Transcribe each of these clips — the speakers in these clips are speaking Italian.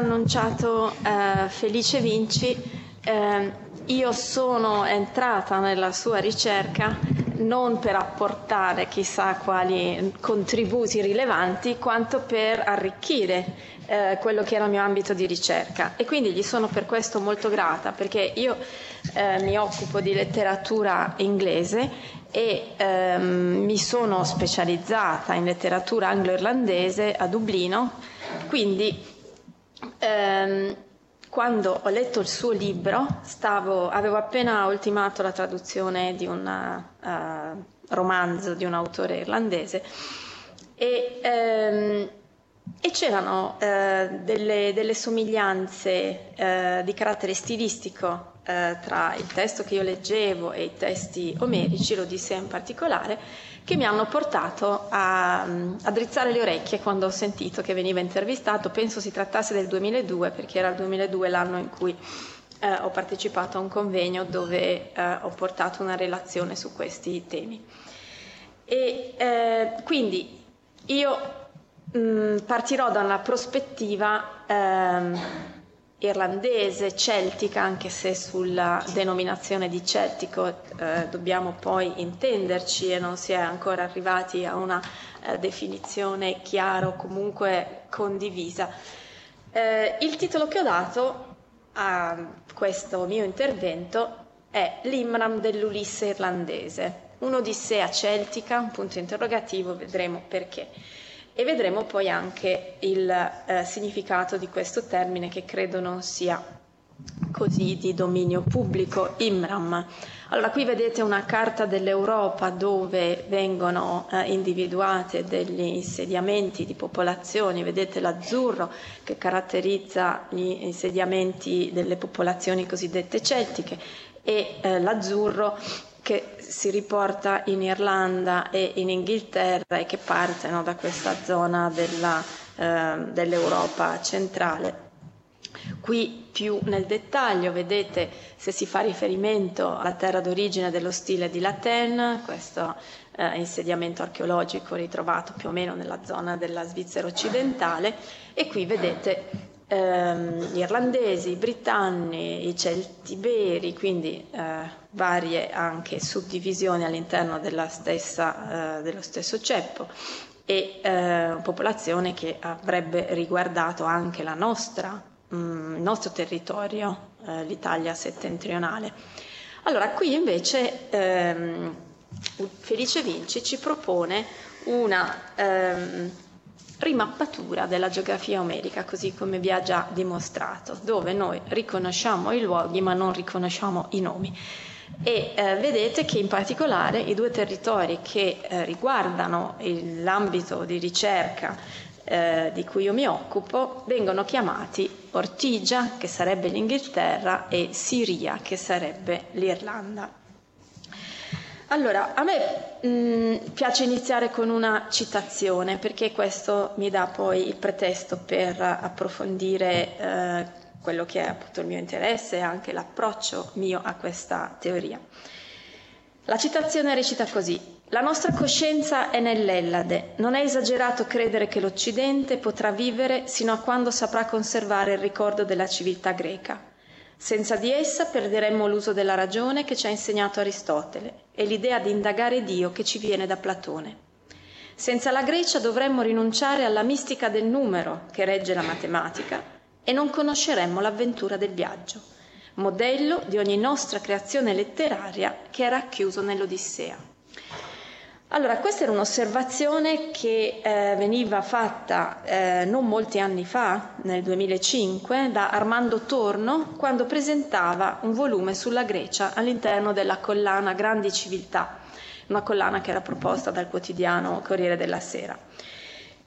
annunciato eh, Felice Vinci, ehm, io sono entrata nella sua ricerca non per apportare chissà quali contributi rilevanti, quanto per arricchire eh, quello che era il mio ambito di ricerca. E quindi gli sono per questo molto grata, perché io eh, mi occupo di letteratura inglese e ehm, mi sono specializzata in letteratura anglo-irlandese a Dublino, quindi ehm, quando ho letto il suo libro stavo, avevo appena ultimato la traduzione di un eh, romanzo di un autore irlandese e, ehm, e c'erano eh, delle, delle somiglianze eh, di carattere stilistico tra il testo che io leggevo e i testi omerici, l'Odissea in particolare, che mi hanno portato a, a drizzare le orecchie quando ho sentito che veniva intervistato. Penso si trattasse del 2002, perché era il 2002 l'anno in cui eh, ho partecipato a un convegno dove eh, ho portato una relazione su questi temi. E eh, quindi io mh, partirò da una prospettiva ehm, irlandese, celtica, anche se sulla denominazione di celtico eh, dobbiamo poi intenderci e non si è ancora arrivati a una eh, definizione chiara o comunque condivisa. Eh, il titolo che ho dato a questo mio intervento è L'Imram dell'Ulisse irlandese, un'odissea celtica, un punto interrogativo, vedremo perché e vedremo poi anche il eh, significato di questo termine che credo non sia così di dominio pubblico, IMRAM. Allora qui vedete una carta dell'Europa dove vengono eh, individuate degli insediamenti di popolazioni, vedete l'azzurro che caratterizza gli insediamenti delle popolazioni cosiddette celtiche e eh, l'azzurro che si riporta in Irlanda e in Inghilterra e che partono da questa zona della, eh, dell'Europa centrale. Qui più nel dettaglio vedete se si fa riferimento alla terra d'origine dello stile di Laten, questo eh, insediamento archeologico ritrovato più o meno nella zona della Svizzera occidentale e qui vedete ehm, irlandesi, i britanni, i celtiberi, quindi eh, varie anche suddivisioni all'interno stessa, eh, dello stesso ceppo e eh, popolazione che avrebbe riguardato anche la nostra Mm, il nostro territorio, eh, l'Italia settentrionale. Allora, qui invece ehm, Felice Vinci ci propone una ehm, rimappatura della geografia omerica, così come vi ha già dimostrato, dove noi riconosciamo i luoghi ma non riconosciamo i nomi. E eh, vedete che in particolare i due territori che eh, riguardano il, l'ambito di ricerca eh, di cui io mi occupo vengono chiamati Ortigia, che sarebbe l'Inghilterra, e Siria, che sarebbe l'Irlanda. Allora, a me mh, mm, piace iniziare con una citazione perché questo mi dà poi il pretesto per approfondire eh, quello che è appunto il mio interesse e anche l'approccio mio a questa teoria. La citazione recita così: la nostra coscienza è nell'Ellade. Non è esagerato credere che l'Occidente potrà vivere sino a quando saprà conservare il ricordo della civiltà greca. Senza di essa perderemmo l'uso della ragione che ci ha insegnato Aristotele e l'idea di indagare Dio che ci viene da Platone. Senza la Grecia dovremmo rinunciare alla mistica del numero che regge la matematica e non conosceremmo l'avventura del viaggio, modello di ogni nostra creazione letteraria che è racchiuso nell'Odissea. Allora, questa era un'osservazione che eh, veniva fatta eh, non molti anni fa, nel 2005, da Armando Torno, quando presentava un volume sulla Grecia all'interno della collana Grandi Civiltà, una collana che era proposta dal quotidiano Corriere della Sera.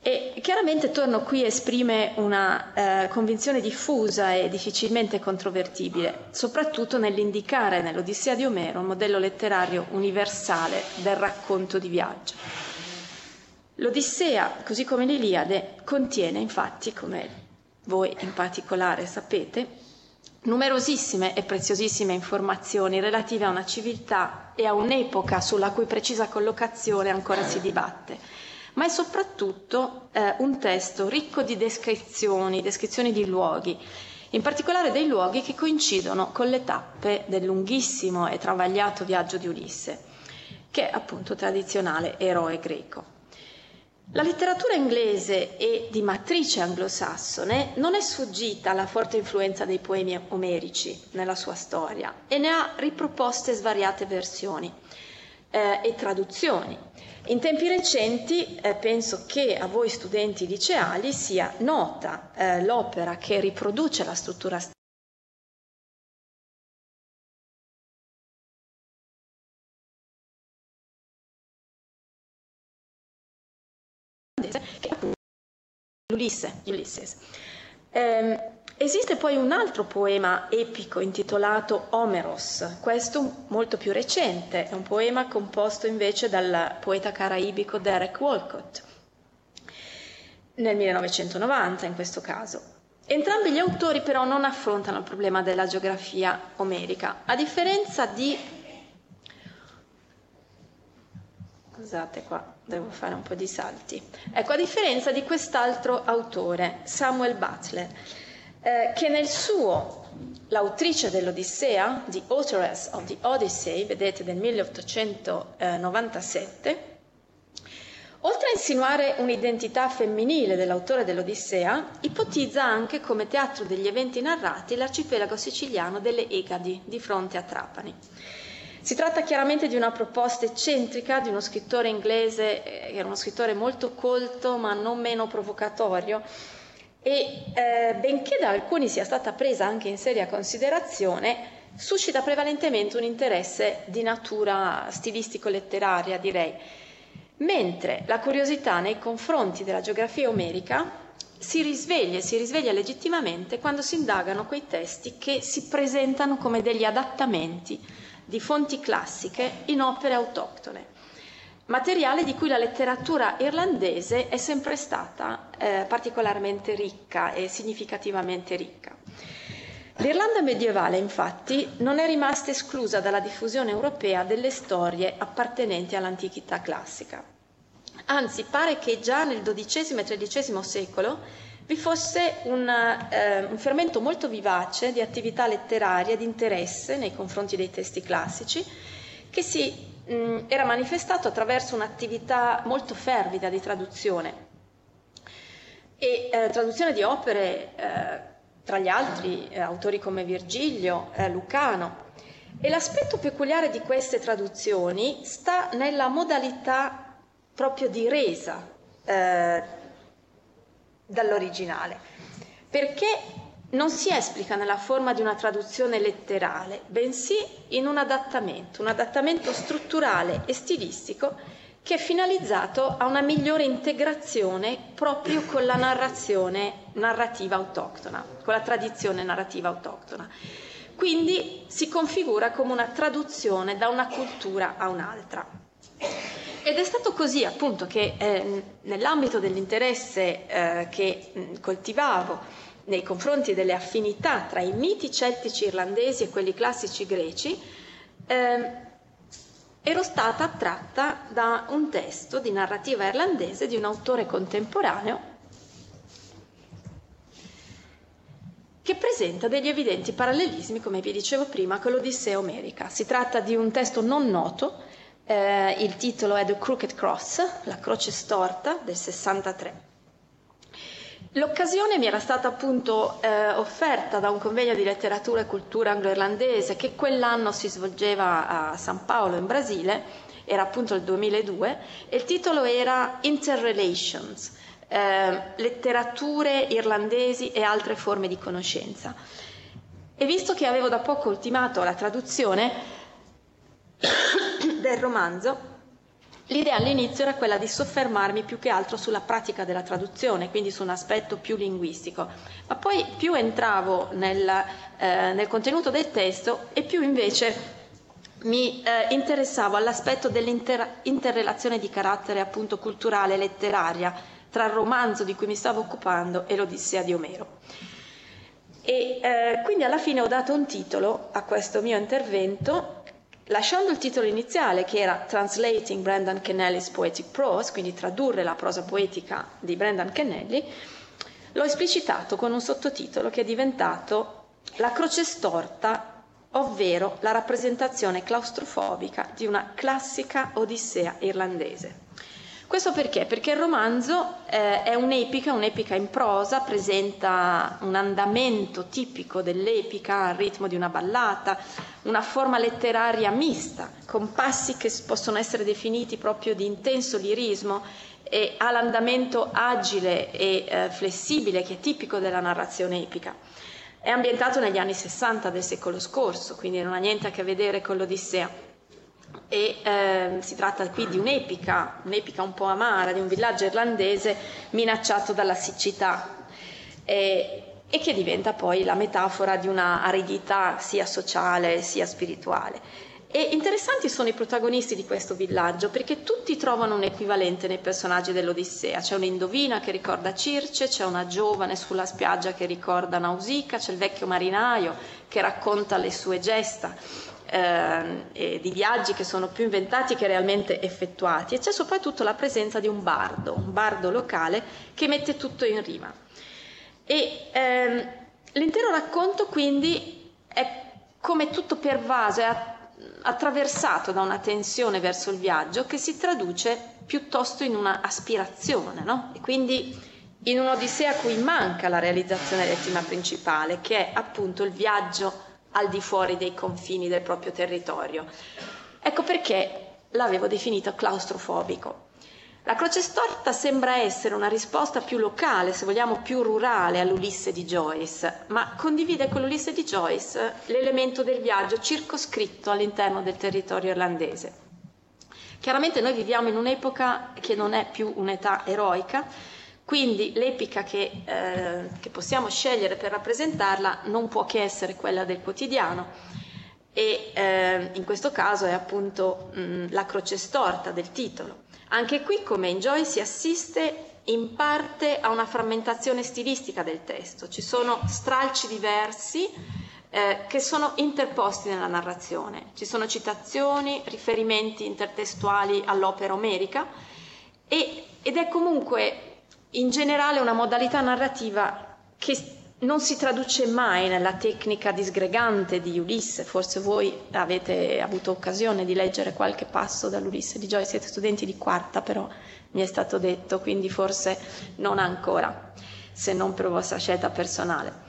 E chiaramente Torno qui esprime una eh, convinzione diffusa e difficilmente controvertibile, soprattutto nell'indicare nell'Odissea di Omero un modello letterario universale del racconto di viaggio. L'Odissea, così come l'Iliade, contiene infatti, come voi in particolare sapete, numerosissime e preziosissime informazioni relative a una civiltà e a un'epoca sulla cui precisa collocazione ancora si dibatte ma è soprattutto eh, un testo ricco di descrizioni, descrizioni di luoghi, in particolare dei luoghi che coincidono con le tappe del lunghissimo e travagliato viaggio di Ulisse, che è appunto tradizionale eroe greco. La letteratura inglese e di matrice anglosassone non è sfuggita alla forte influenza dei poemi omerici nella sua storia e ne ha riproposte svariate versioni eh, e traduzioni. In tempi recenti eh, penso che a voi studenti liceali sia nota eh, l'opera che riproduce la struttura che è Ulisse, Ulysses. Eh, Esiste poi un altro poema epico intitolato Omeros, questo molto più recente, è un poema composto invece dal poeta caraibico Derek Walcott, nel 1990 in questo caso. Entrambi gli autori però non affrontano il problema della geografia omerica, a differenza di... Scusate qua, devo fare un po' di salti. Ecco, a differenza di quest'altro autore, Samuel Butler eh, che nel suo L'autrice dell'Odissea, The Authoress of the Odyssey, vedete del 1897, oltre a insinuare un'identità femminile dell'autore dell'Odissea, ipotizza anche come teatro degli eventi narrati l'arcipelago siciliano delle Egadi di fronte a Trapani. Si tratta chiaramente di una proposta eccentrica di uno scrittore inglese, eh, era uno scrittore molto colto ma non meno provocatorio, e eh, benché da alcuni sia stata presa anche in seria considerazione, suscita prevalentemente un interesse di natura stilistico-letteraria, direi, mentre la curiosità nei confronti della geografia omerica si risveglia e si risveglia legittimamente quando si indagano quei testi che si presentano come degli adattamenti di fonti classiche in opere autoctone, materiale di cui la letteratura irlandese è sempre stata eh, particolarmente ricca e significativamente ricca. L'Irlanda medievale, infatti, non è rimasta esclusa dalla diffusione europea delle storie appartenenti all'antichità classica. Anzi, pare che già nel XII e XIII secolo vi fosse un, eh, un fermento molto vivace di attività letteraria, di interesse nei confronti dei testi classici, che si mh, era manifestato attraverso un'attività molto fervida di traduzione e eh, traduzione di opere, eh, tra gli altri eh, autori come Virgilio, eh, Lucano. E l'aspetto peculiare di queste traduzioni sta nella modalità proprio di resa eh, dall'originale, perché non si esplica nella forma di una traduzione letterale, bensì in un adattamento, un adattamento strutturale e stilistico che è finalizzato a una migliore integrazione proprio con la narrazione narrativa autoctona, con la tradizione narrativa autoctona. Quindi si configura come una traduzione da una cultura a un'altra. Ed è stato così appunto che eh, nell'ambito dell'interesse eh, che mh, coltivavo nei confronti delle affinità tra i miti celtici irlandesi e quelli classici greci, eh, ero stata attratta da un testo di narrativa irlandese di un autore contemporaneo che presenta degli evidenti parallelismi, come vi dicevo prima, con l'Odissea omerica. Si tratta di un testo non noto, eh, il titolo è The Crooked Cross, la croce storta del 63. L'occasione mi era stata appunto eh, offerta da un convegno di letteratura e cultura anglo-irlandese che quell'anno si svolgeva a San Paolo in Brasile, era appunto il 2002, e il titolo era Interrelations, eh, letterature irlandesi e altre forme di conoscenza. E visto che avevo da poco ultimato la traduzione, del romanzo, l'idea all'inizio era quella di soffermarmi più che altro sulla pratica della traduzione, quindi su un aspetto più linguistico, ma poi più entravo nel, eh, nel contenuto del testo e più invece mi eh, interessavo all'aspetto dell'interrelazione di carattere appunto culturale e letteraria tra il romanzo di cui mi stavo occupando e l'Odissea di Omero. E eh, quindi alla fine ho dato un titolo a questo mio intervento Lasciando il titolo iniziale che era Translating Brendan Kennelly's Poetic Prose, quindi tradurre la prosa poetica di Brendan Kennelly, l'ho esplicitato con un sottotitolo che è diventato La croce storta, ovvero la rappresentazione claustrofobica di una classica odissea irlandese. Questo perché? Perché il romanzo eh, è un'epica, un'epica in prosa, presenta un andamento tipico dell'epica al ritmo di una ballata, una forma letteraria mista, con passi che possono essere definiti proprio di intenso lirismo e ha l'andamento agile e eh, flessibile che è tipico della narrazione epica. È ambientato negli anni 60 del secolo scorso, quindi non ha niente a che vedere con l'Odissea e eh, si tratta qui di un'epica, un'epica un po' amara di un villaggio irlandese minacciato dalla siccità e, e che diventa poi la metafora di una aridità sia sociale sia spirituale. E interessanti sono i protagonisti di questo villaggio perché tutti trovano un equivalente nei personaggi dell'Odissea. C'è un'indovina che ricorda Circe, c'è una giovane sulla spiaggia che ricorda Nausicaa, c'è il vecchio marinaio che racconta le sue gesta eh, di viaggi che sono più inventati che realmente effettuati e c'è soprattutto la presenza di un bardo, un bardo locale che mette tutto in rima. E ehm, l'intero racconto quindi è come tutto pervaso, è attraversato da una tensione verso il viaggio che si traduce piuttosto in una aspirazione, no? E quindi in un'odissea a cui manca la realizzazione del tema principale, che è appunto il viaggio al di fuori dei confini del proprio territorio. Ecco perché l'avevo definito claustrofobico. La croce storta sembra essere una risposta più locale, se vogliamo più rurale all'Ulisse di Joyce, ma condivide con l'Ulisse di Joyce l'elemento del viaggio circoscritto all'interno del territorio irlandese. Chiaramente noi viviamo in un'epoca che non è più un'età eroica, quindi l'epica che, eh, che possiamo scegliere per rappresentarla non può che essere quella del quotidiano e eh, in questo caso è appunto mh, la croce storta del titolo. Anche qui, come in Joy, si assiste in parte a una frammentazione stilistica del testo. Ci sono stralci diversi eh, che sono interposti nella narrazione. Ci sono citazioni, riferimenti intertestuali all'opera omerica e, ed è comunque in generale una modalità narrativa che non si traduce mai nella tecnica disgregante di Ulisse, forse voi avete avuto occasione di leggere qualche passo dall'Ulisse di Joyce, siete studenti di quarta però mi è stato detto, quindi forse non ancora, se non per vostra scelta personale.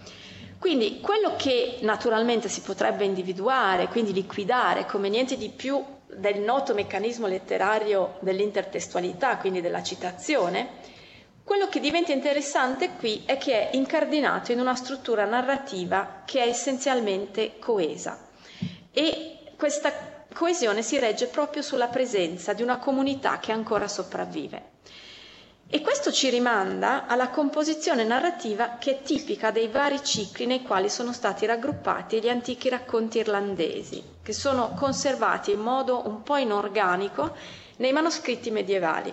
Quindi quello che naturalmente si potrebbe individuare, quindi liquidare come niente di più del noto meccanismo letterario dell'intertestualità, quindi della citazione, quello che diventa interessante qui è che è incardinato in una struttura narrativa che è essenzialmente coesa e questa coesione si regge proprio sulla presenza di una comunità che ancora sopravvive. E questo ci rimanda alla composizione narrativa che è tipica dei vari cicli nei quali sono stati raggruppati gli antichi racconti irlandesi, che sono conservati in modo un po' inorganico nei manoscritti medievali.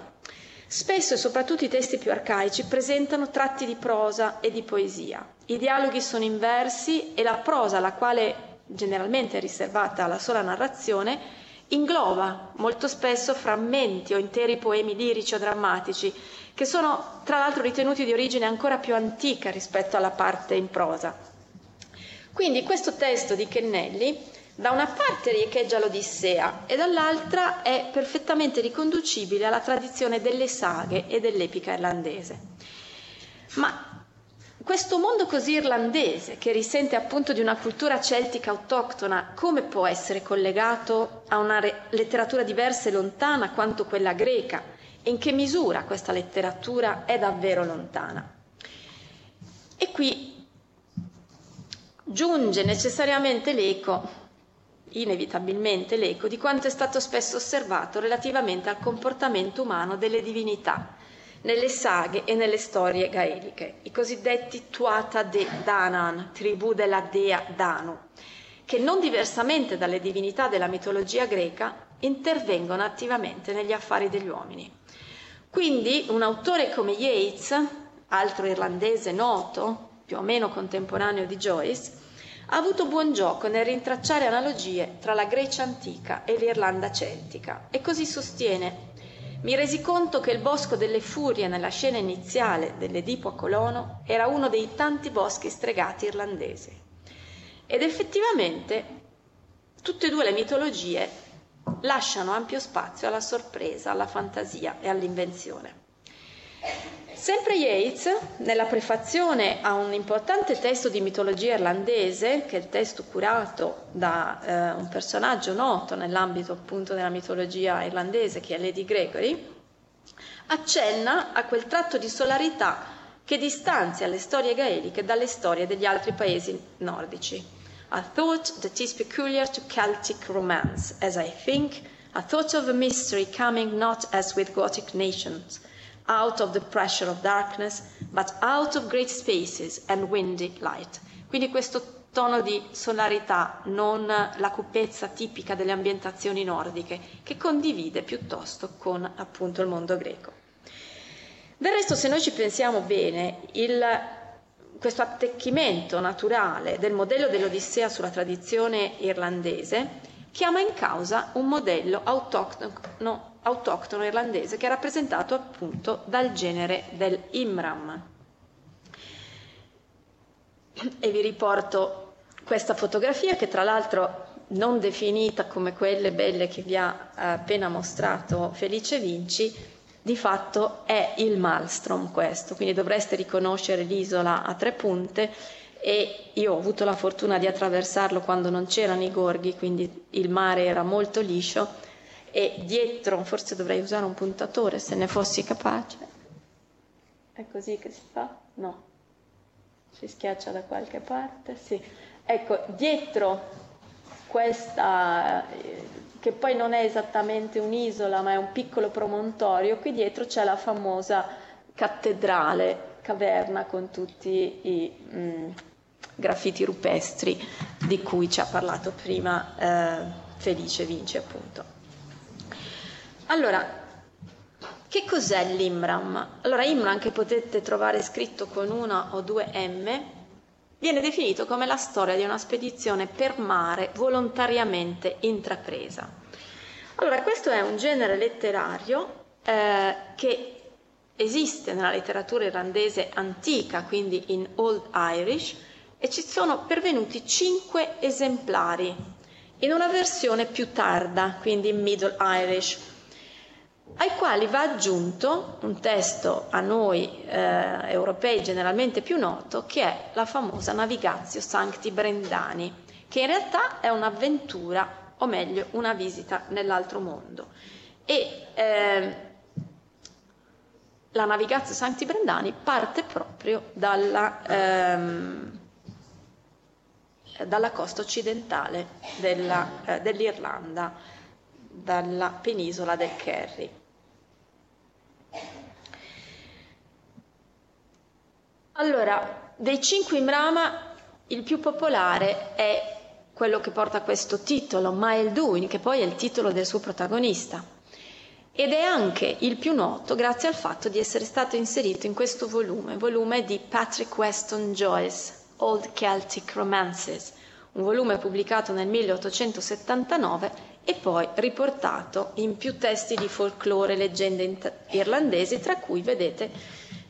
Spesso e soprattutto i testi più arcaici presentano tratti di prosa e di poesia. I dialoghi sono inversi e la prosa, la quale generalmente è riservata alla sola narrazione, ingloba molto spesso frammenti o interi poemi lirici o drammatici, che sono tra l'altro ritenuti di origine ancora più antica rispetto alla parte in prosa. Quindi questo testo di Kennelly da una parte riecheggia l'Odissea e dall'altra è perfettamente riconducibile alla tradizione delle saghe e dell'epica irlandese. Ma questo mondo così irlandese, che risente appunto di una cultura celtica autoctona, come può essere collegato a una re- letteratura diversa e lontana quanto quella greca? E in che misura questa letteratura è davvero lontana? E qui giunge necessariamente l'eco inevitabilmente l'eco di quanto è stato spesso osservato relativamente al comportamento umano delle divinità nelle saghe e nelle storie gaeliche, i cosiddetti Tuata de Danan, tribù della dea Danu, che non diversamente dalle divinità della mitologia greca intervengono attivamente negli affari degli uomini. Quindi un autore come Yeats, altro irlandese noto, più o meno contemporaneo di Joyce, ha avuto buon gioco nel rintracciare analogie tra la Grecia antica e l'Irlanda celtica e così sostiene mi resi conto che il bosco delle furie nella scena iniziale dell'Edipo a Colono era uno dei tanti boschi stregati irlandesi. Ed effettivamente tutte e due le mitologie lasciano ampio spazio alla sorpresa, alla fantasia e all'invenzione. Sempre Yeats, nella prefazione a un importante testo di mitologia irlandese, che è il testo curato da eh, un personaggio noto nell'ambito appunto della mitologia irlandese, che è Lady Gregory, accenna a quel tratto di solarità che distanzia le storie gaeliche dalle storie degli altri paesi nordici. A thought that is peculiar to Celtic romance, as I think, a thought of a mystery coming not as with Gothic nations, out of the pressure of darkness, but out of great spaces and windy light. Quindi questo tono di sonorità, non la cupezza tipica delle ambientazioni nordiche, che condivide piuttosto con appunto il mondo greco. Del resto, se noi ci pensiamo bene, il, questo attecchimento naturale del modello dell'Odissea sulla tradizione irlandese chiama in causa un modello autoctono autoctono irlandese che è rappresentato appunto dal genere del Imram. E vi riporto questa fotografia che tra l'altro non definita come quelle belle che vi ha appena mostrato Felice Vinci, di fatto è il Malmstrom questo, quindi dovreste riconoscere l'isola a tre punte e io ho avuto la fortuna di attraversarlo quando non c'erano i gorghi, quindi il mare era molto liscio e dietro, forse dovrei usare un puntatore se ne fossi capace. È così che si fa? No. Si schiaccia da qualche parte? Sì. Ecco, dietro questa, eh, che poi non è esattamente un'isola, ma è un piccolo promontorio, qui dietro c'è la famosa cattedrale, caverna con tutti i mh, mm, graffiti rupestri di cui ci ha parlato prima eh, Felice Vinci, appunto. Allora, che cos'è l'Imram? Allora, Imram, che potete trovare scritto con una o due M, viene definito come la storia di una spedizione per mare volontariamente intrapresa. Allora, questo è un genere letterario eh, che esiste nella letteratura irlandese antica, quindi in Old Irish, e ci sono pervenuti cinque esemplari in una versione più tarda, quindi in Middle Irish, ai quali va aggiunto un testo a noi eh, europei generalmente più noto, che è la famosa Navigatio Sancti Brendani, che in realtà è un'avventura, o meglio una visita nell'altro mondo. E eh, la Navigatio Sancti Brendani parte proprio dalla, ehm, dalla costa occidentale della, eh, dell'Irlanda, dalla penisola del Kerry. Allora, dei cinque Imrama, il più popolare è quello che porta questo titolo, Maelduin, che poi è il titolo del suo protagonista. Ed è anche il più noto grazie al fatto di essere stato inserito in questo volume, volume di Patrick Weston Joyce, Old Celtic Romances, un volume pubblicato nel 1879 e poi riportato in più testi di folklore e leggende irlandesi, tra cui vedete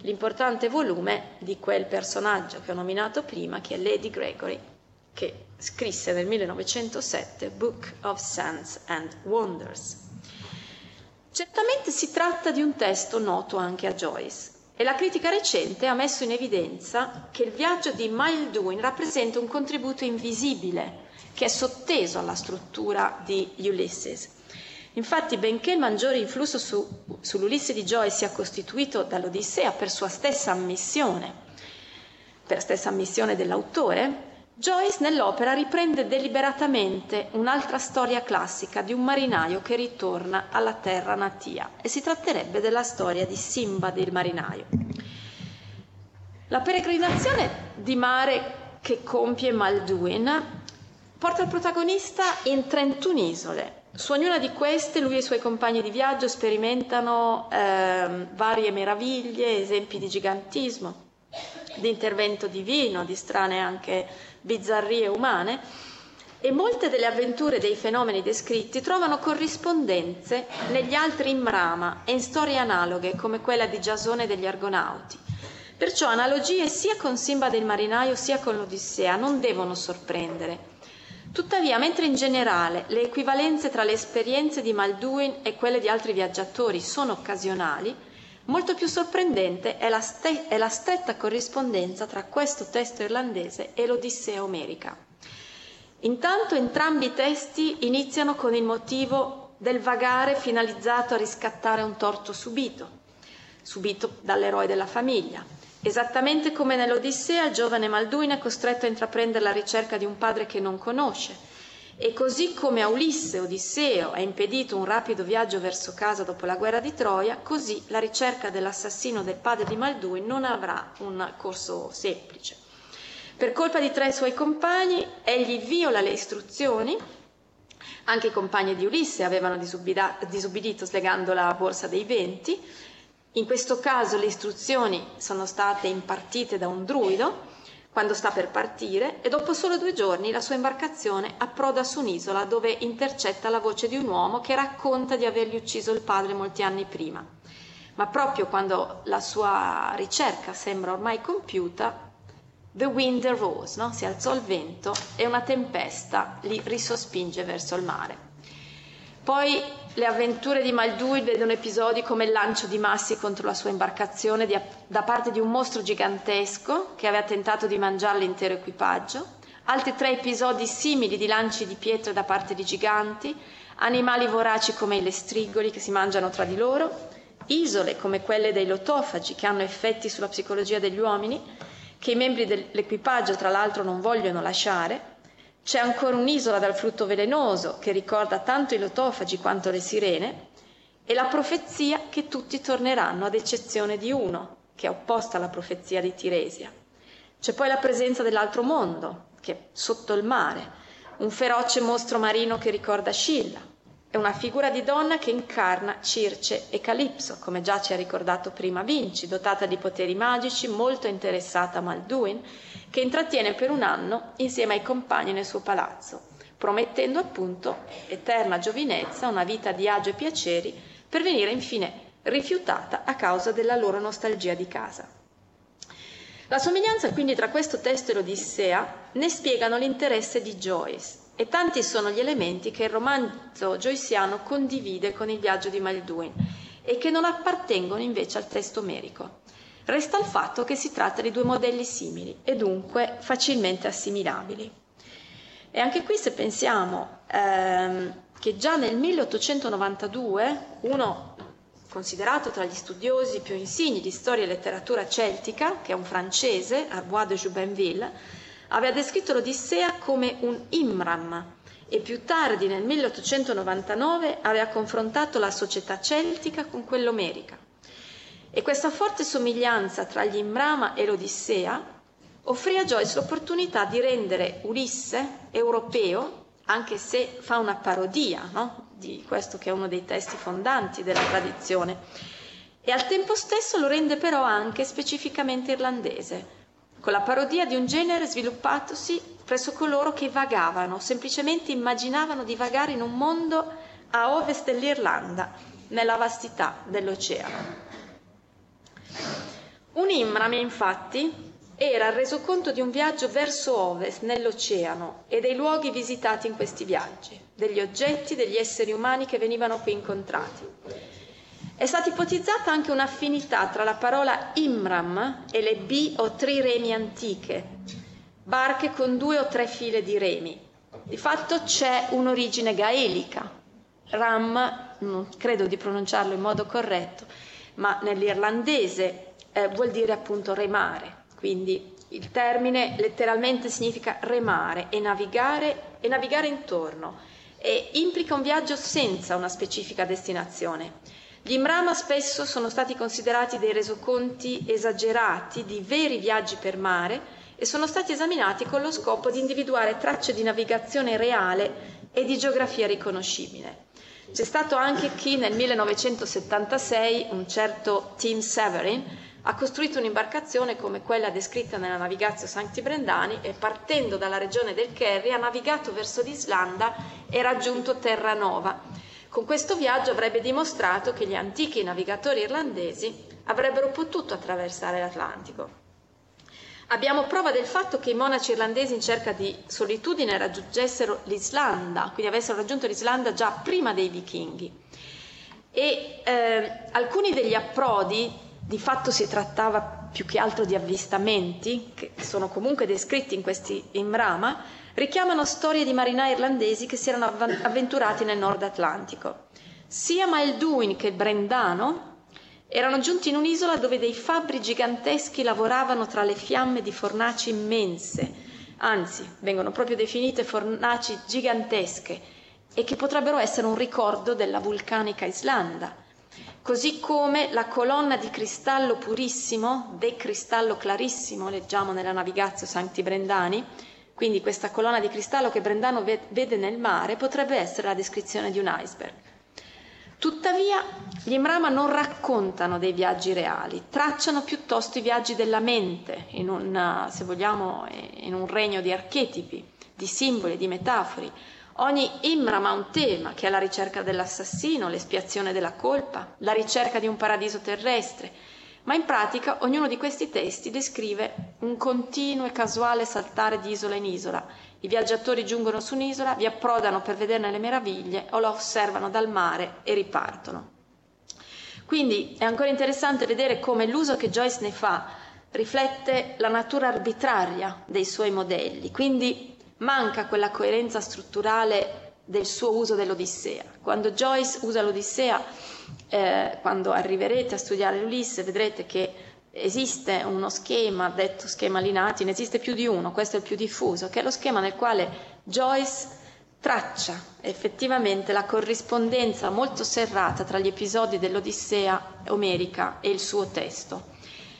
l'importante volume di quel personaggio che ho nominato prima, che è Lady Gregory, che scrisse nel 1907 Book of Sands and Wonders. Certamente si tratta di un testo noto anche a Joyce e la critica recente ha messo in evidenza che il viaggio di Maelduin rappresenta un contributo invisibile che è sotteso alla struttura di Ulysses Infatti, benché il maggiore influsso su, sull'Ulisse di Joyce sia costituito dall'Odissea per sua stessa ammissione, per stessa ammissione dell'autore, Joyce nell'opera riprende deliberatamente un'altra storia classica di un marinaio che ritorna alla terra natia e si tratterebbe della storia di Simbad il marinaio. La peregrinazione di mare che compie Malduin porta il protagonista in 31 isole, su ognuna di queste lui e i suoi compagni di viaggio sperimentano eh, varie meraviglie, esempi di gigantismo, di intervento divino, di strane anche bizzarrie umane. E molte delle avventure dei fenomeni descritti trovano corrispondenze negli altri Imrama e in storie analoghe come quella di Giasone degli Argonauti. Perciò analogie sia con Simba del marinaio sia con l'Odissea non devono sorprendere Tuttavia, mentre in generale le equivalenze tra le esperienze di Malduin e quelle di altri viaggiatori sono occasionali, molto più sorprendente è la, ste- è la stretta corrispondenza tra questo testo irlandese e l'Odissea omerica. Intanto entrambi i testi iniziano con il motivo del vagare finalizzato a riscattare un torto subito, subito dall'eroe della famiglia, Esattamente come nell'Odissea, il giovane Malduin è costretto a intraprendere la ricerca di un padre che non conosce. E così come a Ulisse, Odisseo, è impedito un rapido viaggio verso casa dopo la guerra di Troia, così la ricerca dell'assassino del padre di Malduin non avrà un corso semplice. Per colpa di tre suoi compagni, egli viola le istruzioni. Anche i compagni di Ulisse avevano disubbidito slegando la borsa dei venti in questo caso le istruzioni sono state impartite da un druido quando sta per partire e dopo solo due giorni la sua imbarcazione approda su un'isola dove intercetta la voce di un uomo che racconta di avergli ucciso il padre molti anni prima. Ma proprio quando la sua ricerca sembra ormai compiuta, The wind arose, no? si alzò il vento e una tempesta li risospinge verso il mare. Poi le avventure di Maldui vedono episodi come il lancio di massi contro la sua imbarcazione di, da parte di un mostro gigantesco che aveva tentato di mangiare l'intero equipaggio, altri tre episodi simili di lanci di pietre da parte di giganti, animali voraci come i lestrigoli che si mangiano tra di loro, isole come quelle dei lotofagi che hanno effetti sulla psicologia degli uomini, che i membri dell'equipaggio tra l'altro non vogliono lasciare, c'è ancora un'isola dal frutto velenoso che ricorda tanto i lotofagi quanto le sirene, e la profezia che tutti torneranno ad eccezione di uno, che è opposta alla profezia di Tiresia. C'è poi la presenza dell'altro mondo, che è sotto il mare, un feroce mostro marino che ricorda Scilla, è una figura di donna che incarna Circe e Calipso, come già ci ha ricordato prima Vinci, dotata di poteri magici, molto interessata a Malduin, che intrattiene per un anno insieme ai compagni nel suo palazzo, promettendo appunto eterna giovinezza, una vita di agio e piaceri, per venire infine rifiutata a causa della loro nostalgia di casa. La somiglianza quindi tra questo testo e l'Odissea ne spiegano l'interesse di Joyce, e tanti sono gli elementi che il romanzo joyciano condivide con il viaggio di Malduin e che non appartengono invece al testo omerico. Resta il fatto che si tratta di due modelli simili e dunque facilmente assimilabili. E anche qui se pensiamo ehm, che già nel 1892 uno considerato tra gli studiosi più insigni di storia e letteratura celtica, che è un francese, Arbois de Jubainville, aveva descritto l'Odissea come un Imram e più tardi, nel 1899, aveva confrontato la società celtica con quella omerica. E questa forte somiglianza tra gli Imrama e l'Odissea offrì a Joyce l'opportunità di rendere Ulisse europeo, anche se fa una parodia no? di questo che è uno dei testi fondanti della tradizione, e al tempo stesso lo rende però anche specificamente irlandese, con la parodia di un genere sviluppatosi presso coloro che vagavano, semplicemente immaginavano di vagare in un mondo a ovest dell'Irlanda, nella vastità dell'oceano. Un Imram, infatti, era il resoconto di un viaggio verso ovest nell'oceano e dei luoghi visitati in questi viaggi, degli oggetti, degli esseri umani che venivano qui incontrati. È stata ipotizzata anche un'affinità tra la parola Imram e le bi o triremi antiche, barche con due o tre file di remi. Di fatto c'è un'origine gaelica. Ram, non credo di pronunciarlo in modo corretto, ma nell'irlandese eh, vuol dire appunto remare, quindi il termine letteralmente significa remare e navigare e navigare intorno e implica un viaggio senza una specifica destinazione. Gli Imrama spesso sono stati considerati dei resoconti esagerati di veri viaggi per mare e sono stati esaminati con lo scopo di individuare tracce di navigazione reale e di geografia riconoscibile. C'è stato anche chi nel 1976, un certo Tim Severin, ha costruito un'imbarcazione come quella descritta nella Navigatio Sancti Brendani e partendo dalla regione del Kerry ha navigato verso l'Islanda e raggiunto Terranova con questo viaggio avrebbe dimostrato che gli antichi navigatori irlandesi avrebbero potuto attraversare l'Atlantico. Abbiamo prova del fatto che i monaci irlandesi in cerca di solitudine raggiungessero l'Islanda, quindi avessero raggiunto l'Islanda già prima dei vichinghi. E eh, alcuni degli approdi, di fatto si trattava più che altro di avvistamenti, che sono comunque descritti in questi Imrama, richiamano storie di marinai irlandesi che si erano avventurati nel nord Atlantico. Sia Maelduin che Brendano erano giunti in un'isola dove dei fabbri giganteschi lavoravano tra le fiamme di fornaci immense, anzi vengono proprio definite fornaci gigantesche e che potrebbero essere un ricordo della vulcanica Islanda, così come la colonna di cristallo purissimo, de cristallo clarissimo, leggiamo nella Navigazio Sancti Brendani, quindi questa colonna di cristallo che Brendano vede nel mare potrebbe essere la descrizione di un iceberg. Tuttavia, gli Imrama non raccontano dei viaggi reali, tracciano piuttosto i viaggi della mente, in un, se vogliamo, in un regno di archetipi, di simboli, di metafori. Ogni Imram ha un tema, che è la ricerca dell'assassino, l'espiazione della colpa, la ricerca di un paradiso terrestre, ma in pratica ognuno di questi testi descrive un continuo e casuale saltare di isola in isola. I viaggiatori giungono su un'isola, vi approdano per vederne le meraviglie o la osservano dal mare e ripartono. Quindi è ancora interessante vedere come l'uso che Joyce ne fa riflette la natura arbitraria dei suoi modelli, quindi manca quella coerenza strutturale del suo uso dell'Odissea. Quando Joyce usa l'Odissea, eh, quando arriverete a studiare l'Ulisse, vedrete che esiste uno schema, detto schema Linati, ne esiste più di uno, questo è il più diffuso, che è lo schema nel quale Joyce traccia effettivamente la corrispondenza molto serrata tra gli episodi dell'Odissea omerica e il suo testo.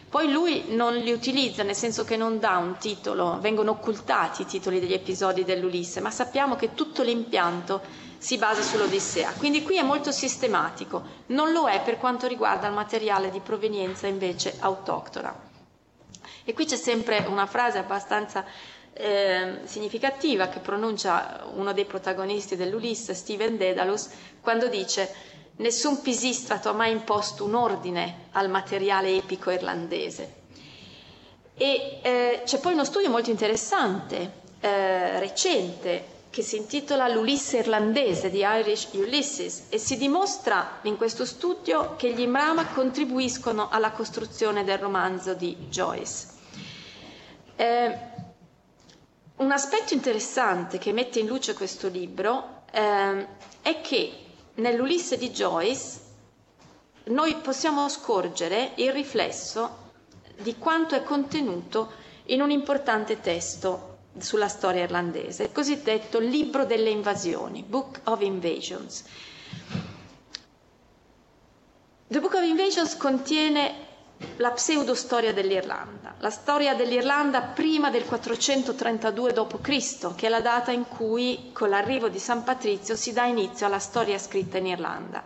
Poi lui non li utilizza, nel senso che non dà un titolo, vengono occultati i titoli degli episodi dell'Ulisse, ma sappiamo che tutto l'impianto si basa sull'Odissea. Quindi qui è molto sistematico, non lo è per quanto riguarda il materiale di provenienza invece autoctona. E qui c'è sempre una frase abbastanza eh, significativa che pronuncia uno dei protagonisti dell'Ulisse, Steven Dedalus, quando dice Nessun pisistrato ha mai imposto un ordine al materiale epico irlandese. E eh, c'è poi uno studio molto interessante, eh, recente, che si intitola L'Ulisse irlandese di Irish Ulysses e si dimostra in questo studio che gli Imrama contribuiscono alla costruzione del romanzo di Joyce. Eh, un aspetto interessante che mette in luce questo libro eh, è che nell'Ulisse di Joyce noi possiamo scorgere il riflesso di quanto è contenuto in un importante testo sulla storia irlandese, il cosiddetto libro delle invasioni, Book of Invasions. The Book of Invasions contiene la pseudostoria dell'Irlanda, la storia dell'Irlanda prima del 432 d.C., che è la data in cui con l'arrivo di San Patrizio si dà inizio alla storia scritta in Irlanda.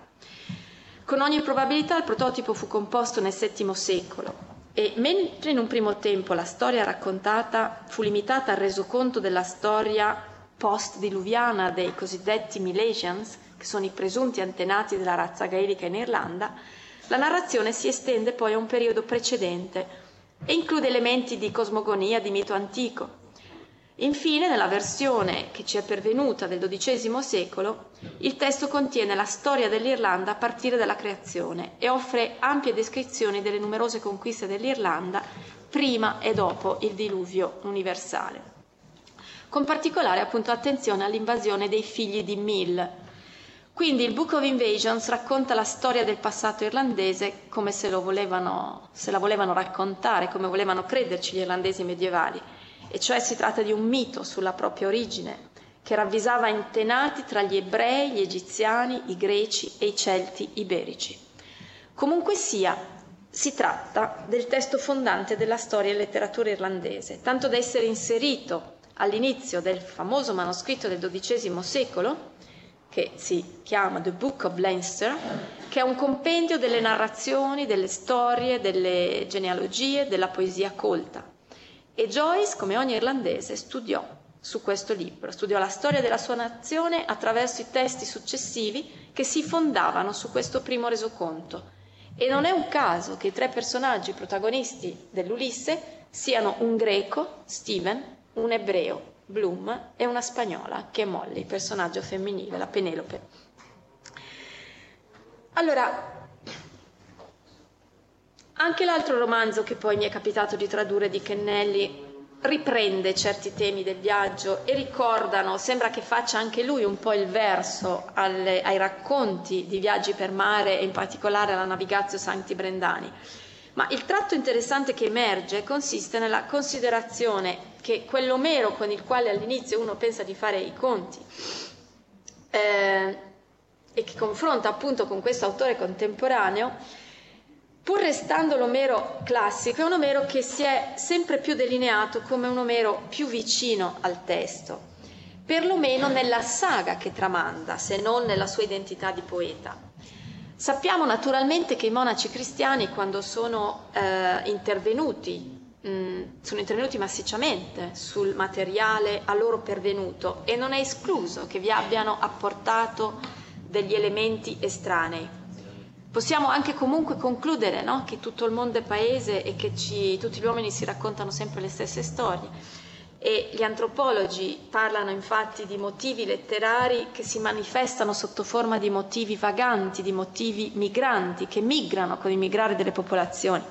Con ogni probabilità il prototipo fu composto nel VII secolo e mentre in un primo tempo la storia raccontata fu limitata al resoconto della storia post-diluviana dei cosiddetti Milesians, che sono i presunti antenati della razza gaelica in Irlanda, la narrazione si estende poi a un periodo precedente e include elementi di cosmogonia di mito antico. Infine, nella versione che ci è pervenuta del XII secolo, il testo contiene la storia dell'Irlanda a partire dalla creazione e offre ampie descrizioni delle numerose conquiste dell'Irlanda prima e dopo il diluvio universale. Con particolare appunto attenzione all'invasione dei figli di Mill, quindi il Book of Invasions racconta la storia del passato irlandese come se, volevano, se la volevano raccontare, come volevano crederci gli irlandesi medievali, e cioè si tratta di un mito sulla propria origine, che ravvisava antenati tra gli ebrei, gli egiziani, i greci e i celti iberici. Comunque sia, si tratta del testo fondante della storia e letteratura irlandese, tanto da essere inserito all'inizio del famoso manoscritto del XII secolo, che si chiama The Book of Leinster, che è un compendio delle narrazioni, delle storie, delle genealogie, della poesia colta. E Joyce, come ogni irlandese, studiò su questo libro, studiò la storia della sua nazione attraverso i testi successivi che si fondavano su questo primo resoconto. E non è un caso che i tre personaggi protagonisti dell'Ulisse siano un greco, Steven, un ebreo, Bloom e una spagnola che è Molly, personaggio femminile, la Penelope. Allora, anche l'altro romanzo che poi mi è capitato di tradurre di Kennelly riprende certi temi del viaggio e ricordano, sembra che faccia anche lui un po' il verso alle, ai racconti di viaggi per mare e in particolare alla Navigatio Sancti Brendani. Ma il tratto interessante che emerge consiste nella considerazione che quell'Omero con il quale all'inizio uno pensa di fare i conti eh, e che confronta appunto con questo autore contemporaneo, pur restando l'Omero classico, è un Omero che si è sempre più delineato come un Omero più vicino al testo, perlomeno nella saga che tramanda, se non nella sua identità di poeta. Sappiamo naturalmente che i monaci cristiani, quando sono eh, intervenuti Mm, sono intervenuti massicciamente sul materiale a loro pervenuto e non è escluso che vi abbiano apportato degli elementi estranei. Possiamo anche comunque concludere no? che tutto il mondo è paese e che ci, tutti gli uomini si raccontano sempre le stesse storie. E gli antropologi parlano infatti di motivi letterari che si manifestano sotto forma di motivi vaganti, di motivi migranti, che migrano con il migrare delle popolazioni.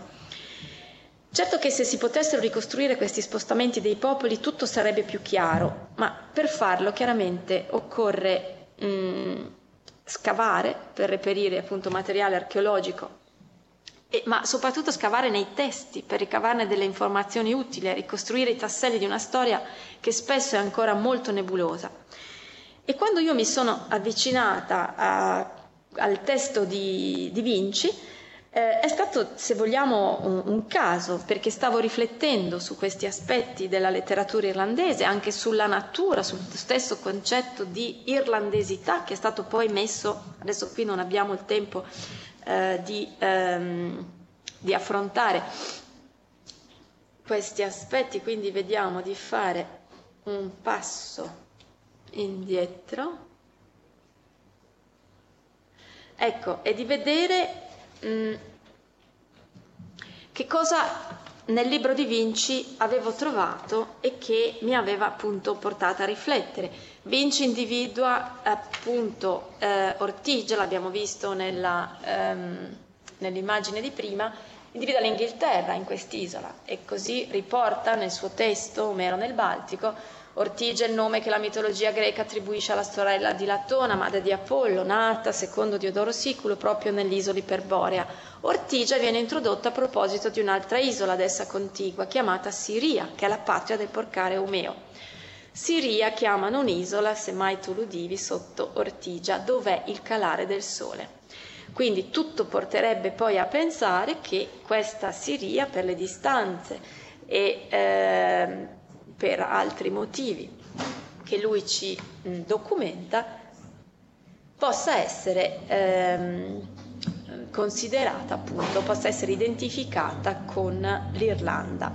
Certo che se si potessero ricostruire questi spostamenti dei popoli tutto sarebbe più chiaro, ma per farlo chiaramente occorre mm, scavare per reperire appunto materiale archeologico e, ma soprattutto scavare nei testi per ricavarne delle informazioni utili, ricostruire i tasselli di una storia che spesso è ancora molto nebulosa. E quando io mi sono avvicinata a, al testo di, di Vinci, eh, è stato, se vogliamo, un, un, caso, perché stavo riflettendo su questi aspetti della letteratura irlandese, anche sulla natura, sul stesso concetto di irlandesità che è stato poi messo, adesso qui non abbiamo il tempo eh, di, ehm, di affrontare questi aspetti, quindi vediamo di fare un passo indietro. Ecco, e di vedere mm, che cosa nel libro di Vinci avevo trovato e che mi aveva appunto portato a riflettere. Vinci individua appunto eh, Ortigia, l'abbiamo visto nella, ehm, nell'immagine di prima, individua l'Inghilterra in quest'isola e così riporta nel suo testo Omero nel Baltico Ortigia è il nome che la mitologia greca attribuisce alla sorella di Latona, madre di Apollo, nata secondo Diodoro Siculo proprio nell'isola iperborea. Ortigia viene introdotta a proposito di un'altra isola ad essa contigua, chiamata Siria, che è la patria del porcare Umeo. Siria chiamano un'isola, se mai tu l'udivi, sotto Ortigia, dov'è il calare del sole. Quindi tutto porterebbe poi a pensare che questa Siria, per le distanze e eh, per altri motivi che lui ci mh, documenta, possa essere ehm, considerata appunto, possa essere identificata con l'Irlanda.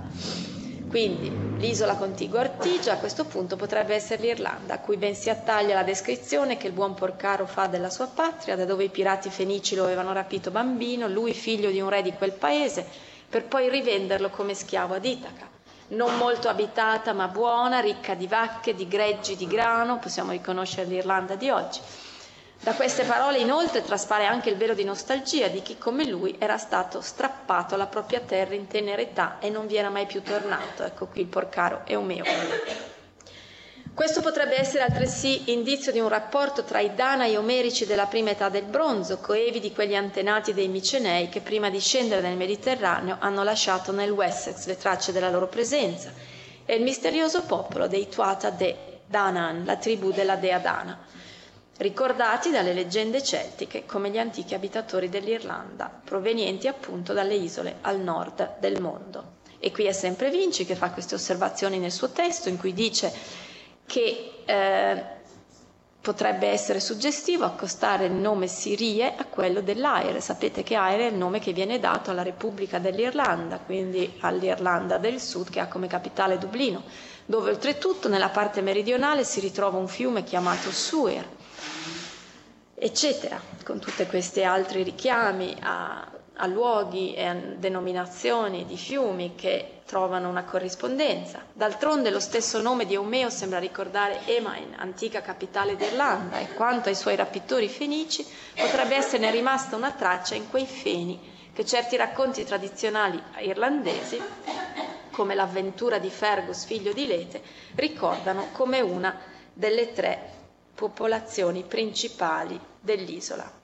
Quindi l'isola contigua Ortigia a questo punto potrebbe essere l'Irlanda, a cui ben si attaglia la descrizione che il buon Porcaro fa della sua patria, da dove i pirati fenici lo avevano rapito bambino, lui figlio di un re di quel paese, per poi rivenderlo come schiavo ad Itaca. Non molto abitata ma buona, ricca di vacche, di greggi, di grano, possiamo riconoscere l'Irlanda di oggi. Da queste parole inoltre traspare anche il velo di nostalgia di chi come lui era stato strappato alla propria terra in tenera età e non vi era mai più tornato. Ecco qui il porcaro Eumeo. Questo potrebbe essere altresì indizio di un rapporto tra i Danai omerici della prima età del bronzo, coevi di quegli antenati dei Micenei che prima di scendere nel Mediterraneo hanno lasciato nel Wessex le tracce della loro presenza, e il misterioso popolo dei Tuata de Danaan, la tribù della dea Dana ricordati dalle leggende celtiche come gli antichi abitatori dell'Irlanda, provenienti appunto dalle isole al nord del mondo. E qui è sempre Vinci che fa queste osservazioni nel suo testo in cui dice che eh, potrebbe essere suggestivo accostare il nome Sirie a quello dell'Aire. Sapete che Aire è il nome che viene dato alla Repubblica dell'Irlanda, quindi all'Irlanda del Sud che ha come capitale Dublino, dove oltretutto nella parte meridionale si ritrova un fiume chiamato Suer eccetera, con tutti questi altri richiami a, a luoghi e a denominazioni di fiumi che trovano una corrispondenza. D'altronde lo stesso nome di Eumeo sembra ricordare Emain, antica capitale d'Irlanda, e quanto ai suoi rapitori fenici potrebbe esserne rimasta una traccia in quei feni che certi racconti tradizionali irlandesi, come l'avventura di Fergus, figlio di Lete, ricordano come una delle tre popolazioni principali dell'isola.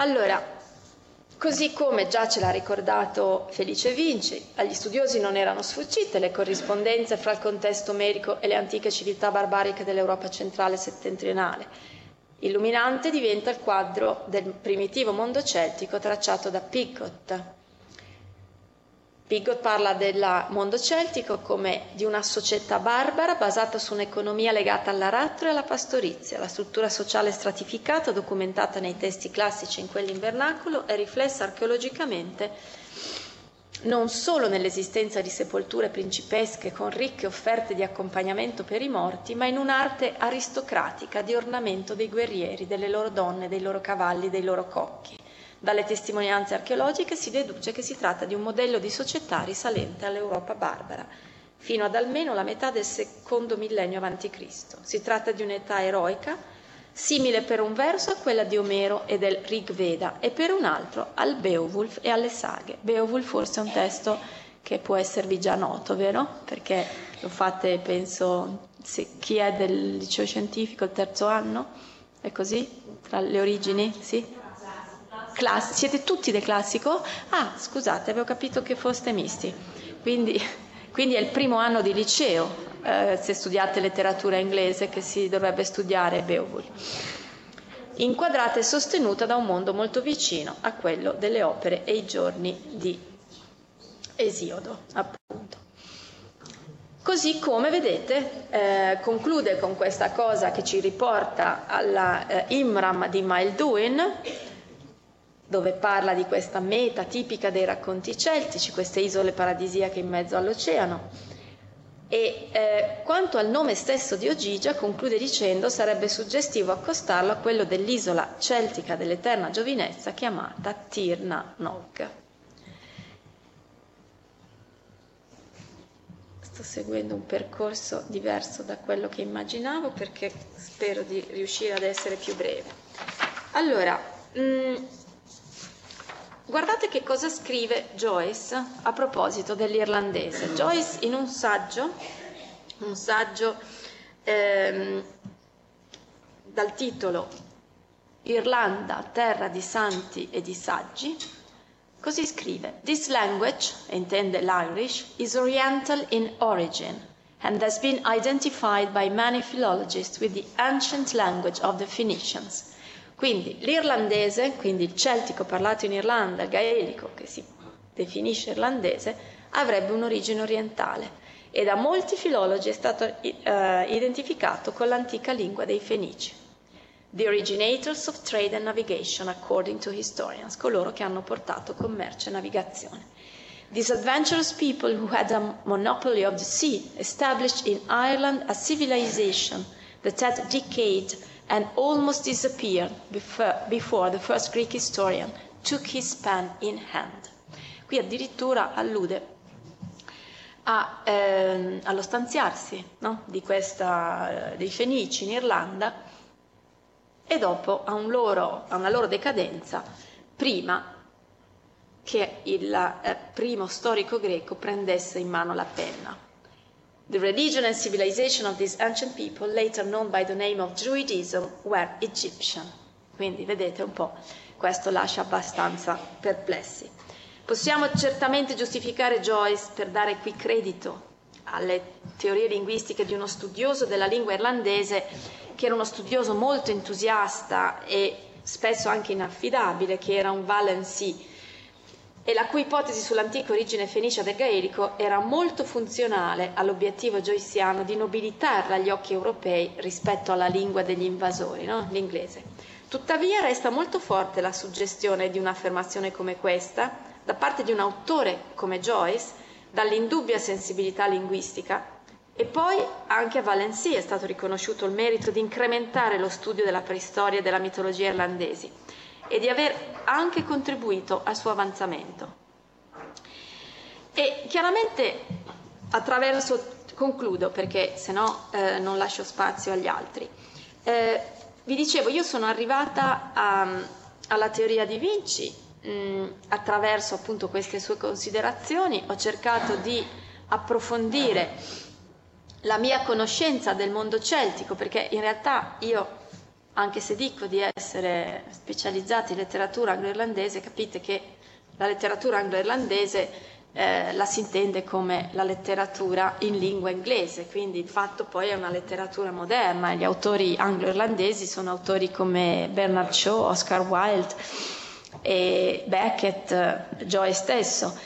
Allora, così come già ce l'ha ricordato Felice Vinci, agli studiosi non erano sfuggite le corrispondenze fra il contesto omerico e le antiche civiltà barbariche dell'Europa centrale e settentrionale Illuminante diventa il quadro del primitivo mondo celtico tracciato da Pigott. Pigott parla del mondo celtico come di una società barbara basata su un'economia legata all'aratro e alla pastorizia. La struttura sociale stratificata, documentata nei testi classici in quell'invernacolo, è riflessa archeologicamente non solo nell'esistenza di sepolture principesche con ricche offerte di accompagnamento per i morti, ma in un'arte aristocratica di ornamento dei guerrieri, delle loro donne, dei loro cavalli, dei loro cocchi. Dalle testimonianze archeologiche si deduce che si tratta di un modello di società risalente all'Europa barbara, fino ad almeno la metà del secondo millennio a.C. Si tratta di un'età eroica simile per un verso a quella di Omero e del Rig Veda e per un altro al Beowulf e alle saghe. Beowulf forse è un testo che può esservi già noto, vero? Perché lo fate, penso, se, chi è del liceo scientifico, il terzo anno? È così? Tra le origini? Sì? Class- siete tutti del classico? Ah, scusate, avevo capito che foste misti. Quindi, quindi è il primo anno di liceo, eh, se studiate letteratura inglese, che si dovrebbe studiare Beowulf. Inquadrata e sostenuta da un mondo molto vicino a quello delle opere e i giorni di Esiodo, appunto. Così come vedete, eh, conclude con questa cosa che ci riporta alla eh, Imram di Maelduin, dove parla di questa meta tipica dei racconti celtici, queste isole paradisiache in mezzo all'oceano. E eh, quanto al nome stesso di Ogigia, conclude dicendo sarebbe suggestivo accostarlo a quello dell'isola celtica dell'eterna giovinezza chiamata Tirna Nog. Sto seguendo un percorso diverso da quello che immaginavo perché spero di riuscire ad essere più breve. Allora, mh, mm, Guardate che cosa scrive Joyce a proposito dell'irlandese. Joyce in un saggio, un saggio ehm, dal titolo Irlanda, terra di santi e di saggi, così scrive: This language, intende l'Irish, is oriental in origin and has been identified by many philologists with the ancient language of the Phoenicians. Quindi l'irlandese, quindi il celtico parlato in Irlanda, il gaelico che si definisce irlandese, avrebbe un'origine orientale e da molti filologi è stato uh, identificato con l'antica lingua dei Fenici. The originators of trade and navigation, according to historians, coloro che hanno portato commercio e navigazione. These adventurous people who had a monopoly of the sea established in Ireland a civilization that had decayed and almost disappeared before, the first Greek historian took his pen in hand. Qui addirittura allude a, ehm, allo stanziarsi no? di questa, eh, dei Fenici in Irlanda e dopo a, un loro, a una loro decadenza prima che il eh, primo storico greco prendesse in mano la penna. The religion and civilization of these ancient people, later known by the name of Druidism, were Egyptian. Quindi vedete un po', questo lascia abbastanza perplessi. Possiamo certamente giustificare Joyce per dare qui credito alle teorie linguistiche di uno studioso della lingua irlandese che era uno studioso molto entusiasta e spesso anche inaffidabile, che era un Valency e la cui ipotesi sull'antica origine fenicia del gaelico era molto funzionale all'obiettivo joyciano di nobilitarla agli occhi europei rispetto alla lingua degli invasori, no? l'inglese. Tuttavia resta molto forte la suggestione di un'affermazione come questa da parte di un autore come Joyce, dall'indubbia sensibilità linguistica, e poi anche a Valency è stato riconosciuto il merito di incrementare lo studio della preistoria e della mitologia irlandesi e di aver anche contribuito al suo avanzamento. E chiaramente attraverso, concludo perché se no eh, non lascio spazio agli altri. Eh, vi dicevo, io sono arrivata a, alla teoria di Vinci mh, mm, attraverso appunto queste sue considerazioni, ho cercato di approfondire la mia conoscenza del mondo celtico, perché in realtà io anche se dico di essere specializzati in letteratura anglo-irlandese, capite che la letteratura anglo-irlandese eh, la si intende come la letteratura in lingua inglese, quindi di fatto poi è una letteratura moderna. Gli autori anglo-irlandesi sono autori come Bernard Shaw, Oscar Wilde e Beckett, Joy stesso,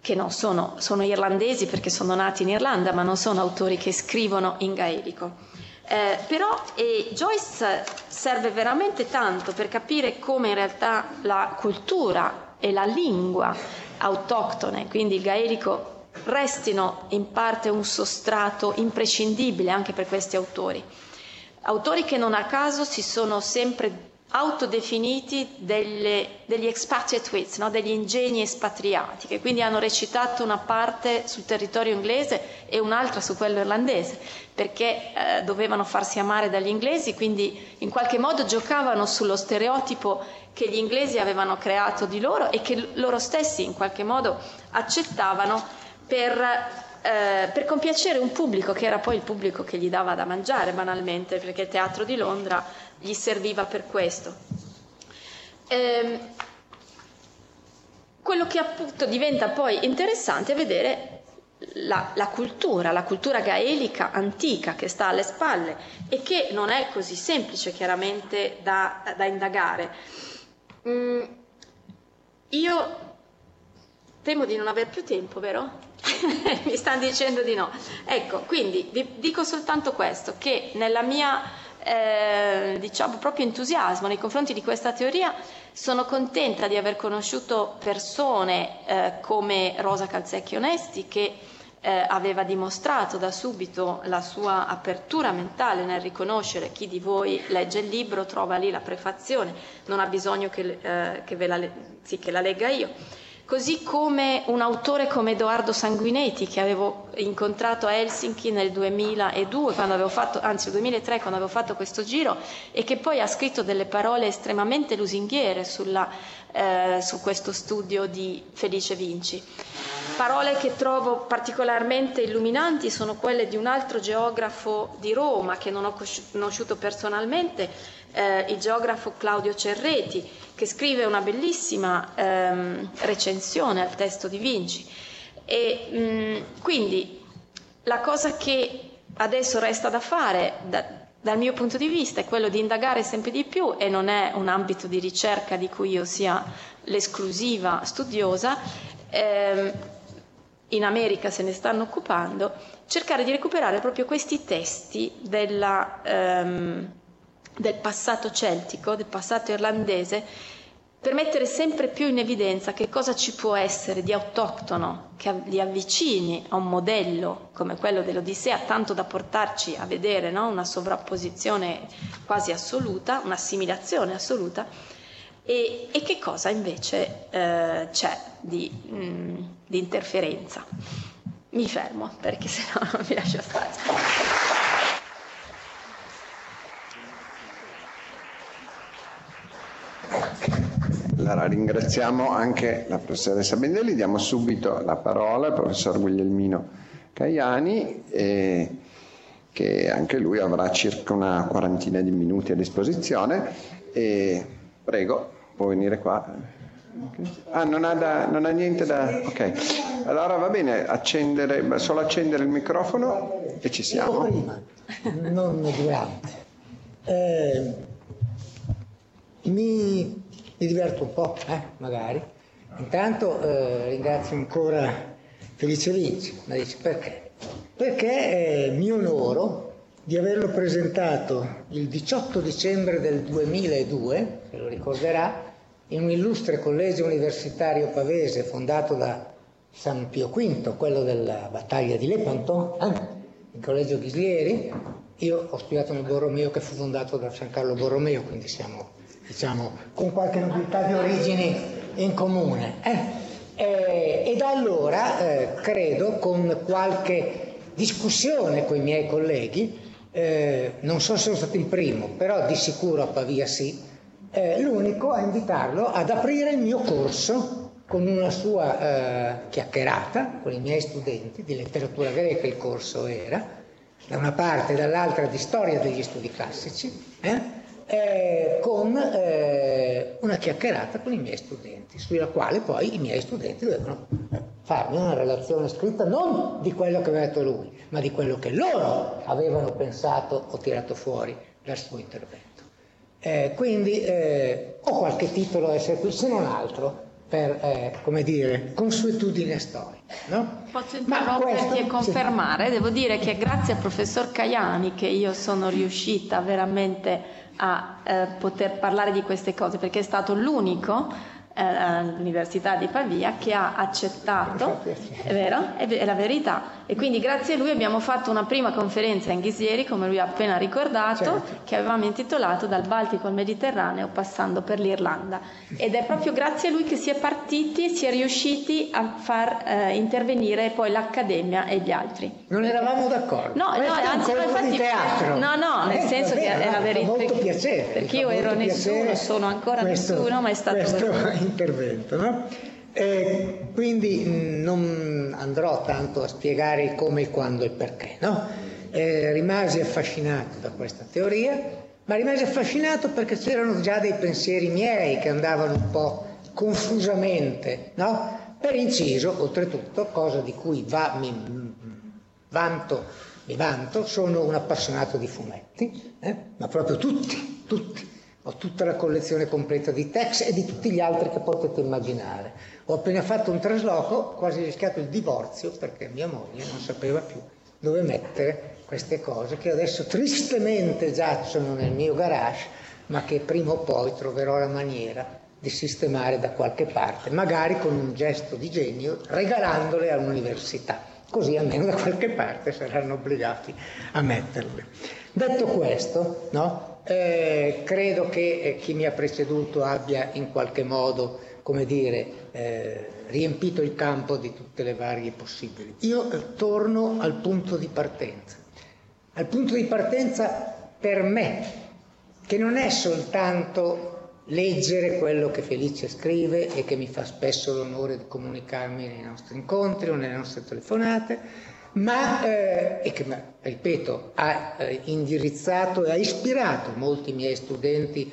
che non sono, sono irlandesi perché sono nati in Irlanda, ma non sono autori che scrivono in gaelico. Eh, però eh, Joyce serve veramente tanto per capire come in realtà la cultura e la lingua autoctone, quindi il gaelico, restino in parte un sostrato imprescindibile anche per questi autori. Autori che non a caso si sono sempre autodefiniti delle, degli expatriate wits, no? degli ingegni espatriati, che quindi hanno recitato una parte sul territorio inglese e un'altra su quello irlandese, perché eh, dovevano farsi amare dagli inglesi, quindi in qualche modo giocavano sullo stereotipo che gli inglesi avevano creato di loro e che loro stessi in qualche modo accettavano per eh, per compiacere un pubblico che era poi il pubblico che gli dava da mangiare banalmente, perché il teatro di Londra gli serviva per questo. Eh, quello che appunto diventa poi interessante è vedere la, la, cultura, la cultura gaelica antica che sta alle spalle e che non è così semplice chiaramente da, da indagare. Mm, io temo di non aver più tempo, vero? Mi stanno dicendo di no. Ecco, quindi vi dico soltanto questo, che nella mia eh, diciamo proprio entusiasmo nei confronti di questa teoria sono contenta di aver conosciuto persone eh, come Rosa Calzecchi Onesti che eh, aveva dimostrato da subito la sua apertura mentale nel riconoscere chi di voi legge il libro, trova lì la prefazione, non ha bisogno che, eh, che, la, sì, che la legga io Così come un autore come Edoardo Sanguinetti, che avevo incontrato a Helsinki nel 2002, quando avevo fatto, anzi nel 2003, quando avevo fatto questo giro, e che poi ha scritto delle parole estremamente lusinghiere sulla, eh, su questo studio di Felice Vinci. Parole che trovo particolarmente illuminanti sono quelle di un altro geografo di Roma che non ho conosciuto personalmente, eh, il geografo Claudio Cerreti, che scrive una bellissima ehm, recensione al testo di Vinci. E, mh, quindi la cosa che adesso resta da fare da, dal mio punto di vista è quello di indagare sempre di più e non è un ambito di ricerca di cui io sia l'esclusiva studiosa. Ehm, in America se ne stanno occupando, cercare di recuperare proprio questi testi della, ehm, del passato celtico, del passato irlandese, per mettere sempre più in evidenza che cosa ci può essere di autoctono che li avvicini a un modello come quello dell'Odissea, tanto da portarci a vedere no? una sovrapposizione quasi assoluta, un'assimilazione assoluta, e, e che cosa invece eh, c'è di, mh, mm, di interferenza. Mi fermo perché sennò non mi lascio spazio. Allora, ringraziamo anche la professoressa Bendelli, diamo subito la parola al professor Guglielmino Caiani, eh, che anche lui avrà circa una quarantina di minuti a disposizione. E, prego, può venire qua. Ah, non ha, da, non ha, niente da... Ok, allora va bene, accendere, solo accendere il microfono e ci siamo. Prima, non durante. Eh, mi mi diverto un po', eh, magari. Intanto eh, ringrazio ancora Felice Vinci, ma dice perché? Perché mi onoro di averlo presentato il 18 dicembre del 2002, se lo ricorderà, in un illustre collegio universitario pavese fondato da San Pio V, quello della battaglia di Lepanto, eh, il collegio Ghislieri. Io ho studiato nel Borromeo che fu fondato da San Carlo Borromeo, quindi siamo diciamo, con qualche nobiltà di origini in comune. Eh? Eh, e da allora, eh, credo, con qualche discussione con i miei colleghi, eh, non so se sono stato il primo, però di sicuro a Pavia sì, eh, l'unico a invitarlo ad aprire il mio corso con una sua eh, chiacchierata con i miei studenti di letteratura greca, il corso era, da una parte e dall'altra di storia degli studi classici, eh? eh, con eh, una chiacchierata con i miei studenti, sulla quale poi i miei studenti dovevano farmi una relazione scritta non di quello che aveva detto lui, ma di quello che loro avevano pensato o tirato fuori dal suo intervento. Eh, quindi eh, ho qualche titolo a essere qui, se non altro, per, eh, come dire, consuetudine storica. No? Posso interromperti questo, e confermare? Sì. Devo dire che grazie al professor Caiani che io sono riuscita veramente a eh, poter parlare di queste cose, perché è stato l'unico all'Università di Pavia che ha accettato, è vero? È, la verità. E quindi grazie a lui abbiamo fatto una prima conferenza in Ghislieri, come lui ha appena ricordato, Certo. che avevamo intitolato Dal Baltico al Mediterraneo passando per l'Irlanda. Ed è proprio grazie a lui che si è partiti, si è riusciti a far eh, intervenire poi l'Accademia e gli altri. Non eravamo d'accordo. No, Questo no, anzi, infatti- teatro. no, no, nel Eh, senso va che è la verità. molto piacere. Perché io ero nessuno, sono ancora questo- nessuno, ma è stato questo bello. intervento, no? Eh, quindi mh, non andrò tanto a spiegare il come, il quando e il perché, no? Eh, rimasi affascinato da questa teoria, ma rimasi affascinato perché c'erano già dei pensieri miei che andavano un po' confusamente, no? Per inciso, oltretutto, cosa di cui va, mi, vanto, mi vanto, sono un appassionato di fumetti, eh? ma proprio tutti, tutti. Ho tutta la collezione completa di Tex e di tutti gli altri che potete immaginare. Ho appena fatto un trasloco, quasi rischiato il divorzio perché mia moglie non sapeva più dove mettere queste cose che adesso tristemente giacciono nel mio garage, ma che prima o poi troverò la maniera di sistemare da qualche parte, magari con un gesto di genio, regalandole all'università, così almeno da qualche parte saranno obbligati a metterle. Detto questo, no, eh, credo che eh, chi mi ha preceduto abbia in qualche modo, come dire, eh, riempito il campo di tutte le varie possibili. Io eh, torno al punto di partenza. Al punto di partenza per me, che non è soltanto leggere quello che Felice scrive e che mi fa spesso l'onore di comunicarmi nei nostri incontri o nelle nostre telefonate, ma eh, e che, ripeto, ha eh, indirizzato e ha ispirato molti miei studenti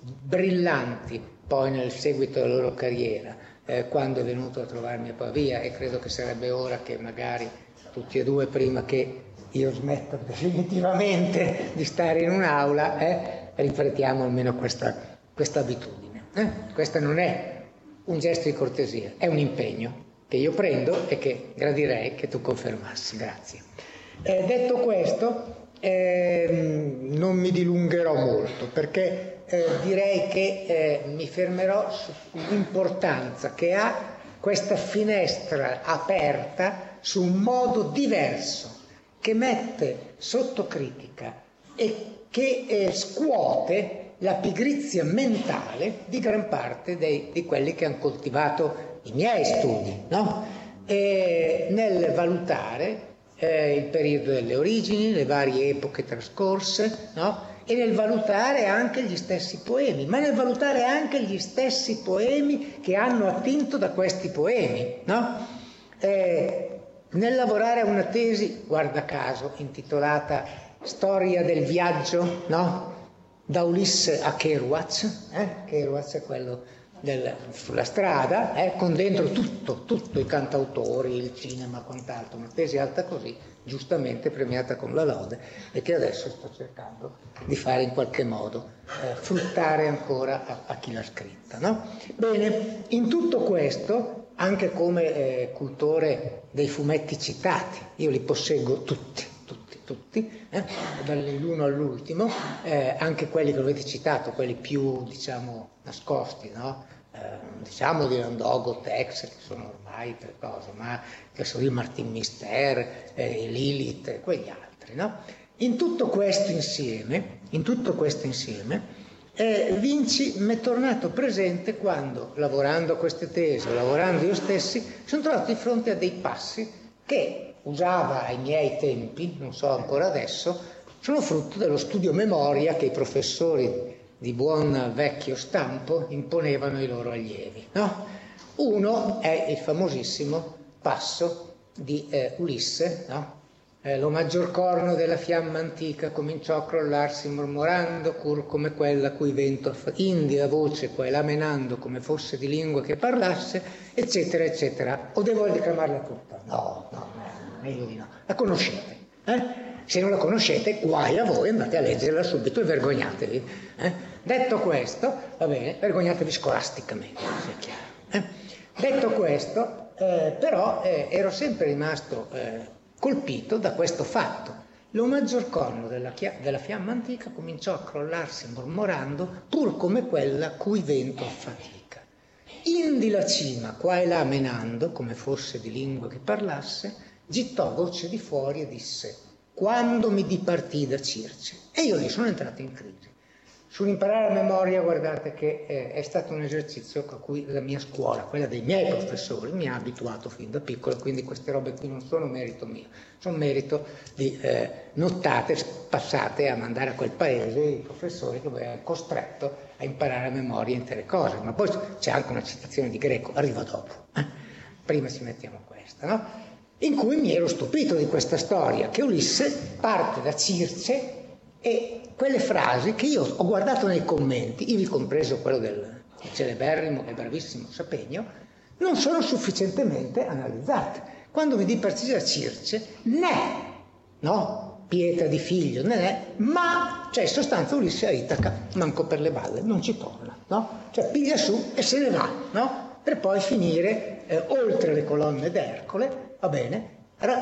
brillanti poi nel seguito della loro carriera, eh, quando è venuto a trovarmi a Pavia e credo che sarebbe ora che magari tutti e due prima che io smetta definitivamente di stare in un'aula, eh, ripetiamo almeno questa, questa abitudine. eh. Questa non è un gesto di cortesia, è un impegno che io prendo e che gradirei che tu confermassi. Grazie. Eh, detto questo, ehm, non mi dilungherò molto perché eh, direi che eh, mi fermerò sull'importanza che ha questa finestra aperta su un modo diverso che mette sotto critica e che eh, scuote la pigrizia mentale di gran parte dei- di quelli che hanno coltivato i miei studi, no? Nel valutare eh, il periodo delle origini, le varie epoche trascorse, no? E nel valutare anche gli stessi poemi, ma nel valutare anche gli stessi poemi che hanno attinto da questi poemi, no? Eh, nel lavorare a una tesi, guarda caso, intitolata Storia del viaggio, no? Da Ulisse a Kerouac, eh? Kerouac è quello del- sulla strada, eh? con dentro tutto, tutto, i cantautori, il cinema, quant'altro, una tesi alta così, giustamente premiata con la lode e che adesso sto cercando di fare in qualche modo eh, fruttare ancora a, a chi l'ha scritta. No? Bene, in tutto questo, anche come eh, cultore dei fumetti citati, io li posseggo tutti, tutti, tutti, eh, dall'uno all'ultimo, eh, anche quelli che avete citato, quelli più, diciamo, nascosti, no? Eh, diciamo di Landogo, Tex, che sono ormai tre cose, ma che sono io, Martin Mister, eh, Lilith, e quegli altri, no? In tutto questo insieme, in tutto questo insieme, eh, Vinci mi è tornato presente quando, lavorando a queste tesi, lavorando io stessi, sono trovato di fronte a dei passi che usava ai miei tempi, non so ancora adesso, sono frutto dello studio memoria che i professori di buon vecchio stampo imponevano ai loro allievi. no? Uno è il famosissimo passo di eh, Ulisse, no? Eh, lo maggior corno della fiamma antica cominciò a crollarsi mormorando, cur come quella cui vento affa- indi voce qua e là menando come fosse di lingua che parlasse, eccetera, eccetera. O devo declamarla tutta? No, no, meglio di no. La conoscete, eh? Se non la conoscete, guai a voi, andate a leggerla subito e vergognatevi. eh? Detto questo, va bene, vergognatevi scolasticamente, sia chiaro. eh? Detto questo, eh, però eh, ero sempre rimasto eh, colpito da questo fatto. Lo maggior corno della, chia- della fiamma antica cominciò a crollarsi mormorando, pur come quella cui vento affatica. indi la cima, qua e là menando, come fosse di lingua che parlasse, gittò voce di fuori e disse, quando mi dipartì da Circe. E io lì sono entrato in crisi. Sull'imparare a memoria, guardate che eh, è stato un esercizio a cui la mia scuola, quella dei miei professori, mi ha abituato fin da piccolo, quindi queste robe qui non sono merito mio, sono merito di eh, nottate passate a mandare a quel paese i professori che mi avevano costretto a imparare a memoria intere cose. Ma poi c'è anche una citazione di Greco, arriva dopo. eh. Prima ci mettiamo questa, no? In cui mi ero stupito di questa storia, che Ulisse parte da Circe e quelle frasi che io ho guardato nei commenti, ivi compreso quello del celeberrimo e bravissimo Sapegno, non sono sufficientemente analizzate. Quando mi di partire a Circe, né, no, pietra di figlio, né, né, ma, cioè in sostanza Ulisse a Itaca, manco per le balle, non ci torna, no? Cioè piglia su e se ne va, no? Per poi finire eh, oltre le colonne d'Ercole, va bene,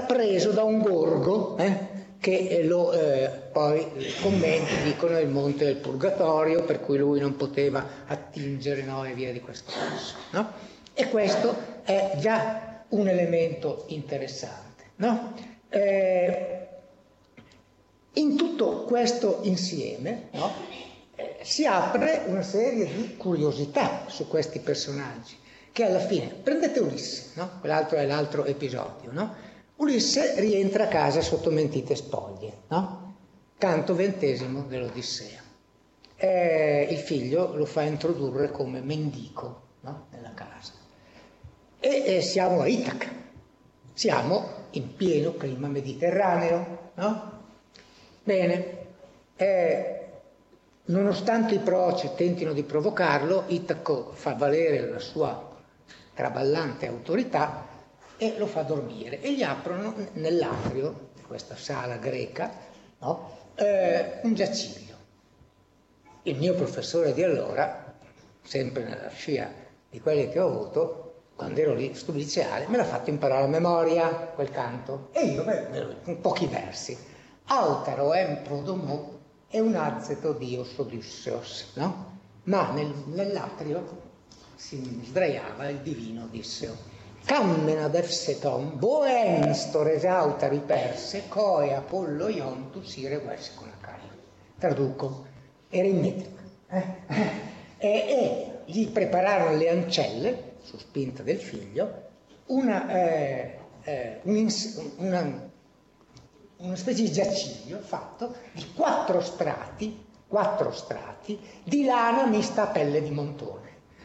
preso da un gorgo, eh? che eh, lo, eh, poi i commenti dicono il monte del purgatorio, per cui lui non poteva attingere no, e via di questo passo. No? E questo è già un elemento interessante. No? Eh, in tutto questo insieme eh, si apre una serie di curiosità su questi personaggi, che alla fine, prendete Ulisse, no? quell'altro è l'altro episodio, no? Ulisse rientra a casa sotto mentite spoglie, no? Canto ventesimo dell'Odissea. E il figlio lo fa introdurre come mendico nella casa. E, e, siamo a Itaca, siamo in pieno clima mediterraneo? Bene, eh, nonostante i proci tentino di provocarlo, Itaco fa valere la sua traballante autorità e lo fa dormire e gli aprono nell'atrio di questa sala greca no? eh, un giaciglio. Il mio professore di allora, sempre nella scia di quelli che ho avuto, quando ero lì sul liceale, me l'ha fatto imparare a memoria quel canto e io beh, con pochi versi. Autaro em prodomo e un azzeto dios odysseos, no? Ma nel, nell'atrio si sdraiava il divino Odisseo. Cammena defseton, boen stores auta riperse, coe Apollo iontu sire versi con la caia. Traduco, era in metrica. Eh? E, e, gli prepararono le ancelle, su spinta del figlio, una, eh, eh, un, una, una specie di giaciglio fatto di quattro strati, quattro strati di lana mista a pelle di montone.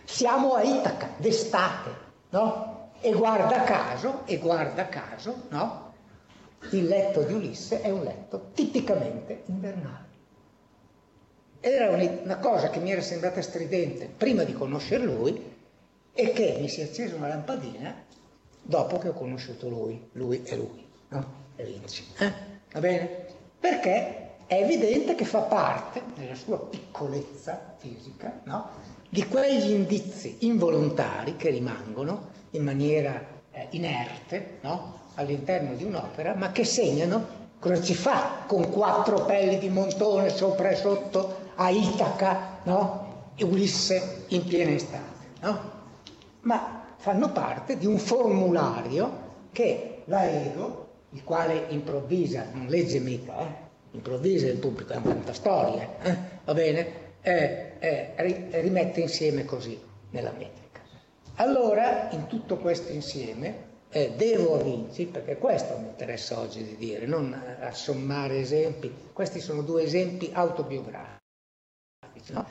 Siamo a Itaca, d'estate, no? E guarda caso, e guarda caso, no? Il letto di Ulisse è un letto tipicamente invernale. Era una cosa che mi era sembrata stridente prima di conoscere lui e che mi si è accesa una lampadina dopo che ho conosciuto lui, lui e lui, no? E Vinci. Eh? Va bene? Perché è evidente che fa parte, nella sua piccolezza fisica, no? Di quegli indizi involontari che rimangono in maniera eh, inerte no? all'interno di un'opera, ma che segnano cosa ci fa con quattro pelli di montone sopra e sotto a Itaca, no? e Ulisse in piena estate. No? Ma fanno parte di un formulario che l'Aego, il quale improvvisa, non legge mica, eh? improvvisa il pubblico, è un fantastoria, eh? va bene? Eh, eh, rimette insieme così nella metrica. Allora, in tutto questo insieme, eh, devo a Vinci, perché questo mi interessa oggi di dire, non assommare esempi, questi sono due esempi autobiografici, no?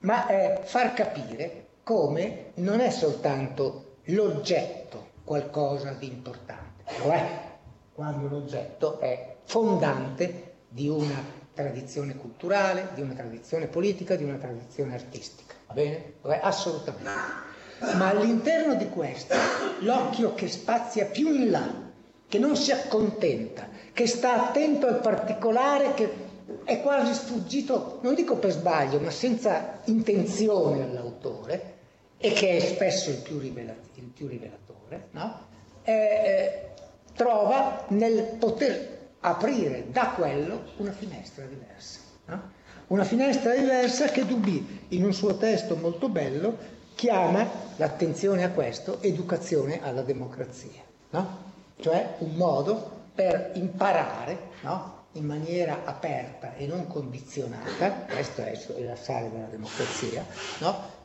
ma eh, far capire come non è soltanto l'oggetto qualcosa di importante, lo è quando l'oggetto è fondante di una tradizione culturale, di una tradizione politica, di una tradizione artistica. Va bene? È assolutamente ma all'interno di questo l'occhio che spazia più in là, che non si accontenta, che sta attento al particolare, che è quasi sfuggito, non dico per sbaglio, ma senza intenzione all'autore, e che è spesso il più, rivelat- il più rivelatore, no? eh, trova nel poter aprire da quello una finestra diversa. No? Una finestra diversa che Duby, in un suo testo molto bello, chiama l'attenzione a questo educazione alla democrazia, no? cioè un modo per imparare no? in maniera aperta e non condizionata, questo è la sale della democrazia,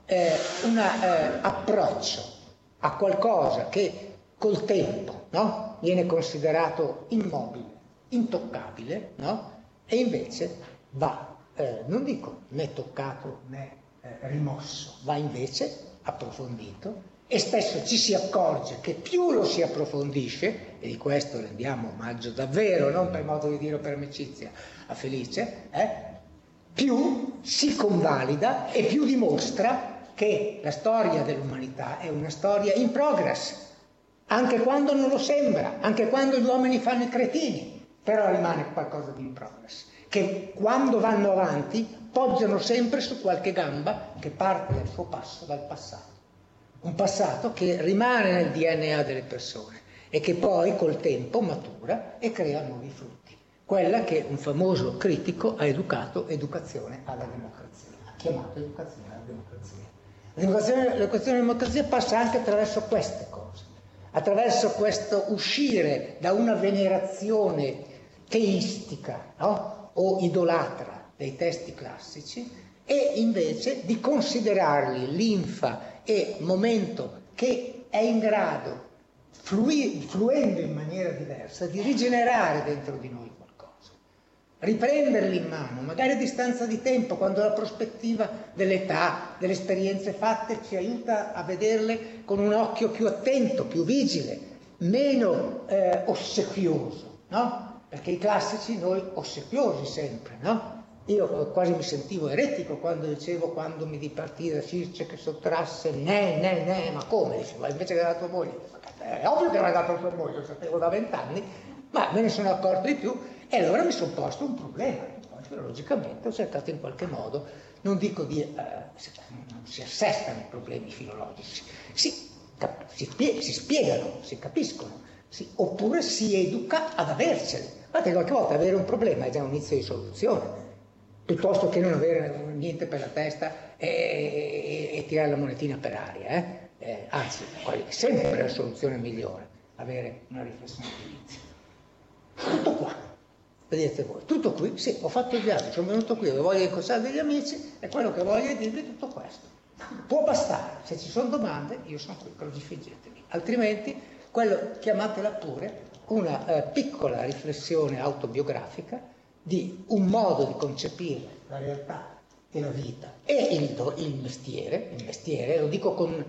eh, un eh, approccio a qualcosa che col tempo viene considerato immobile, intoccabile, no? e invece va, eh, non dico né toccato né eh, rimosso, va invece approfondito e spesso ci si accorge che più lo si approfondisce, e di questo rendiamo omaggio davvero, non per modo di dire per amicizia, a Felice, eh, più si convalida e più dimostra che la storia dell'umanità è una storia in progress, anche quando non lo sembra, anche quando gli uomini fanno i cretini, però rimane qualcosa di in progress, che quando vanno avanti poggiano sempre su qualche gamba che parte del suo passo dal passato un passato che rimane nel DNA delle persone e che poi col tempo matura e crea nuovi frutti. Quella che un famoso critico ha educato educazione alla democrazia, ha chiamato educazione alla democrazia. L'educazione alla democrazia passa anche attraverso queste cose, attraverso questo uscire da una venerazione teistica no? o idolatra dei testi classici e invece di considerarli linfa e momento che è in grado, flui, fluendo in maniera diversa, di rigenerare dentro di noi qualcosa, riprenderli in mano, magari a distanza di tempo, quando la prospettiva dell'età, delle esperienze fatte ci aiuta a vederle con un occhio più attento, più vigile, meno eh, ossequioso, no? Perché i classici noi ossequiosi sempre, no? Io quasi mi sentivo eretico quando dicevo quando mi dipartì da Circe che sottrasse ne, ne, ne, ma come? Dicevo, invece che era tua moglie. È ovvio che era dato tua moglie, lo sapevo da vent'anni, ma me ne sono accorto di più e allora mi sono posto un problema. Poi, logicamente ho cercato in qualche modo, non dico di, eh, non si assestano i problemi filologici, si, cap- si, spie- si spiegano, si capiscono, si, oppure si educa ad averceli. Guardate, qualche volta avere un problema è già un inizio di soluzione piuttosto che non avere niente per la testa e, e, e tirare la monetina per aria. Eh? Eh, anzi, è sempre la soluzione migliore, avere una riflessione di inizio. Tutto qua, vedete voi, tutto qui, sì, ho fatto il viaggio, sono venuto qui, ho voglia di incontrare degli amici e quello che voglio è dirvi tutto questo. Può bastare, se ci sono domande io sono qui, crocifiggetevi, altrimenti quello chiamatela pure una eh, piccola riflessione autobiografica di un modo di concepire la realtà e la vita e il, il mestiere, il mestiere, lo dico con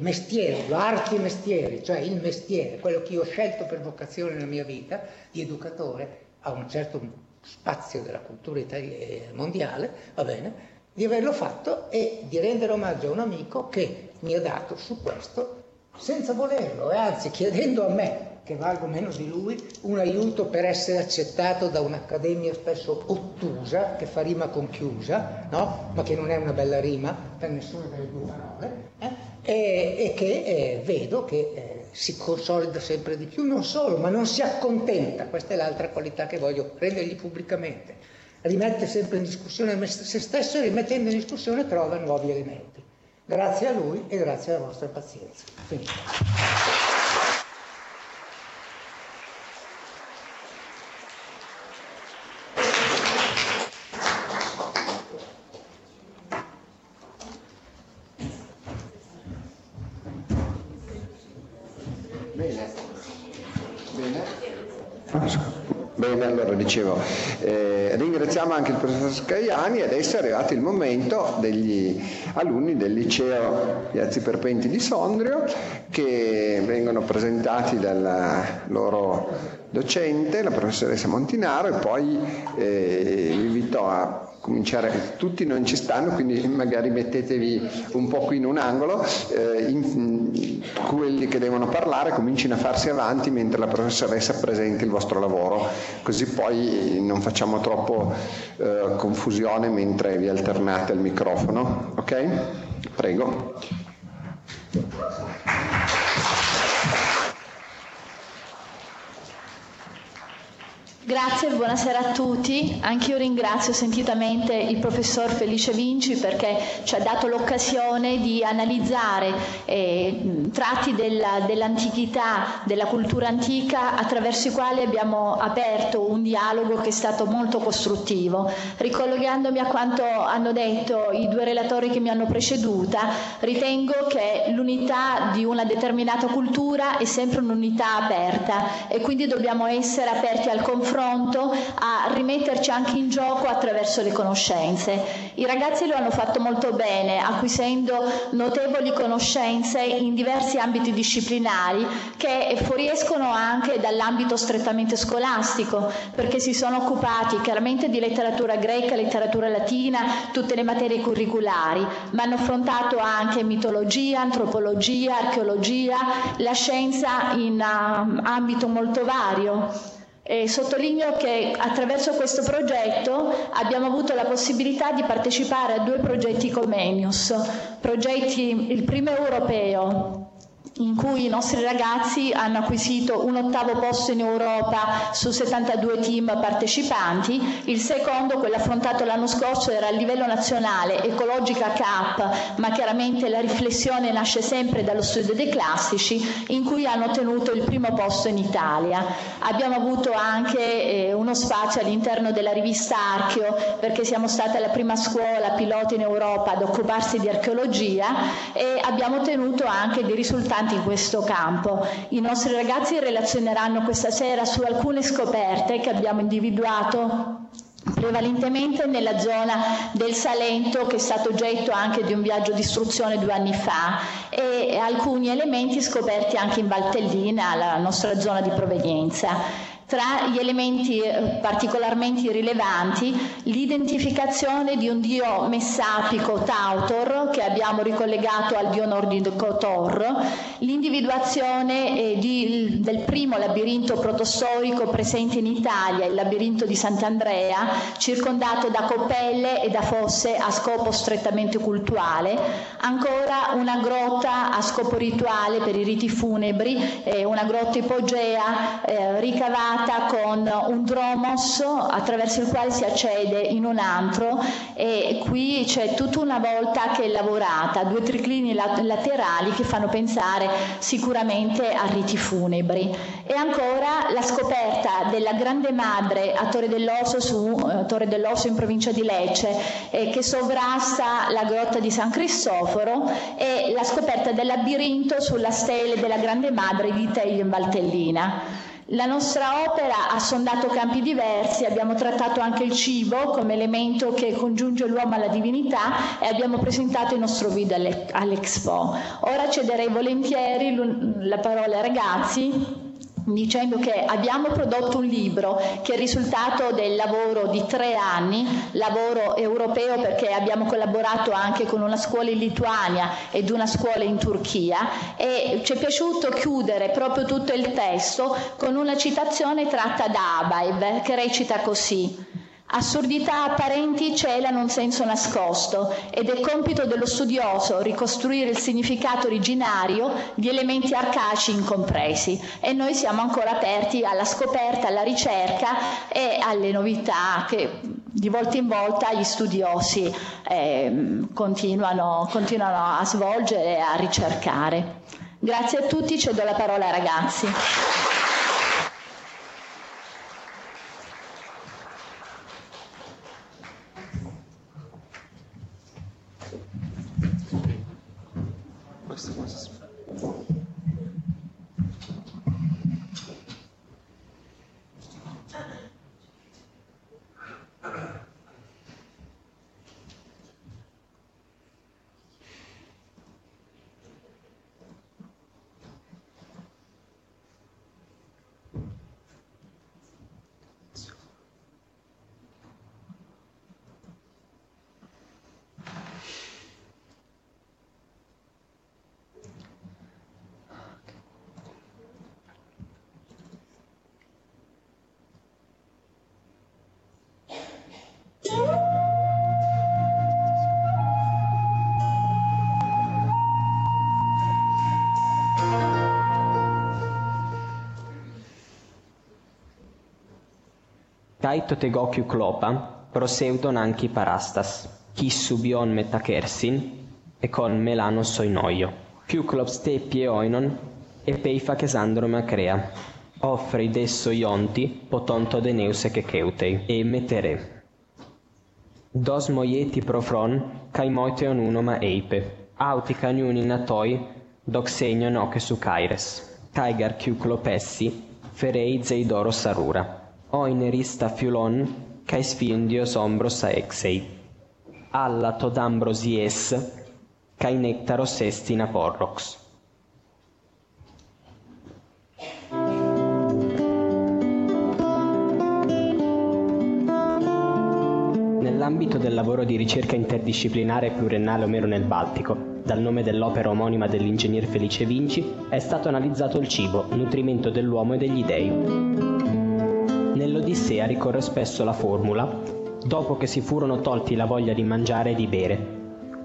mestiere, arti e mestieri, cioè il mestiere, quello che io ho scelto per vocazione nella mia vita di educatore a un certo spazio della cultura italiana, mondiale, va bene, di averlo fatto e di rendere omaggio a un amico che mi ha dato su questo senza volerlo e anzi chiedendo a me che valgo meno di lui, un aiuto per essere accettato da un'accademia spesso ottusa, che fa rima con chiusa, no? ma che non è una bella rima per nessuna delle due parole, eh? e, e, che eh, vedo che eh, si consolida sempre di più, non solo, ma non si accontenta, questa è l'altra qualità che voglio rendergli pubblicamente, rimette sempre in discussione se stesso e rimettendo in discussione trova nuovi elementi. Grazie a lui e grazie alla vostra pazienza. Finito. Bene, allora dicevo, eh, ringraziamo anche il professor Scaiani e adesso è arrivato il momento degli alunni del liceo Piazzi Perpenti di Sondrio che vengono presentati dal loro docente, la professoressa Montinaro e poi eh, vi invito a cominciare, tutti non ci stanno, quindi magari mettetevi un po' qui in un angolo, eh, in, quelli che devono parlare comincino a farsi avanti mentre la professoressa presenta il vostro lavoro, così poi non facciamo troppo eh, confusione mentre vi alternate al microfono, ok? Prego. Grazie buonasera a tutti. Anch'io ringrazio sentitamente il professor Felice Vinci perché ci ha dato l'occasione di analizzare eh, tratti della, dell'antichità, della cultura antica attraverso i quali abbiamo aperto un dialogo che è stato molto costruttivo. Ricollegandomi a quanto hanno detto i due relatori che mi hanno preceduta, ritengo che l'unità di una determinata cultura è sempre un'unità aperta e quindi dobbiamo essere aperti al confronto confronto a rimetterci anche in gioco attraverso le conoscenze. I ragazzi lo hanno fatto molto bene, acquisendo notevoli conoscenze in diversi ambiti disciplinari che fuoriescono anche dall'ambito strettamente scolastico, perché si sono occupati chiaramente di letteratura greca, letteratura latina, tutte le materie curriculari, ma hanno affrontato anche mitologia, antropologia, archeologia, la scienza in uh, ambito molto vario. E sottolineo che attraverso questo progetto abbiamo avuto la possibilità di partecipare a due progetti Comenius, progetti, il primo europeo in cui i nostri ragazzi hanno acquisito un ottavo posto in Europa su 72 team partecipanti, il secondo, quello affrontato l'anno scorso, era a livello nazionale, ecologica CAP, ma chiaramente la riflessione nasce sempre dallo studio dei classici, in cui hanno ottenuto il primo posto in Italia. Abbiamo avuto anche eh, uno spazio all'interno della rivista Archeo, perché siamo stati la prima scuola pilota in Europa ad occuparsi di archeologia e abbiamo ottenuto anche dei risultati importanti in questo campo. I nostri ragazzi relazioneranno questa sera su alcune scoperte che abbiamo individuato prevalentemente nella zona del Salento che è stato oggetto anche di un viaggio di istruzione due anni fa e alcuni elementi scoperti anche in Valtellina, la nostra zona di provenienza. Tra gli elementi eh, particolarmente rilevanti, l'identificazione di un dio messapico Tautor, che abbiamo ricollegato al dio nordico Thor, l'individuazione eh, di, del primo labirinto protostorico presente in Italia, il labirinto di Sant'Andrea, circondato da coppelle e da fosse a scopo strettamente cultuale, ancora una grotta a scopo rituale per i riti funebri, eh, una grotta ipogea eh, ricavata collegata con un dromos attraverso il quale si accede in un antro e qui c'è tutta una volta che è lavorata, due triclini laterali che fanno pensare sicuramente a riti funebri. E ancora la scoperta della Grande Madre a Torre dell'Osso, su, eh, Torre dell'Osso in provincia di Lecce, eh, che sovrasta la grotta di San Cristoforo e la scoperta del labirinto sulla stele della Grande Madre di Teglio in Valtellina. La nostra opera ha sondato campi diversi, abbiamo trattato anche il cibo come elemento che congiunge l'uomo alla divinità e abbiamo presentato il nostro video all'Expo. Ora cederei volentieri la parola ai ragazzi dicendo che abbiamo prodotto un libro che è il risultato del lavoro di tre anni, lavoro europeo perché abbiamo collaborato anche con una scuola in Lituania ed una scuola in Turchia e ci è piaciuto chiudere proprio tutto il testo con una citazione tratta da Abaib che recita così Assurdità apparenti celano un senso nascosto ed è compito dello studioso ricostruire il significato originario di elementi arcaici incompresi e noi siamo ancora aperti alla scoperta, alla ricerca e alle novità che di volta in volta gli studiosi eh, continuano, continuano a svolgere e a ricercare. Grazie a tutti, cedo la parola ai ragazzi. Taito tegokiu klopa, proseudon anchi parastas, qui subion metakersin, e con melano soinoio. Kyuklops te pieoinon, e peifa chesandrome acrea. Offre desso ionti, potonto deneuse che keutei, e metere. Dos moieti profron, kai moiteon unoma eipe, auti caniuni natoi, doxenio noce su caires. Taigar chiuclopessi, ferei zeidoro sarura. Oinerista fiulon, kai sfindio sombro saexei. Alla todambrosies, kai nectaros estina porrox. Nell'ambito del lavoro di ricerca interdisciplinare pluriennale Omero nel Baltico, dal nome dell'opera omonima dell'ingegner Felice Vinci, è stato analizzato il cibo, nutrimento dell'uomo e degli dei. Nell'Odissea ricorre spesso la formula dopo che si furono tolti la voglia di mangiare e di bere.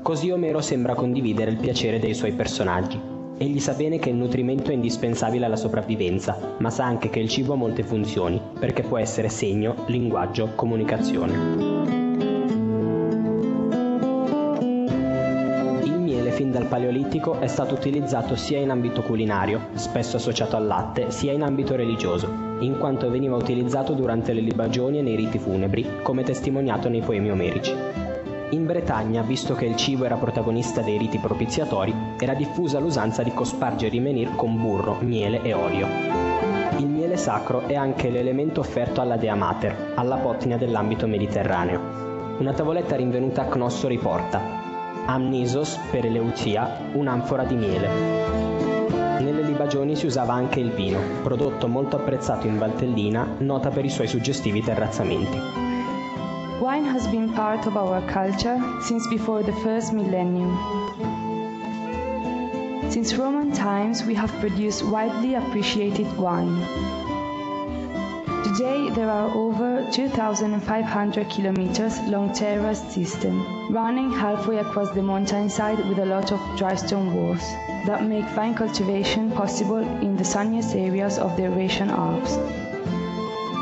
Così Omero sembra condividere il piacere dei suoi personaggi. Egli sa bene che il nutrimento è indispensabile alla sopravvivenza, ma sa anche che il cibo ha molte funzioni, perché può essere segno, linguaggio, comunicazione. Il miele fin dal Paleolitico è stato utilizzato sia in ambito culinario, spesso associato al latte, sia in ambito religioso, in quanto veniva utilizzato durante le libagioni e nei riti funebri, come testimoniato nei poemi omerici. In Bretagna, visto che il cibo era protagonista dei riti propiziatori, era diffusa l'usanza di cospargere i menhir con burro, miele e olio. Il miele sacro è anche l'elemento offerto alla Dea Mater, alla potnia dell'ambito mediterraneo. Una tavoletta rinvenuta a Cnosso riporta Amnisos per Eleucia, un'anfora di miele. Nelle libagioni si usava anche il vino, prodotto molto apprezzato in Valtellina, nota per i suoi suggestivi terrazzamenti. Wine has been part of our culture since before the first millennium. Since Roman times, we have produced widely appreciated wine. Today, there are over 2,500 kilometers long terrace system, running halfway across the mountainside with a lot of dry stone walls that make vine cultivation possible in the sunniest areas of the Eurasian Alps.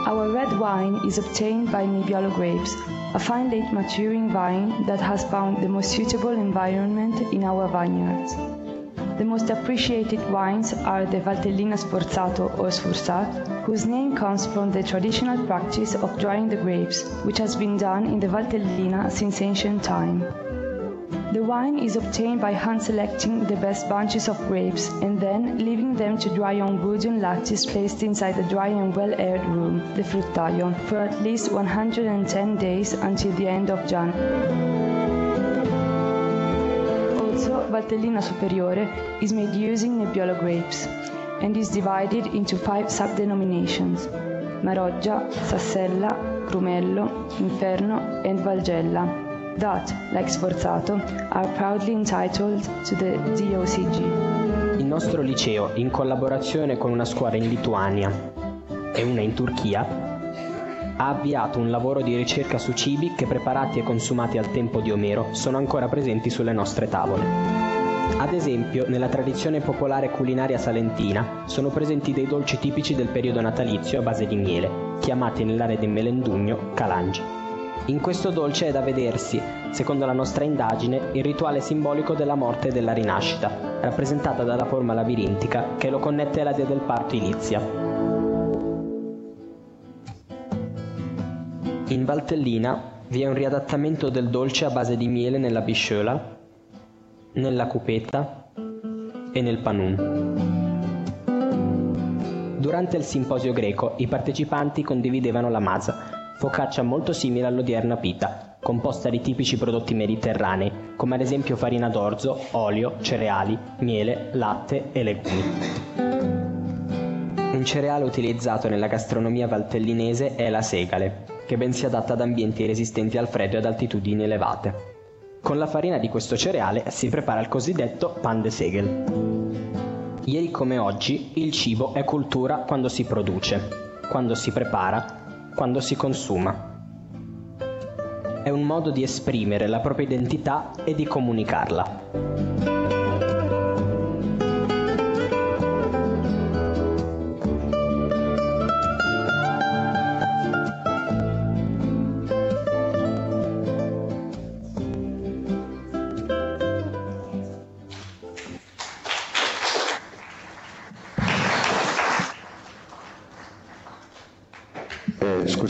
Our red wine is obtained by Nebbiolo grapes, a fine late maturing vine that has found the most suitable environment in our vineyards. The most appreciated wines are the Valtellina Sforzato or Sforzat, whose name comes from the traditional practice of drying the grapes, which has been done in the Valtellina since ancient time. The wine is obtained by hand selecting the best bunches of grapes and then leaving them to dry on wooden lattice placed inside a dry and well-aired room, the fruttaio, for at least 110 days until the end of January. Valtellina Superiore is made using Nebbiolo grapes and is divided into five sub-denominations, Maroggia, Sassella, Grumello, Inferno and Valgella that, like Sforzato, are proudly entitled to the DOCG. Il nostro liceo, in collaborazione con una scuola in Lituania e una in Turchia, ha avviato un lavoro di ricerca su cibi che preparati e consumati al tempo di Omero sono ancora presenti sulle nostre tavole. Ad esempio, nella tradizione popolare culinaria salentina sono presenti dei dolci tipici del periodo natalizio a base di miele, chiamati nell'area di Melendugno calangi. In questo dolce è da vedersi, secondo la nostra indagine, il rituale simbolico della morte e della rinascita, rappresentata dalla forma labirintica che lo connette alla dea del parto Ilizia. In Valtellina vi è un riadattamento del dolce a base di miele nella bisciola, nella cupetta e nel panun. Durante il simposio greco i partecipanti condividevano la masa, focaccia molto simile all'odierna pita, composta di tipici prodotti mediterranei, come ad esempio farina d'orzo, olio, cereali, miele, latte e legumi. Un cereale utilizzato nella gastronomia valtellinese è la segale, che ben si adatta ad ambienti resistenti al freddo e ad altitudini elevate. Con la farina di questo cereale si prepara il cosiddetto pan de segel. Ieri come oggi, il cibo è cultura quando si produce, quando si prepara, quando si consuma. È un modo di esprimere la propria identità e di comunicarla.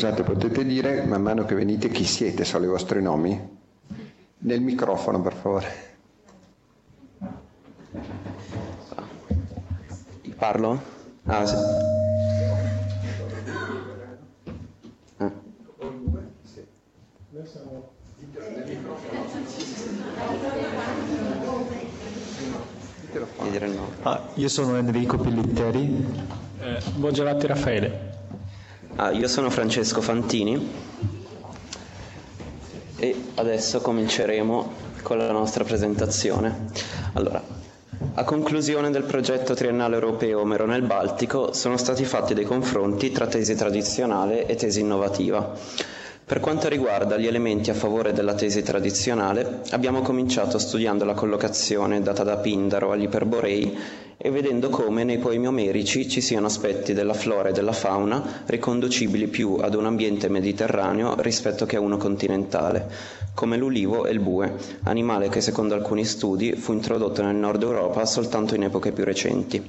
Scusate, potete dire man mano che venite chi siete, sono i vostri nomi? Nel microfono, per favore. Parlo? Ah, sì. Ah. Ah, io sono Enrico Pillitteri. Eh, Buongiorno Raffaele. Ah, io sono Francesco Fantini e adesso cominceremo con la nostra presentazione. Allora, a conclusione del progetto triennale europeo Omero nel Baltico sono stati fatti dei confronti tra tesi tradizionale e tesi innovativa. Per quanto riguarda gli elementi a favore della tesi tradizionale, abbiamo cominciato studiando la collocazione data da Pindaro agli Iperborei e vedendo come nei poemi omerici ci siano aspetti della flora e della fauna riconducibili più ad un ambiente mediterraneo rispetto che a uno continentale, come l'ulivo e il bue, animale che secondo alcuni studi fu introdotto nel nord Europa soltanto in epoche più recenti.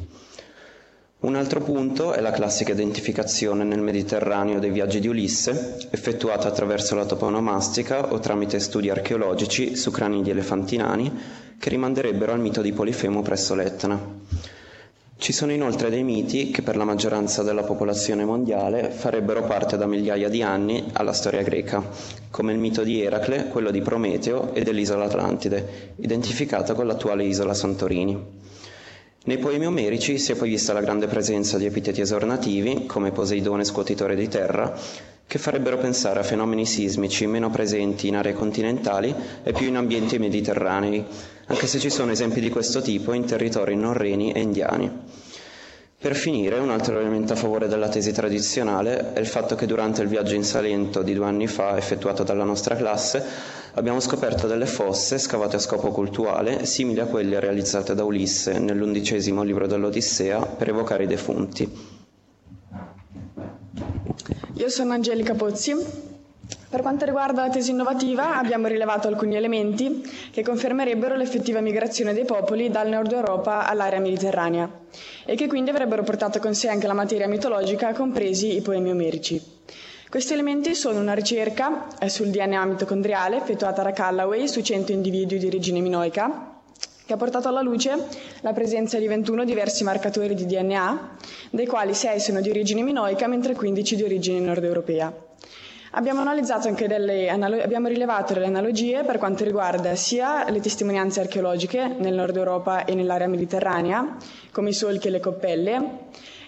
Un altro punto è la classica identificazione nel Mediterraneo dei viaggi di Ulisse, effettuata attraverso la toponomastica o tramite studi archeologici su crani di elefanti nani, che rimanderebbero al mito di Polifemo presso l'Etna. Ci sono inoltre dei miti che per la maggioranza della popolazione mondiale farebbero parte da migliaia di anni alla storia greca, come il mito di Eracle, quello di Prometeo e dell'isola Atlantide, identificata con l'attuale isola Santorini. Nei poemi omerici si è poi vista la grande presenza di epiteti esornativi, come Poseidone scuotitore di terra, che farebbero pensare a fenomeni sismici meno presenti in aree continentali e più in ambienti mediterranei, anche se ci sono esempi di questo tipo in territori non reni e indiani. Per finire, un altro elemento a favore della tesi tradizionale è il fatto che durante il viaggio in Salento di due anni fa, effettuato dalla nostra classe, abbiamo scoperto delle fosse scavate a scopo cultuale, simili a quelle realizzate da Ulisse nell'undicesimo libro dell'Odissea per evocare i defunti. Io sono Angelica Pozzi. Per quanto riguarda la tesi innovativa, abbiamo rilevato alcuni elementi che confermerebbero l'effettiva migrazione dei popoli dal nord Europa all'area mediterranea e che quindi avrebbero portato con sé anche la materia mitologica, compresi i poemi omerici. Questi elementi sono una ricerca eh, sul DNA mitocondriale effettuata da Callaway su 100 individui di origine minoica, che ha portato alla luce la presenza di 21 diversi marcatori di DNA, dei quali 6 sono di origine minoica, mentre 15 di origine nord europea. Abbiamo, delle, abbiamo rilevato delle analogie per quanto riguarda sia le testimonianze archeologiche nel nord Europa e nell'area mediterranea, come i solchi e le coppelle,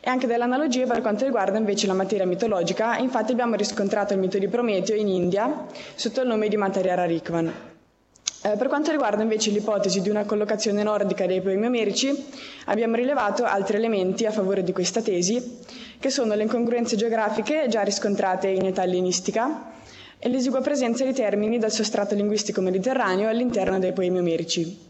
e anche delle analogie per quanto riguarda invece la materia mitologica. Infatti abbiamo riscontrato il mito di Prometeo in India sotto il nome di Materia Rarikvan. Eh, per quanto riguarda invece l'ipotesi di una collocazione nordica dei poemi omerici, abbiamo rilevato altri elementi a favore di questa tesi, che sono le incongruenze geografiche già riscontrate in età ellenistica e l'esigua presenza di termini dal sostrato linguistico mediterraneo all'interno dei poemi omerici.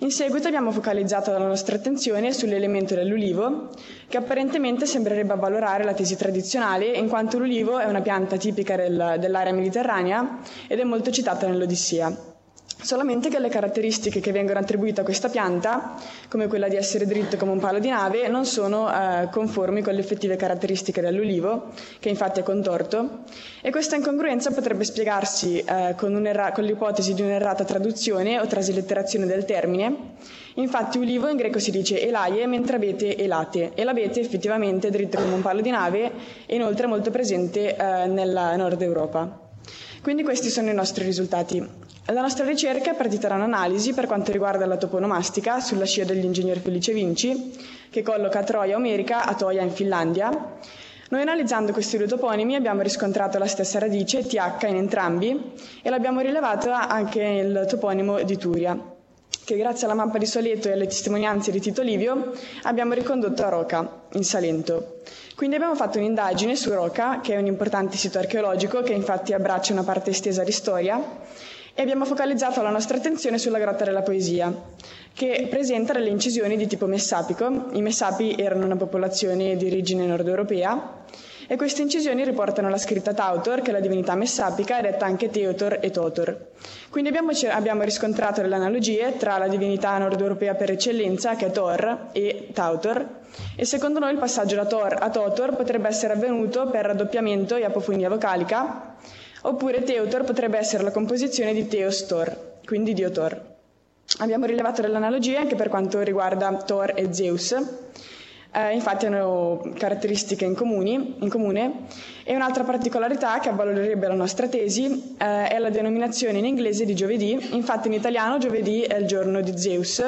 In seguito abbiamo focalizzato la nostra attenzione sull'elemento dell'ulivo, che apparentemente sembrerebbe avvalorare la tesi tradizionale, in quanto l'ulivo è una pianta tipica del, dell'area mediterranea ed è molto citata nell'Odissea. Solamente che le caratteristiche che vengono attribuite a questa pianta, come quella di essere dritto come un palo di nave, non sono eh, conformi con le effettive caratteristiche dell'ulivo, che infatti è contorto, e questa incongruenza potrebbe spiegarsi eh, con, erra- con l'ipotesi di un'errata traduzione o traslitterazione del termine. Infatti ulivo in greco si dice elaie, mentre abete elate, e l'abete effettivamente è dritto come un palo di nave e inoltre è molto presente eh, nella nord Europa. Quindi questi sono i nostri risultati. La nostra ricerca da un'analisi per quanto riguarda la toponomastica sulla scia dell'ingegner Felice Vinci, che colloca Troia Omerica a Toia in Finlandia. Noi analizzando questi due toponimi abbiamo riscontrato la stessa radice, TH, in entrambi e l'abbiamo rilevata anche nel toponimo di Turia, che grazie alla mappa di Soleto e alle testimonianze di Tito Livio abbiamo ricondotto a Roca, in Salento. Quindi abbiamo fatto un'indagine su Roca, che è un importante sito archeologico che infatti abbraccia una parte estesa di storia, e abbiamo focalizzato la nostra attenzione sulla Grotta della Poesia, che presenta delle incisioni di tipo messapico. I messapi erano una popolazione di origine nord europea e queste incisioni riportano la scritta Tautor, che è la divinità messapica, detta anche Teotor e Totor. Quindi abbiamo, abbiamo riscontrato delle analogie tra la divinità nord-europea per eccellenza, che è Thor, e Tautor, e secondo noi il passaggio da Thor a Totor potrebbe essere avvenuto per raddoppiamento e apofonia vocalica, oppure Teutor potrebbe essere la composizione di Theos Thor, quindi Dio Thor. Abbiamo rilevato delle analogie anche per quanto riguarda Thor e Zeus, eh, infatti hanno caratteristiche in, comuni, in, comune e un'altra particolarità che avvalorerebbe la nostra tesi eh, è la denominazione in inglese di giovedì, infatti in italiano giovedì è il giorno di Zeus,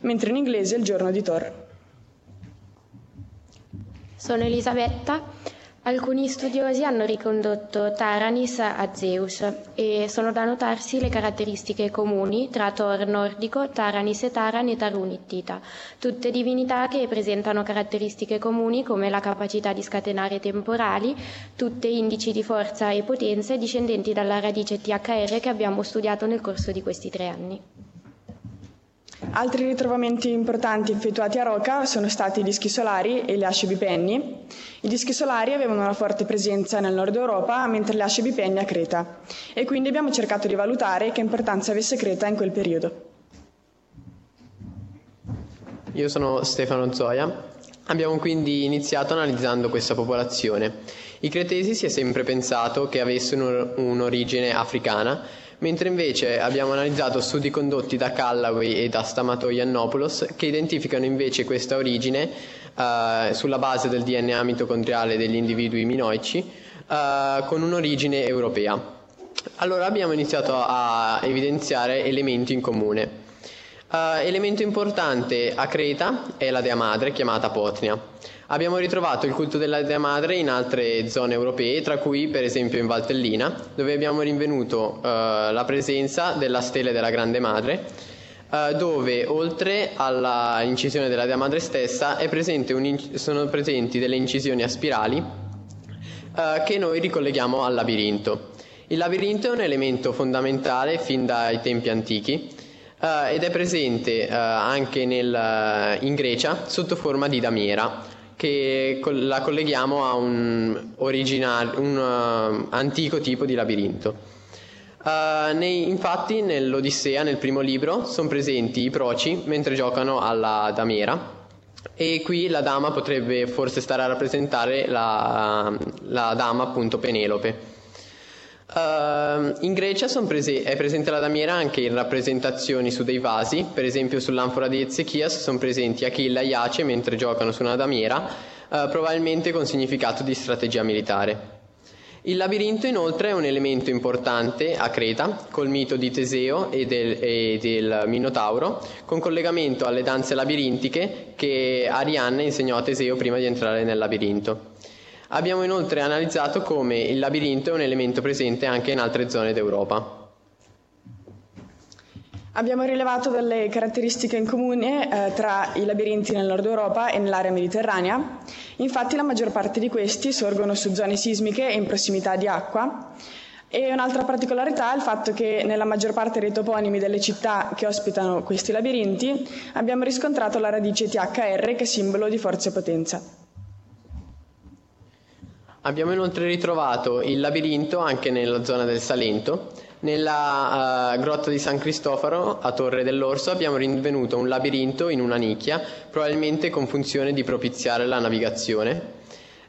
mentre in inglese è il giorno di Thor. Sono Elisabetta Alcuni studiosi hanno ricondotto Taranis a Zeus e sono da notarsi le caratteristiche comuni tra Thor nordico, Taranis e Taran e Tarun ittita, tutte divinità che presentano caratteristiche comuni come la capacità di scatenare temporali, tutte indici di forza e potenza discendenti dalla radice THR che abbiamo studiato nel corso di questi tre anni. Altri ritrovamenti importanti effettuati a Roca sono stati i dischi solari e le asce bipenni. I dischi solari avevano una forte presenza nel nord Europa, mentre le asce bipenni a Creta, e quindi abbiamo cercato di valutare che importanza avesse Creta in quel periodo. Io sono Stefano Zoia. Abbiamo quindi iniziato analizzando questa popolazione. I cretesi si è sempre pensato che avessero un'origine africana, mentre invece abbiamo analizzato studi condotti da Callaway e da Stamato Yiannopoulos che identificano invece questa origine eh, sulla base del DNA mitocondriale degli individui minoici eh, con un'origine europea. Allora abbiamo iniziato a evidenziare elementi in comune. Uh, elemento importante a Creta è la dea madre chiamata Potnia. Abbiamo ritrovato il culto della Dea Madre in altre zone europee, tra cui per esempio in Valtellina, dove abbiamo rinvenuto uh, la presenza della stele della Grande Madre, uh, dove oltre all'incisione della Dea Madre stessa inc- sono presenti delle incisioni a spirali che noi ricolleghiamo al labirinto. Il labirinto è un elemento fondamentale fin dai tempi antichi ed è presente anche nel, in Grecia sotto forma di damiera che la colleghiamo a un, original, un uh, antico tipo di labirinto. Uh, nei, infatti nell'Odissea, nel primo libro, sono presenti i proci mentre giocano alla damiera e qui la dama potrebbe forse stare a rappresentare la, la dama appunto Penelope. Uh, in Grecia prese- è presente la damiera anche in rappresentazioni su dei vasi, per esempio sull'anfora di Ezechias sono presenti Achille e Iace mentre giocano su una damiera, uh, probabilmente con significato di strategia militare. Il labirinto inoltre è un elemento importante a Creta, col mito di Teseo e del, e del Minotauro, con collegamento alle danze labirintiche che Arianna insegnò a Teseo prima di entrare nel labirinto. Abbiamo inoltre analizzato come il labirinto è un elemento presente anche in altre zone d'Europa. Abbiamo rilevato delle caratteristiche in comune eh, tra i labirinti nel nord Europa e nell'area mediterranea. Infatti la maggior parte di questi sorgono su zone sismiche e in prossimità di acqua. E un'altra particolarità è il fatto che nella maggior parte dei toponimi delle città che ospitano questi labirinti abbiamo riscontrato la radice THR che è simbolo di forza e potenza. Abbiamo inoltre ritrovato il labirinto anche nella zona del Salento. Nella uh, grotta di San Cristoforo a Torre dell'Orso abbiamo rinvenuto un labirinto in una nicchia, probabilmente con funzione di propiziare la navigazione.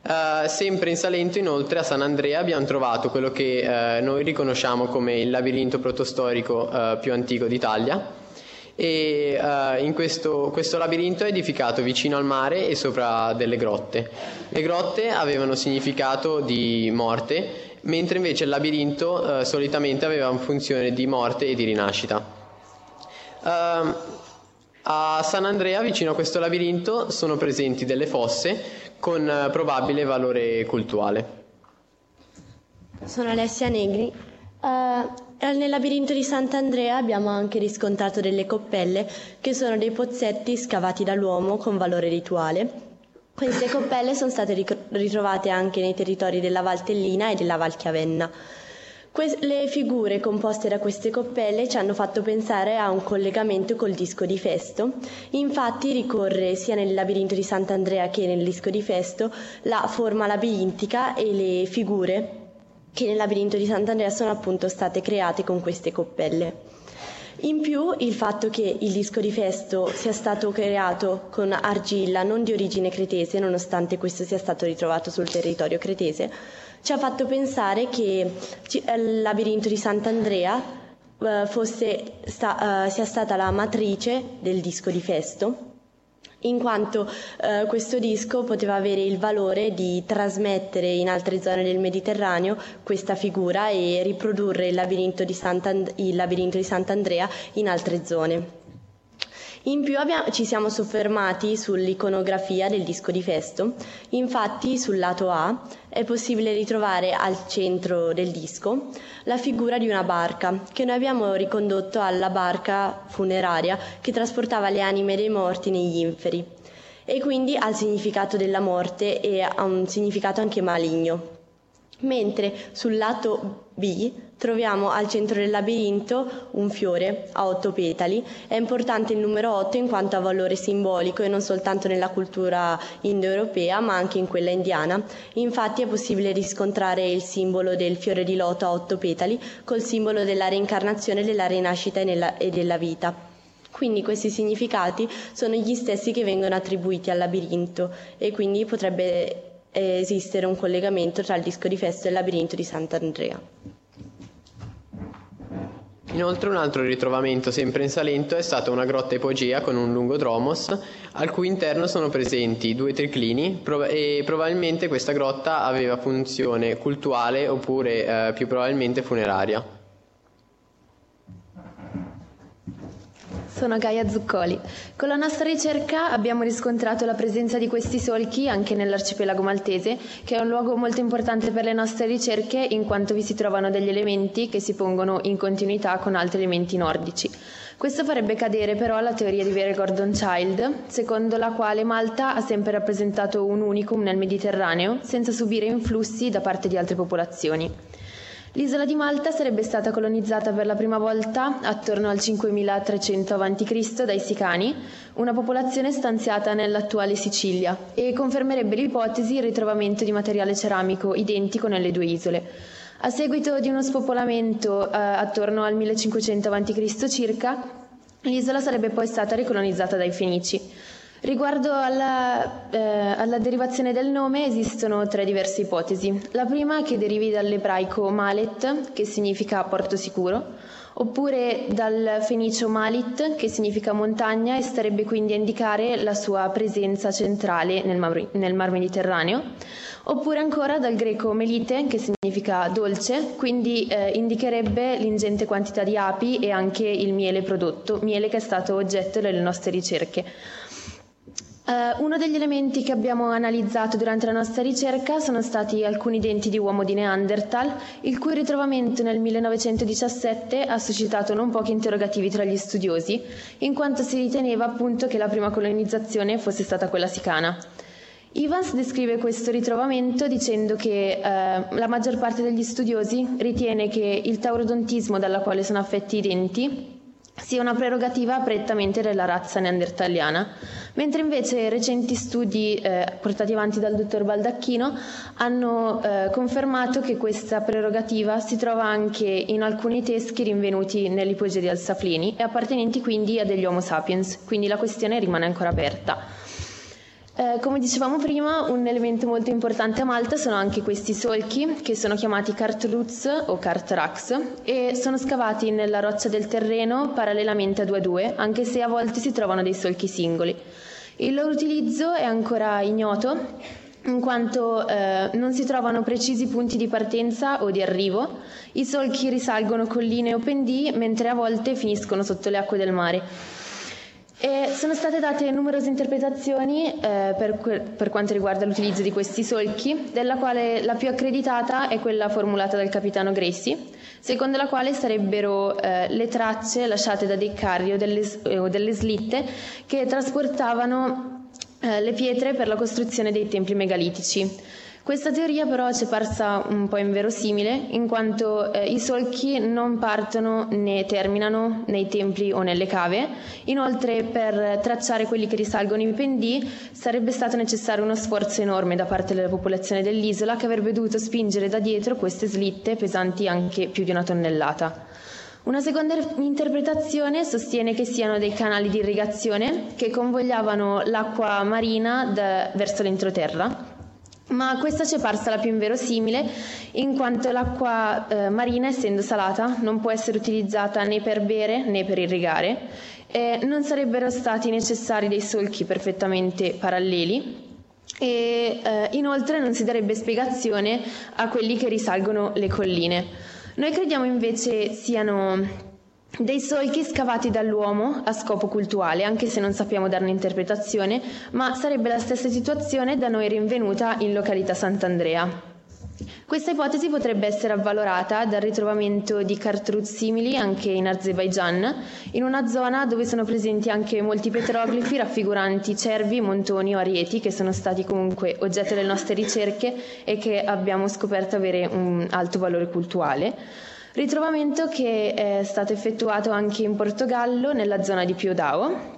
Uh, sempre in Salento, inoltre, a San Andrea abbiamo trovato quello che uh, noi riconosciamo come il labirinto protostorico più antico d'Italia, e uh, in questo, questo, labirinto è edificato vicino al mare e sopra delle grotte. Le grotte avevano significato di morte, mentre invece il labirinto uh, solitamente aveva funzione di morte e di rinascita. Uh, a San Andrea, vicino a questo labirinto, sono presenti delle fosse con probabile valore cultuale. Sono Alessia Negri. Nel labirinto di Sant'Andrea abbiamo anche riscontrato delle coppelle che sono dei pozzetti scavati dall'uomo con valore rituale. Queste coppelle sono state ritrovate anche nei territori della Valtellina e della Val Chiavenna. Que- le figure composte da queste coppelle ci hanno fatto pensare a un collegamento col disco di Festo. Infatti ricorre sia nel labirinto di Sant'Andrea che nel disco di Festo la forma labirintica e le figure che nel labirinto di Sant'Andrea sono appunto state create con queste coppelle. In più il fatto che il disco di Festo sia stato creato con argilla non di origine cretese, nonostante questo sia stato ritrovato sul territorio cretese, ci ha fatto pensare che il labirinto di Sant'Andrea eh, fosse sta, eh, sia stata la matrice del disco di Festo in quanto eh, questo disco poteva avere il valore di trasmettere in altre zone del Mediterraneo questa figura e riprodurre il labirinto di, Sant'And- il labirinto di Sant'Andrea in altre zone. In più abbiamo, ci siamo soffermati sull'iconografia del disco di Festo, infatti sul lato A è possibile ritrovare al centro del disco la figura di una barca che noi abbiamo ricondotto alla barca funeraria che trasportava le anime dei morti negli inferi e quindi ha il significato della morte e ha un significato anche maligno. Mentre sul lato B troviamo al centro del labirinto un fiore a otto petali. È importante il numero 8 in quanto ha valore simbolico e non soltanto nella cultura indoeuropea ma anche in quella indiana. Infatti è possibile riscontrare il simbolo del fiore di loto a otto petali col simbolo della reincarnazione, della rinascita e, e della vita. Quindi questi significati sono gli stessi che vengono attribuiti al labirinto e quindi potrebbe esistere un collegamento tra il disco di Festo e il labirinto di Sant'Andrea. Inoltre un altro ritrovamento sempre in Salento è stata una grotta ipogea con un lungo dromos al cui interno sono presenti due triclini e probabilmente questa grotta aveva funzione cultuale oppure eh, più probabilmente funeraria. Sono Gaia Zuccoli. Con la nostra ricerca abbiamo riscontrato la presenza di questi solchi anche nell'arcipelago maltese, che è un luogo molto importante per le nostre ricerche in quanto vi si trovano degli elementi che si pongono in continuità con altri elementi nordici. Questo farebbe cadere però la teoria di Vere Gordon Child, secondo la quale Malta ha sempre rappresentato un unicum nel Mediterraneo, senza subire influssi da parte di altre popolazioni. L'isola di Malta sarebbe stata colonizzata per la prima volta attorno al 5300 a.C. dai Sicani, una popolazione stanziata nell'attuale Sicilia, e confermerebbe l'ipotesi il ritrovamento di materiale ceramico identico nelle due isole. A seguito di uno spopolamento eh, attorno al 1500 a.C. circa, l'isola sarebbe poi stata ricolonizzata dai Fenici. Riguardo alla, eh, alla, derivazione del nome esistono tre diverse ipotesi. La prima che derivi dall'ebraico Malet, che significa porto sicuro, oppure dal fenicio Malit, che significa montagna e starebbe quindi a indicare la sua presenza centrale nel mar, nel mar Mediterraneo, oppure ancora dal greco Melite, che significa dolce, quindi eh, indicherebbe l'ingente quantità di api e anche il miele prodotto, miele che è stato oggetto delle nostre ricerche. Uh, uno degli elementi che abbiamo analizzato durante la nostra ricerca sono stati alcuni denti di uomo di Neanderthal, il cui ritrovamento nel 1917 ha suscitato non pochi interrogativi tra gli studiosi, in quanto si riteneva appunto che la prima colonizzazione fosse stata quella sicana. Evans descrive questo ritrovamento dicendo che uh, la maggior parte degli studiosi ritiene che il taurodontismo dalla quale sono affetti i denti sia una prerogativa prettamente della razza neandertaliana, mentre invece recenti studi eh, portati avanti dal dottor Baldacchino hanno eh, confermato che questa prerogativa si trova anche in alcuni teschi rinvenuti nell'ipogea di Alsaflini e appartenenti quindi a degli Homo sapiens, quindi la questione rimane ancora aperta. Eh, come dicevamo prima, un elemento molto importante a Malta sono anche questi solchi che sono chiamati Cartruz o Cartrax e sono scavati nella roccia del terreno parallelamente a due a due, anche se a volte si trovano dei solchi singoli. Il loro utilizzo è ancora ignoto in quanto eh, non si trovano precisi punti di partenza o di arrivo, i solchi risalgono colline o pendii mentre a volte finiscono sotto le acque del mare. E sono state date numerose interpretazioni eh, per, que- per, quanto riguarda l'utilizzo di questi solchi, della quale la più accreditata è quella formulata dal capitano Gracie, secondo la quale sarebbero eh, le tracce lasciate da dei carri o delle, o delle slitte che trasportavano eh, le pietre per la costruzione dei templi megalitici. Questa teoria però ci è parsa un po' inverosimile, in quanto eh, i solchi non partono né terminano nei templi o nelle cave. Inoltre, per tracciare quelli che risalgono i pendii sarebbe stato necessario uno sforzo enorme da parte della popolazione dell'isola che avrebbe dovuto spingere da dietro queste slitte pesanti anche più di una tonnellata. Una seconda interpretazione sostiene che siano dei canali di irrigazione che convogliavano l'acqua marina da, verso l'entroterra ma questa ci è parsa la più inverosimile in quanto l'acqua eh, marina, essendo salata, non può essere utilizzata né per bere né per irrigare. Eh, non sarebbero stati necessari dei solchi perfettamente paralleli e eh, inoltre non si darebbe spiegazione a quelli che risalgono le colline. Noi crediamo invece siano dei solchi scavati dall'uomo a scopo cultuale, anche se non sappiamo darne interpretazione, ma sarebbe la stessa situazione da noi rinvenuta in località Sant'Andrea. Questa ipotesi potrebbe essere avvalorata dal ritrovamento di cartruz simili anche in Azerbaijan, in una zona dove sono presenti anche molti petroglifi raffiguranti cervi, montoni o arieti che sono stati comunque oggetto delle nostre ricerche e che abbiamo scoperto avere un alto valore cultuale. Ritrovamento che è stato effettuato anche in Portogallo, nella zona di Piodao,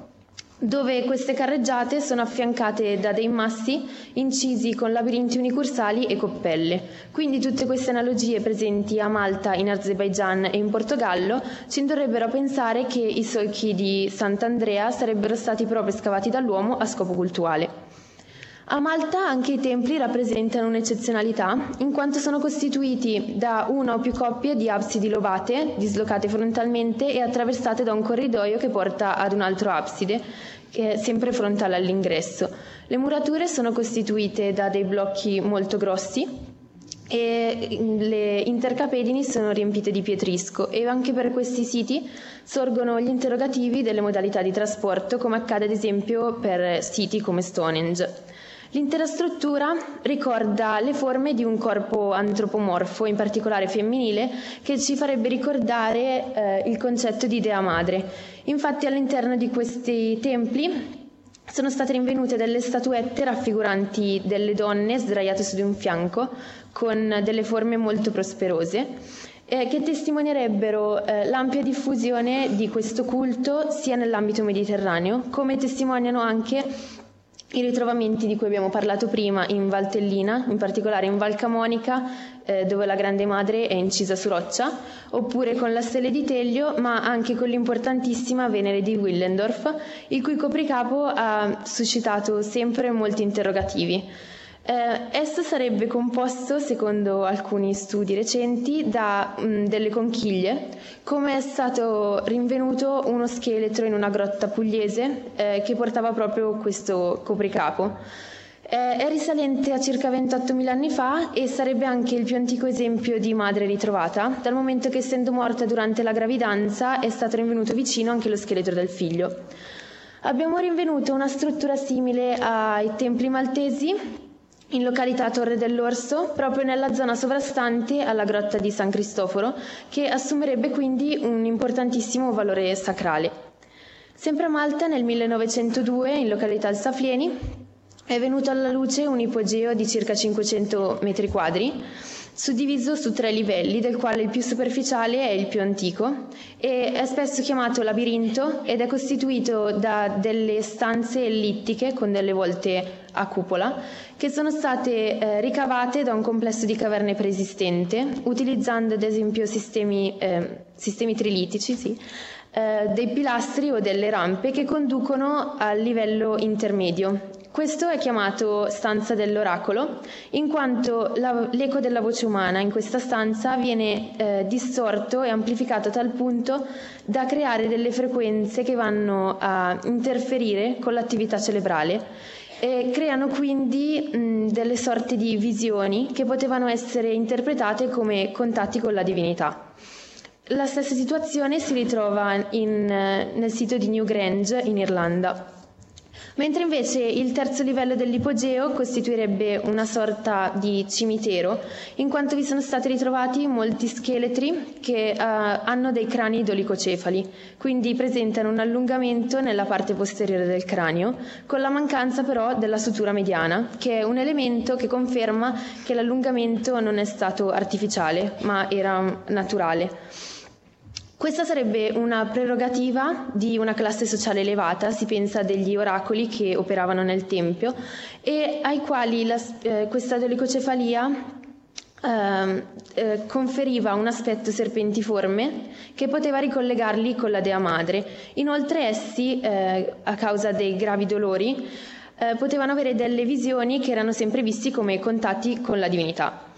dove queste carreggiate sono affiancate da dei massi incisi con labirinti unicursali e coppelle. Quindi tutte queste analogie presenti a Malta, in Azerbaijan e in Portogallo ci indurrebbero a pensare che i solchi di Sant'Andrea sarebbero stati proprio scavati dall'uomo a scopo cultuale. A Malta anche i templi rappresentano un'eccezionalità, in quanto sono costituiti da una o più coppie di absidi lobate, dislocate frontalmente e attraversate da un corridoio che porta ad un altro abside, che è sempre frontale all'ingresso. Le murature sono costituite da dei blocchi molto grossi, e le intercapedini sono riempite di pietrisco e anche per questi siti sorgono gli interrogativi delle modalità di trasporto come accade ad esempio per siti come Stonehenge. L'intera struttura ricorda le forme di un corpo antropomorfo, in particolare femminile, che ci farebbe ricordare eh, il concetto di dea madre. Infatti all'interno di questi templi sono state rinvenute delle statuette raffiguranti delle donne sdraiate su di un fianco con delle forme molto prosperose eh, che testimonierebbero eh, l'ampia diffusione di questo culto sia nell'ambito mediterraneo come testimoniano anche i ritrovamenti di cui abbiamo parlato prima in Valtellina, in particolare in Val Camonica, eh, dove la Grande Madre è incisa su roccia, oppure con la Stelle di Teglio, ma anche con l'importantissima Venere di Willendorf, il cui copricapo ha suscitato sempre molti interrogativi. Eh, esso sarebbe composto, secondo alcuni studi recenti, da mh, mm, delle conchiglie, come è stato rinvenuto uno scheletro in una grotta pugliese eh, che portava proprio questo copricapo. Eh, è risalente a circa 28.000 anni fa e sarebbe anche il più antico esempio di madre ritrovata, dal momento che essendo morta durante la gravidanza è stato rinvenuto vicino anche lo scheletro del figlio. Abbiamo rinvenuto una struttura simile ai templi maltesi in località Torre dell'Orso, proprio nella zona sovrastante alla grotta di San Cristoforo, che assumerebbe quindi un importantissimo valore sacrale. Sempre a Malta, nel 1902, in località Il Saflieni, è venuto alla luce un ipogeo di circa 500 metri quadri, suddiviso su tre livelli, del quale il più superficiale è il più antico e è spesso chiamato labirinto ed è costituito da delle stanze ellittiche con delle volte a cupola che sono state eh, ricavate da un complesso di caverne preesistente utilizzando ad esempio sistemi, eh, sistemi trilitici, sì, eh, dei pilastri o delle rampe che conducono al livello intermedio. Questo è chiamato stanza dell'oracolo, in quanto la, l'eco della voce umana in questa stanza viene eh, distorto e amplificato a tal punto da creare delle frequenze che vanno a interferire con l'attività cerebrale e creano quindi mh, delle sorte di visioni che potevano essere interpretate come contatti con la divinità. La stessa situazione si ritrova in, nel sito di Newgrange in Irlanda. Mentre invece il terzo livello dell'ipogeo costituirebbe una sorta di cimitero, in quanto vi sono stati ritrovati molti scheletri che uh, hanno dei crani dolicocefali, quindi presentano un allungamento nella parte posteriore del cranio, con la mancanza però della sutura mediana, che è un elemento che conferma che l'allungamento non è stato artificiale, ma era naturale. Questa sarebbe una prerogativa di una classe sociale elevata, si pensa degli oracoli che operavano nel Tempio e ai quali la, eh, questa dolicocefalia eh, eh, conferiva un aspetto serpentiforme che poteva ricollegarli con la Dea Madre. Inoltre essi, eh, a causa dei gravi dolori, eh, potevano avere delle visioni che erano sempre visti come contatti con la divinità.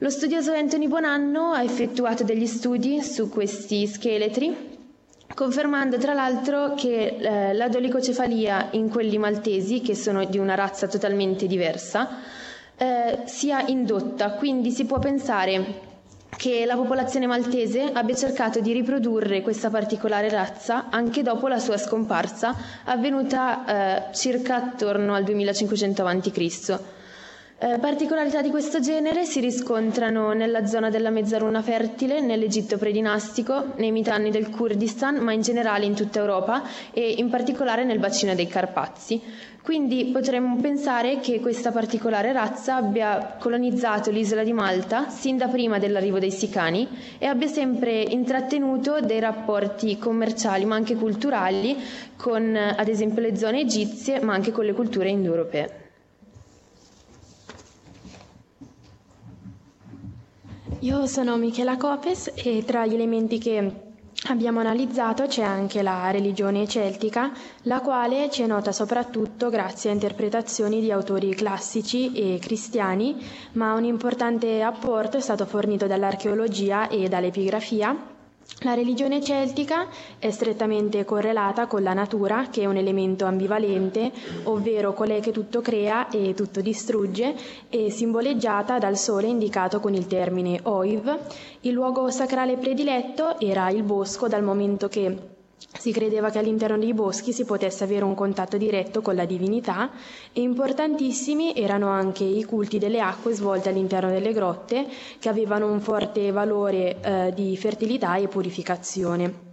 Lo studioso Anthony Bonanno ha effettuato degli studi su questi scheletri, confermando tra l'altro che eh, la dolicocefalia in quelli maltesi, che sono di una razza totalmente diversa, eh, sia indotta, quindi si può pensare che la popolazione maltese abbia cercato di riprodurre questa particolare razza anche dopo la sua scomparsa, avvenuta eh, circa attorno al 2500 a.C. Eh, particolarità di questo genere si riscontrano nella zona della mezzaluna fertile, nell'Egitto predinastico, nei mitanni del Kurdistan, ma in generale in tutta Europa e in particolare nel bacino dei Carpazi. Quindi potremmo pensare che questa particolare razza abbia colonizzato l'isola di Malta sin da prima dell'arrivo dei Sicani e abbia sempre intrattenuto dei rapporti commerciali ma anche culturali con ad esempio le zone egizie ma anche con le culture indoeuropee. Io sono Michela Copes e tra gli elementi che abbiamo analizzato c'è anche la religione celtica, la quale ci è nota soprattutto grazie a interpretazioni di autori classici e cristiani, ma un importante apporto è stato fornito dall'archeologia e dall'epigrafia la religione celtica è strettamente correlata con la natura, che è un elemento ambivalente, ovvero colei che tutto crea e tutto distrugge, e simboleggiata dal sole indicato con il termine Oiv. Il luogo sacrale prediletto era il bosco, dal momento che si credeva che all'interno dei boschi si potesse avere un contatto diretto con la divinità e importantissimi erano anche i culti delle acque svolte all'interno delle grotte che avevano un forte valore eh, di fertilità e purificazione.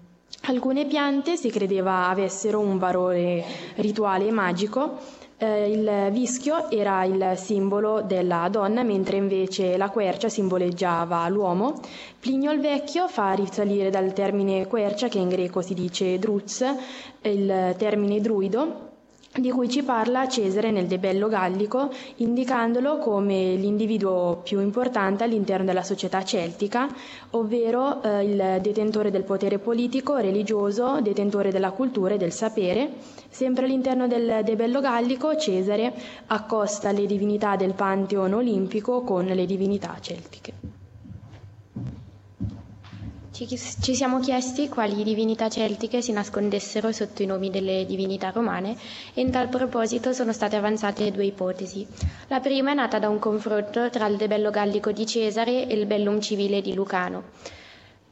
Alcune piante si credeva avessero un valore rituale e magico eh, il vischio era il simbolo della donna, mentre invece la quercia simboleggiava l'uomo. Plinio il Vecchio fa risalire dal termine quercia, che in greco si dice druz, il termine druido, di cui ci parla Cesare nel Debello Gallico, indicandolo come l'individuo più importante all'interno della società celtica, ovvero eh, il detentore del potere politico, religioso, detentore della cultura e del sapere. Sempre all'interno del Debello Gallico, Cesare accosta le divinità del Pantheon olimpico con le divinità celtiche. Ci, siamo chiesti quali divinità celtiche si nascondessero sotto i nomi delle divinità romane e in tal proposito sono state avanzate due ipotesi. La prima è nata da un confronto tra il debello gallico di Cesare e il bellum civile di Lucano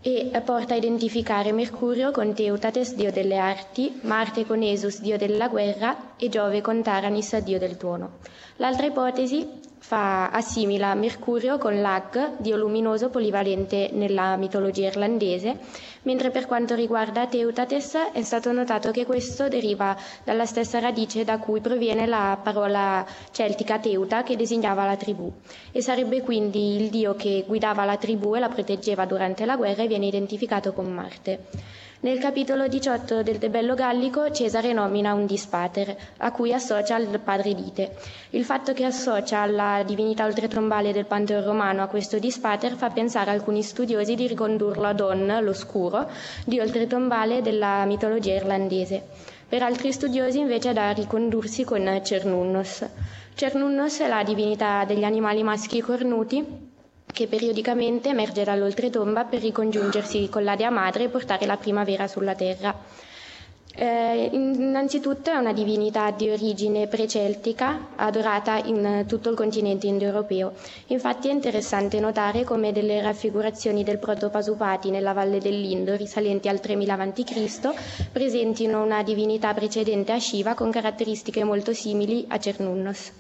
e porta a identificare Mercurio con Teutates, dio delle arti, Marte con Esus, dio della guerra e Giove con Taranis, dio del tuono. L'altra ipotesi fa, assimila Mercurio con Lag, dio luminoso polivalente nella mitologia irlandese, mentre per quanto riguarda Teutates è stato notato che questo deriva dalla stessa radice da cui proviene la parola celtica Teuta che designava la tribù e sarebbe quindi il dio che guidava la tribù e la proteggeva durante la guerra e viene identificato con Marte. Nel capitolo 18 del Debello Gallico Cesare nomina un dispater, a cui associa il padre Dite. Il fatto che associa la divinità oltretrombale del Panteon romano a questo dispater fa pensare a alcuni studiosi di ricondurlo a Don, l'oscuro, dio oltretombale della mitologia irlandese. Per altri studiosi invece è da ricondursi con Cernunnos. Cernunnos è la divinità degli animali maschi cornuti che periodicamente emerge dall'oltretomba per ricongiungersi con la Dea Madre e portare la primavera sulla terra. Eh, innanzitutto è una divinità di origine preceltica, adorata in tutto il continente indoeuropeo. Infatti è interessante notare come delle raffigurazioni del protopasupati nella valle dell'Indo, risalenti al 3000 a.C., presentino una divinità precedente a Shiva con caratteristiche molto simili a Cernunnos.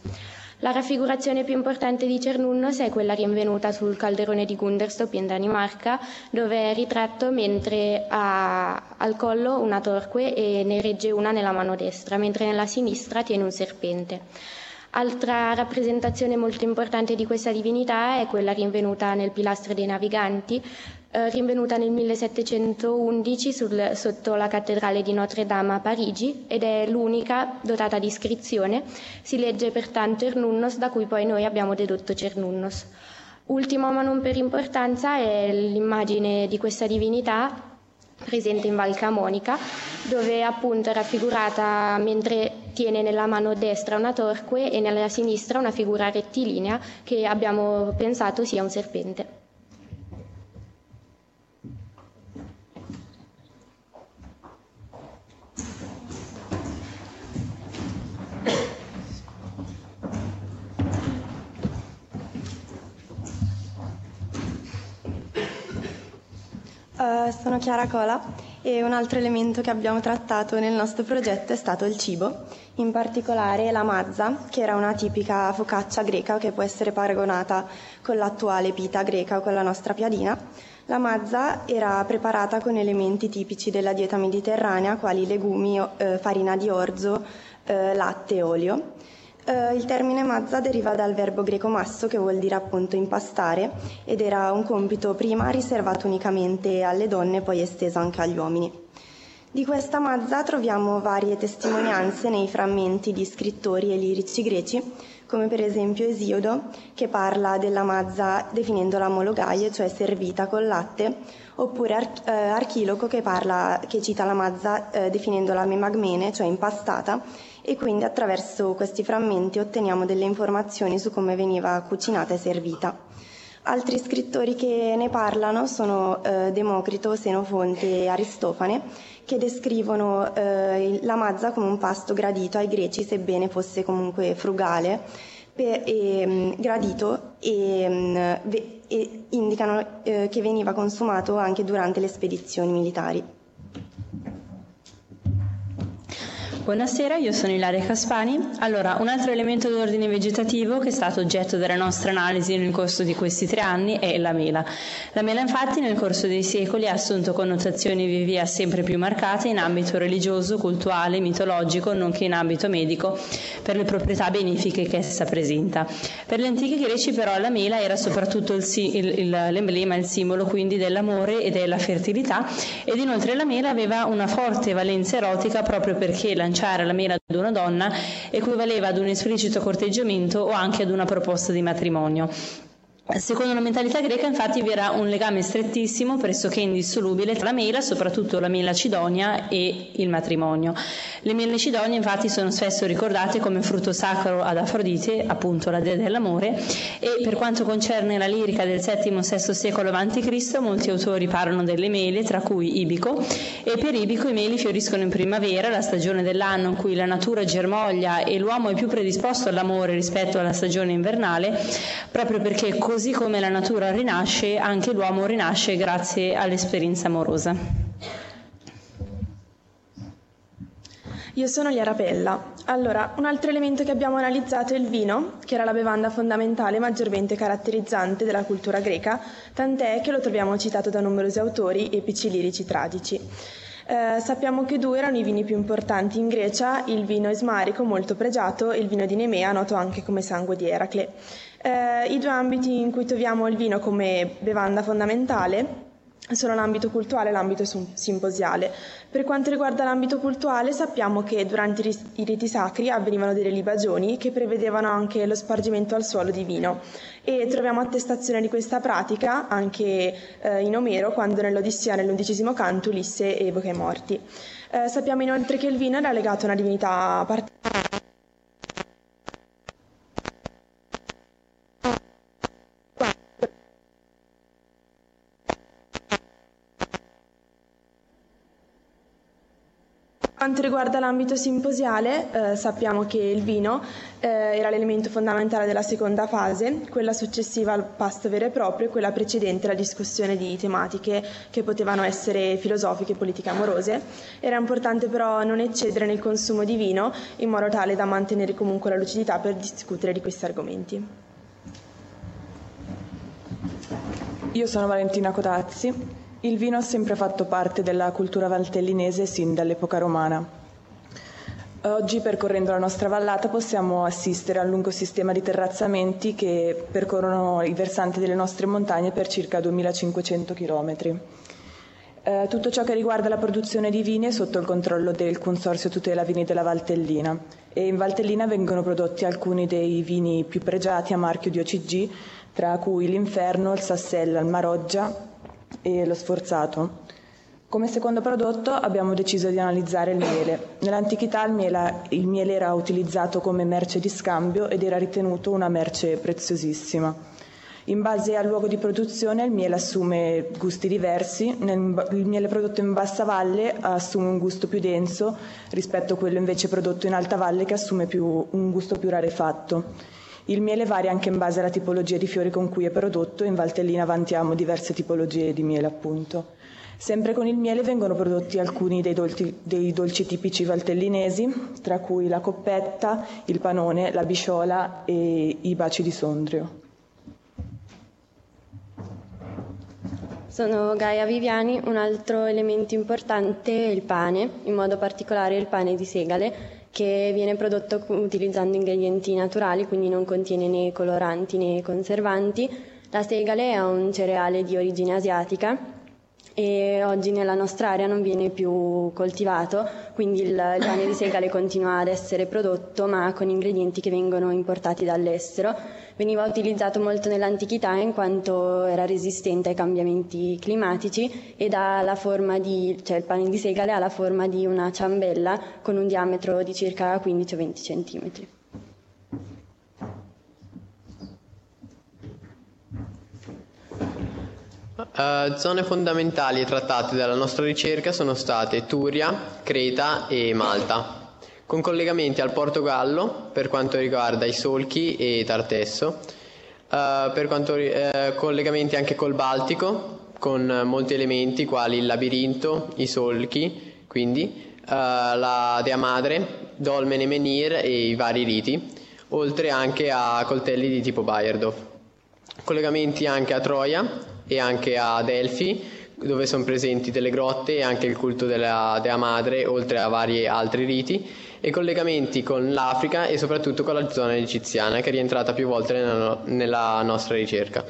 La raffigurazione più importante di Cernunnos è quella rinvenuta sul calderone di Gunderstop in Danimarca, dove è ritratto mentre ha al collo una torque e ne regge una nella mano destra, mentre nella sinistra tiene un serpente. Altra rappresentazione molto importante di questa divinità è quella rinvenuta nel pilastro dei naviganti, eh, rinvenuta nel 1711 sul, sotto la cattedrale di Notre Dame a Parigi ed è l'unica dotata di iscrizione. Si legge pertanto Ernunnos, da cui poi noi abbiamo dedotto Cernunnos. Ultimo ma non per importanza è l'immagine di questa divinità presente in Val Camonica, dove appunto è raffigurata mentre tiene nella mano destra una torque e nella sinistra una figura rettilinea che abbiamo pensato sia un serpente. Uh, sono Chiara Cola e un altro elemento che abbiamo trattato nel nostro progetto è stato il cibo, in particolare la mazza, che era una tipica focaccia greca che può essere paragonata con l'attuale pita greca o con la nostra piadina. La mazza era preparata con elementi tipici della dieta mediterranea, quali legumi, eh, farina di orzo, eh, latte e olio. Uh, il termine mazza deriva dal verbo greco masso che vuol dire appunto impastare ed era un compito prima riservato unicamente alle donne poi esteso anche agli uomini. Di questa mazza troviamo varie testimonianze nei frammenti di scrittori e lirici greci, come per esempio Esiodo, che parla della mazza definendola mologaie, cioè servita col latte, oppure Ar- eh, Archiloco che, parla, che, cita la mazza eh, definendola memagmene, cioè impastata, e quindi attraverso questi frammenti otteniamo delle informazioni su come veniva cucinata e servita. Altri scrittori che ne parlano sono eh, Democrito, Senofonte e Aristofane, che descrivono eh, la mazza come un pasto gradito ai greci, sebbene fosse comunque frugale, per, e, mm, gradito e, mm, e indicano eh, che veniva consumato anche durante le spedizioni militari. Buonasera, io sono Ilaria Caspani. Allora, un altro elemento d'ordine vegetativo che è stato oggetto della nostra analisi nel corso di questi tre anni è la mela. La mela infatti nel corso dei secoli ha assunto connotazioni via via sempre più marcate in ambito religioso, cultuale, mitologico, nonché in ambito medico, per le proprietà benefiche che essa presenta. Per gli antichi greci però la mela era soprattutto il, il, il, l'emblema, il simbolo quindi dell'amore e della fertilità ed inoltre la mela aveva una forte valenza erotica proprio perché la lanciare la mela ad una donna equivaleva ad un esplicito corteggiamento o anche ad una proposta di matrimonio. Secondo la mentalità greca, infatti, vi era un legame strettissimo, pressoché indissolubile, tra la mela, soprattutto la mela cidonia, e il matrimonio. Le mele cidonie, infatti, sono spesso ricordate come frutto sacro ad Afrodite, appunto la dea dell'amore, e per quanto concerne la lirica del VII-VI secolo a.C., molti autori parlano delle mele, tra cui Ibico, e per Ibico i meli fioriscono in primavera, la stagione dell'anno in cui la natura germoglia e l'uomo è più predisposto all'amore rispetto alla stagione invernale, proprio perché così così come la natura rinasce, anche l'uomo rinasce grazie all'esperienza amorosa. Io sono Liara Pella. Allora, un altro elemento che abbiamo analizzato è il vino, che era la bevanda fondamentale maggiormente caratterizzante della cultura greca, tant'è che lo troviamo citato da numerosi autori epici lirici tragici. Eh, sappiamo che due erano i vini più importanti in Grecia, il vino esmarico molto pregiato e il vino di Nemea, noto anche come sangue di Eracle. Eh, I due ambiti in cui troviamo il vino come bevanda fondamentale sono l'ambito cultuale e l'ambito simposiale. Per quanto riguarda l'ambito cultuale sappiamo che durante i riti sacri avvenivano delle libagioni che prevedevano anche lo spargimento al suolo di vino e troviamo attestazione di questa pratica anche eh, in Omero quando nell'Odissea nell'undicesimo canto Ulisse evoca i morti. Eh, sappiamo inoltre che il vino era legato a una divinità particolare quanto riguarda l'ambito simposiale, eh, sappiamo che il vino eh, era l'elemento fondamentale della seconda fase, quella successiva al pasto vero e proprio e quella precedente alla discussione di tematiche che potevano essere filosofiche, politiche, amorose. Era importante però non eccedere nel consumo di vino in modo tale da mantenere comunque la lucidità per discutere di questi argomenti. Io sono Valentina Codazzi. Il vino ha sempre fatto parte della cultura valtellinese sin dall'epoca romana. Oggi, percorrendo la nostra vallata, possiamo assistere al lungo sistema di terrazzamenti che percorrono i versanti delle nostre montagne per circa 2500 km. Eh, tutto ciò che riguarda la produzione di vini è sotto il controllo del Consorzio Tutela Vini della Valtellina e in Valtellina vengono prodotti alcuni dei vini più pregiati a marchio di OCG, tra cui l'Inferno, il Sassella, il Maroggia, e lo sforzato. Come secondo prodotto abbiamo deciso di analizzare il miele. Nell'antichità il miele, il miele, era utilizzato come merce di scambio ed era ritenuto una merce preziosissima. In base al luogo di produzione il miele assume gusti diversi, il miele prodotto in bassa valle assume un gusto più denso rispetto a quello invece prodotto in alta valle che assume più, un gusto più rarefatto. Il miele varia anche in base alla tipologia di fiori con cui è prodotto, in Valtellina vantiamo diverse tipologie di miele appunto. Sempre con il miele vengono prodotti alcuni dei dolci, dei dolci, tipici valtellinesi, tra cui la coppetta, il panone, la bisciola e i baci di sondrio. Sono Gaia Viviani, un altro elemento importante è il pane, in modo particolare il pane di segale, che viene prodotto utilizzando ingredienti naturali, quindi non contiene né coloranti né conservanti. La segale è un cereale di origine asiatica e oggi nella nostra area non viene più coltivato, quindi il pane di segale continua ad essere prodotto ma con ingredienti che vengono importati dall'estero Veniva utilizzato molto nell'antichità in quanto era resistente ai cambiamenti climatici ed di, cioè il pane di segale ha la forma di una ciambella con un diametro di circa 15 o 20 centimetri. Uh, zone fondamentali trattate dalla nostra ricerca sono state Turia, Creta e Malta con collegamenti al Portogallo per quanto riguarda i solchi e Tartesso, uh, per quanto, uh, collegamenti anche col Baltico con molti elementi quali il labirinto, i solchi, quindi uh, la Dea Madre, Dolmen e Menhir e i vari riti, oltre anche a coltelli di tipo Bayerdorf. Collegamenti anche a Troia e anche a Delfi, dove sono presenti delle grotte e anche il culto della Dea Madre, oltre a vari altri riti, e collegamenti con l'Africa e soprattutto con la zona egiziana che è rientrata più volte nella, nella nostra ricerca.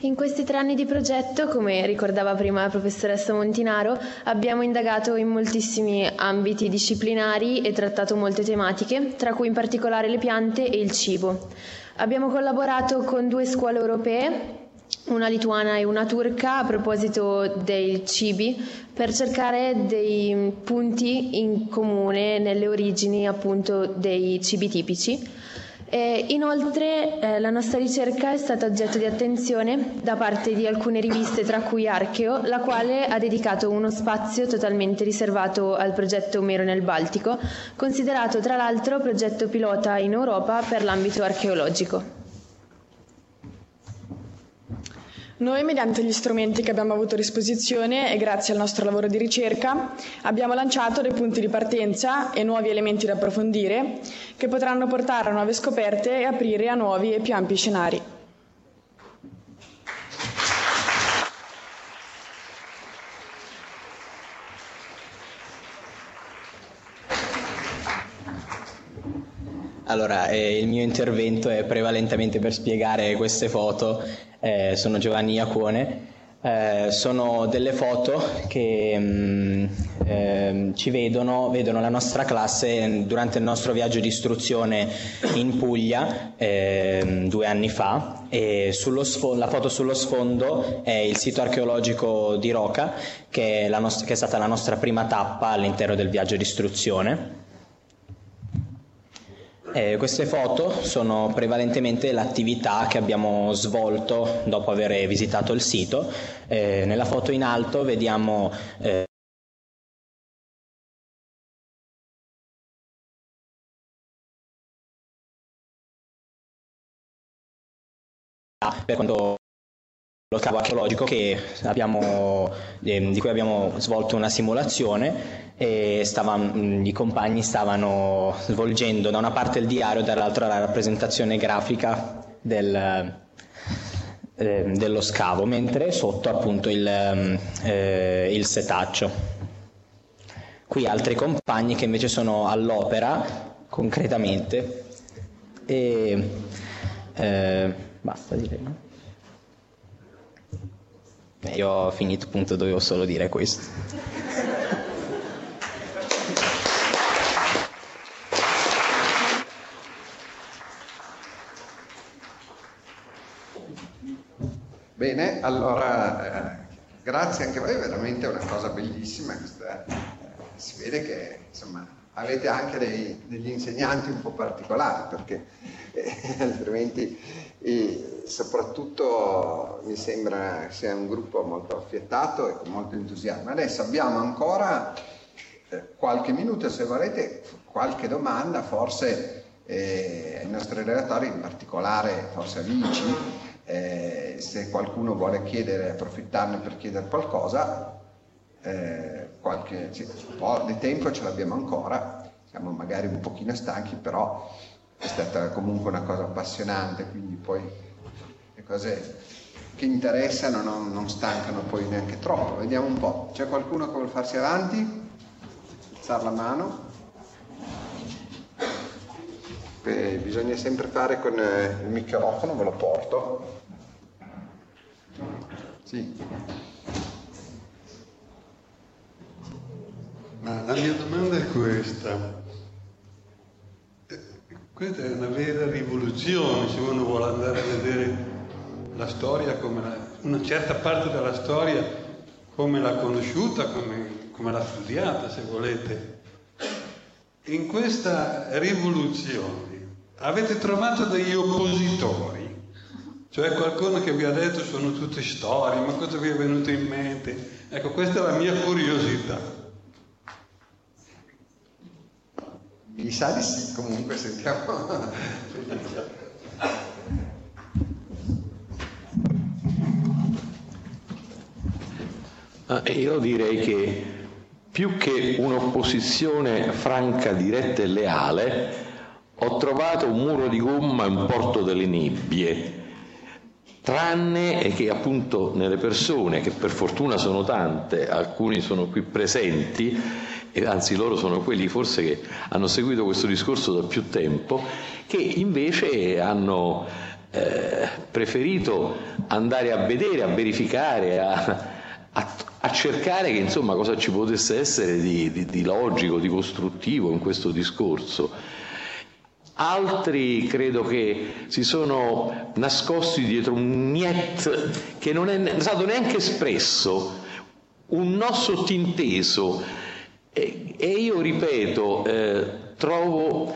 In questi tre anni di progetto, come ricordava prima la professoressa Montinaro, abbiamo indagato in moltissimi ambiti disciplinari e trattato molte tematiche, tra cui in particolare le piante e il cibo. Abbiamo collaborato con due scuole europee, una lituana e una turca a proposito dei cibi per cercare dei punti in comune nelle origini appunto dei cibi tipici. E inoltre eh, la nostra ricerca è stata oggetto di attenzione da parte di alcune riviste, tra cui Archeo, la quale ha dedicato uno spazio totalmente riservato al progetto Omero nel Baltico, considerato tra l'altro progetto pilota in Europa per l'ambito archeologico. Noi, mediante gli strumenti che abbiamo avuto a disposizione e grazie al nostro lavoro di ricerca, abbiamo lanciato dei punti di partenza e nuovi elementi da approfondire che potranno portare a nuove scoperte e aprire a nuovi e più ampi scenari. Allora, eh, il mio intervento è prevalentemente per spiegare queste foto. Eh, sono Giovanni Iacone. Eh, sono delle foto che mh, mm, ci vedono, vedono la nostra classe durante il nostro viaggio di istruzione in Puglia ehm, due anni fa e sfondo, la foto sullo sfondo è il sito archeologico di Roca che è, nostra, che è stata la nostra prima tappa all'interno del viaggio di istruzione. Eh, queste foto sono prevalentemente l'attività che abbiamo svolto dopo aver visitato il sito. Eh, nella foto in alto vediamo eh, per quanto lo scavo archeologico abbiamo, eh, di cui abbiamo svolto una simulazione e stava, i compagni stavano svolgendo da una parte il diario e dall'altra la rappresentazione grafica del, eh, dello scavo, mentre sotto appunto il, eh, il setaccio. Qui altri compagni che invece sono all'opera concretamente e eh, basta direi. No? Io ho finito appunto, dovevo solo dire questo. Bene, allora eh, grazie anche a voi, veramente una cosa bellissima questa, eh, si vede che insomma avete anche dei, degli insegnanti un po' particolari perché eh, altrimenti soprattutto mi sembra sia un gruppo molto affiettato e con molto entusiasmo. Adesso abbiamo ancora eh, qualche minuto, se volete, qualche domanda, forse eh, ai nostri relatori, in particolare forse a Vici, eh, se qualcuno vuole chiedere, approfittarne per chiedere qualcosa, eh, qualche, un po' di tempo ce l'abbiamo ancora, siamo magari un pochino stanchi, però è stata comunque una cosa appassionante, quindi poi le cose che interessano non, non stancano poi neanche troppo. Vediamo un po', c'è qualcuno che vuole farsi avanti? Alzare la mano? Beh, bisogna sempre fare con eh, il microfono, ve lo porto. Sì. Ma la mia domanda è questa. Questa è una vera rivoluzione se uno vuole andare a vedere la storia, la, una certa parte della storia, come l'ha conosciuta, come, come l'ha studiata, se volete. In questa rivoluzione avete trovato degli oppositori, cioè qualcuno che vi ha detto sono tutte storie, ma cosa vi è venuto in mente? Ecco, questa è la mia curiosità. Mi sa di sì, comunque sentiamo. Io direi che più che un'opposizione franca, diretta e leale, ho trovato un muro di gomma in porto delle nebbie, tranne che appunto nelle persone, che per fortuna sono tante, alcuni sono qui presenti, e anzi loro sono quelli forse che hanno seguito questo discorso da più tempo, che invece hanno eh, preferito andare a vedere, a verificare, a, a, a, cercare che insomma cosa ci potesse essere di, di, di logico, di costruttivo in questo discorso. Altri credo che si sono nascosti dietro un niet che non è stato neanche espresso, un no sottinteso e, e io ripeto, eh, trovo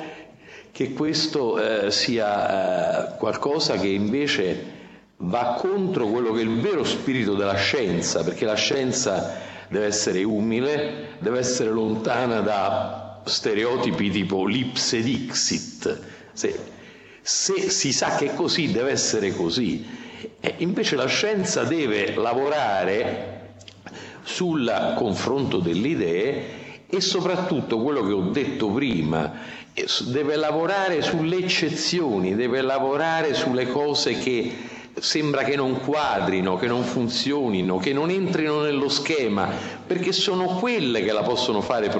che questo eh, sia eh, qualcosa che invece va contro quello che è il vero spirito della scienza, perché la scienza deve essere umile, deve essere lontana da stereotipi tipo l'ipse dixit. Se, se si sa che è così, deve essere così. E invece la scienza deve lavorare sul confronto delle idee e soprattutto quello che ho detto prima, deve lavorare sulle eccezioni, deve lavorare sulle cose che sembra che non quadrino, che non funzionino, che non entrino nello schema, perché sono quelle che la possono fare,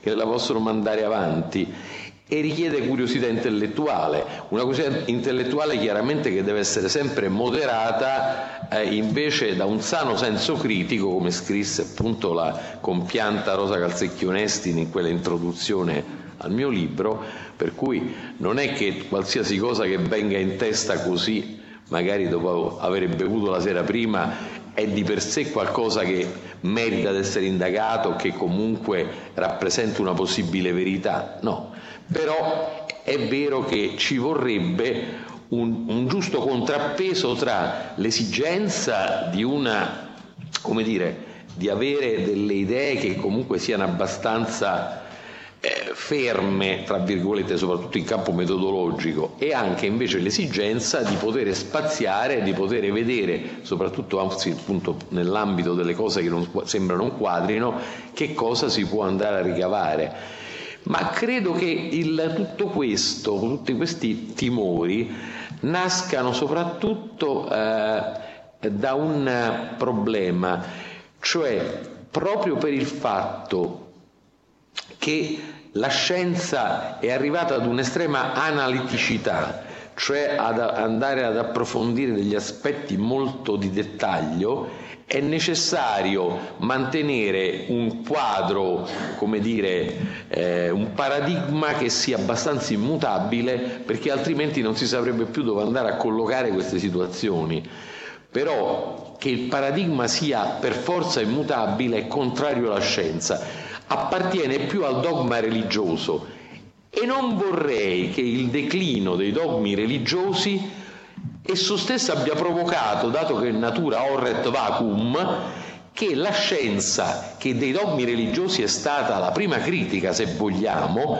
che la possono mandare avanti e richiede curiosità intellettuale, una curiosità intellettuale chiaramente che deve essere sempre moderata eh, invece da un sano senso critico, come scrisse appunto la compianta Rosa Calzecchi Onesti in quella introduzione al mio libro, per cui non è che qualsiasi cosa che venga in testa così, magari dopo aver bevuto la sera prima, è di per sé qualcosa che merita di essere indagato, che comunque rappresenta una possibile verità, no, però è vero che ci vorrebbe un, un giusto contrappeso tra l'esigenza di una, come dire, di avere delle idee che comunque siano abbastanza ferme, tra virgolette, soprattutto in campo metodologico, e anche invece l'esigenza di poter spaziare, di poter vedere, soprattutto anzi, appunto, nell'ambito delle cose che non sembrano un quadrino, che cosa si può andare a ricavare. Ma credo che il, tutto questo, tutti questi timori, nascano soprattutto eh, da un problema, cioè proprio per il fatto che la scienza è arrivata ad un'estrema analiticità, cioè ad andare ad approfondire degli aspetti molto di dettaglio, è necessario mantenere un quadro, come dire, eh, un paradigma che sia abbastanza immutabile perché altrimenti non si saprebbe più dove andare a collocare queste situazioni. Però che il paradigma sia per forza immutabile è contrario alla scienza, appartiene più al dogma religioso e non vorrei che il declino dei dogmi religiosi esso stesso abbia provocato, dato che natura horret vacuum, che la scienza, che dei dogmi religiosi è stata la prima critica, se vogliamo,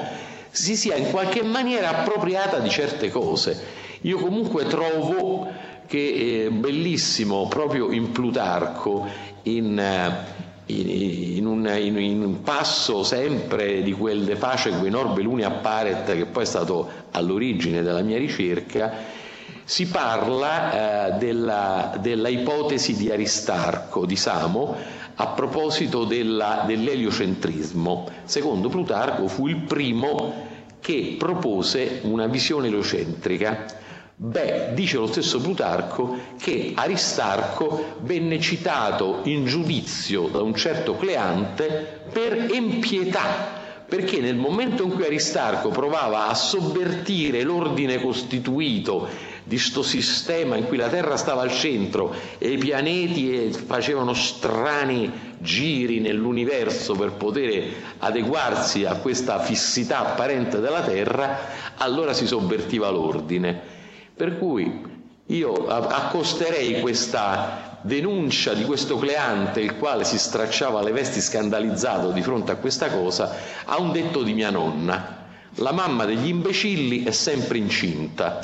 si sia in qualche maniera appropriata di certe cose. Io comunque trovo che è bellissimo proprio in Plutarco, in, in, un, in, un, passo sempre di quel de pace que norbe luni apparet, che poi è stato all'origine della mia ricerca, si parla eh, della, della, ipotesi di Aristarco, di Samo, a proposito della, dell'eliocentrismo. Secondo Plutarco fu il primo che propose una visione eliocentrica. Beh, dice lo stesso Plutarco che Aristarco venne citato in giudizio da un certo Cleante per empietà perché nel momento in cui Aristarco provava a sovvertire l'ordine costituito di sto sistema in cui la Terra stava al centro e i pianeti facevano strani giri nell'universo per poter adeguarsi a questa fissità apparente della Terra, allora si sovvertiva l'ordine. Per cui io accosterei questa denuncia di questo Cleante, il quale si stracciava le vesti scandalizzato di fronte a questa cosa, a un detto di mia nonna. La mamma degli imbecilli è sempre incinta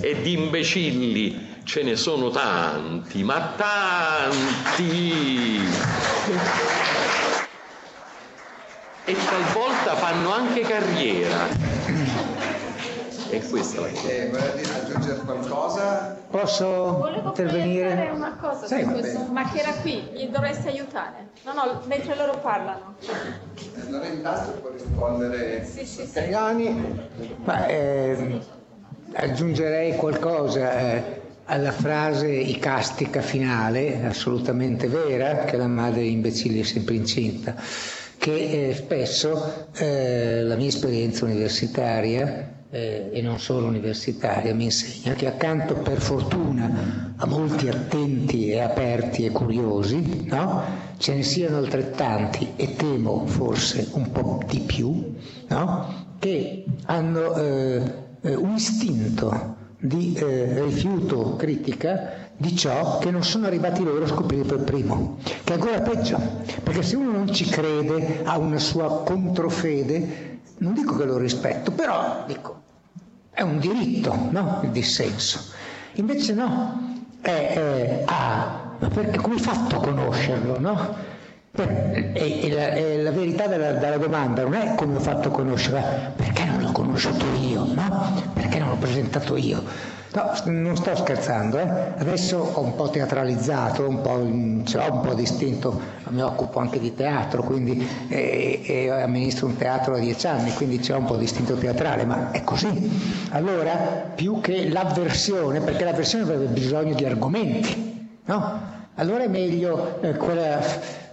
e di imbecilli ce ne sono tanti, ma tanti. E talvolta fanno anche carriera. E questa è la cosa. Eh, aggiungere qualcosa? Posso Volevo intervenire? una cosa Sì, questo, ma che era qui, gli dovresti aiutare. No, no, mentre loro parlano. Allora in tasto può rispondere Sì, sì, sì. Ma, ehm, aggiungerei qualcosa eh, alla frase icastica finale, assolutamente vera, che la madre imbecille è sempre incinta, che eh, spesso eh, la mia esperienza universitaria eh, e non solo universitaria mi insegna che accanto per fortuna a molti attenti e aperti e curiosi, no? ce ne siano altrettanti e temo forse un po' di più, no? che hanno eh, eh, un istinto di eh, rifiuto critica di ciò che non sono arrivati loro a scoprire per primo, che è ancora peggio, perché se uno non ci crede, ha una sua controfede, non dico che lo rispetto, però dico, è un diritto, no? Il dissenso. Invece no, è, è- ah, perché come hai fatto a conoscerlo, no? Per- E, e la, la verità della, della domanda non è come ho fatto a conoscerlo, perché non l'ho conosciuto io, no? Perché non l'ho presentato io. No, non sto scherzando, eh. adesso ho un po' teatralizzato, un po', l'ho un po' distinto, mi occupo anche di teatro, quindi e, e amministro un teatro da dieci anni, quindi c'è un po' distinto teatrale, ma è così. Allora, più che l'avversione, perché l'avversione avrebbe bisogno di argomenti, no? Allora è meglio eh, quella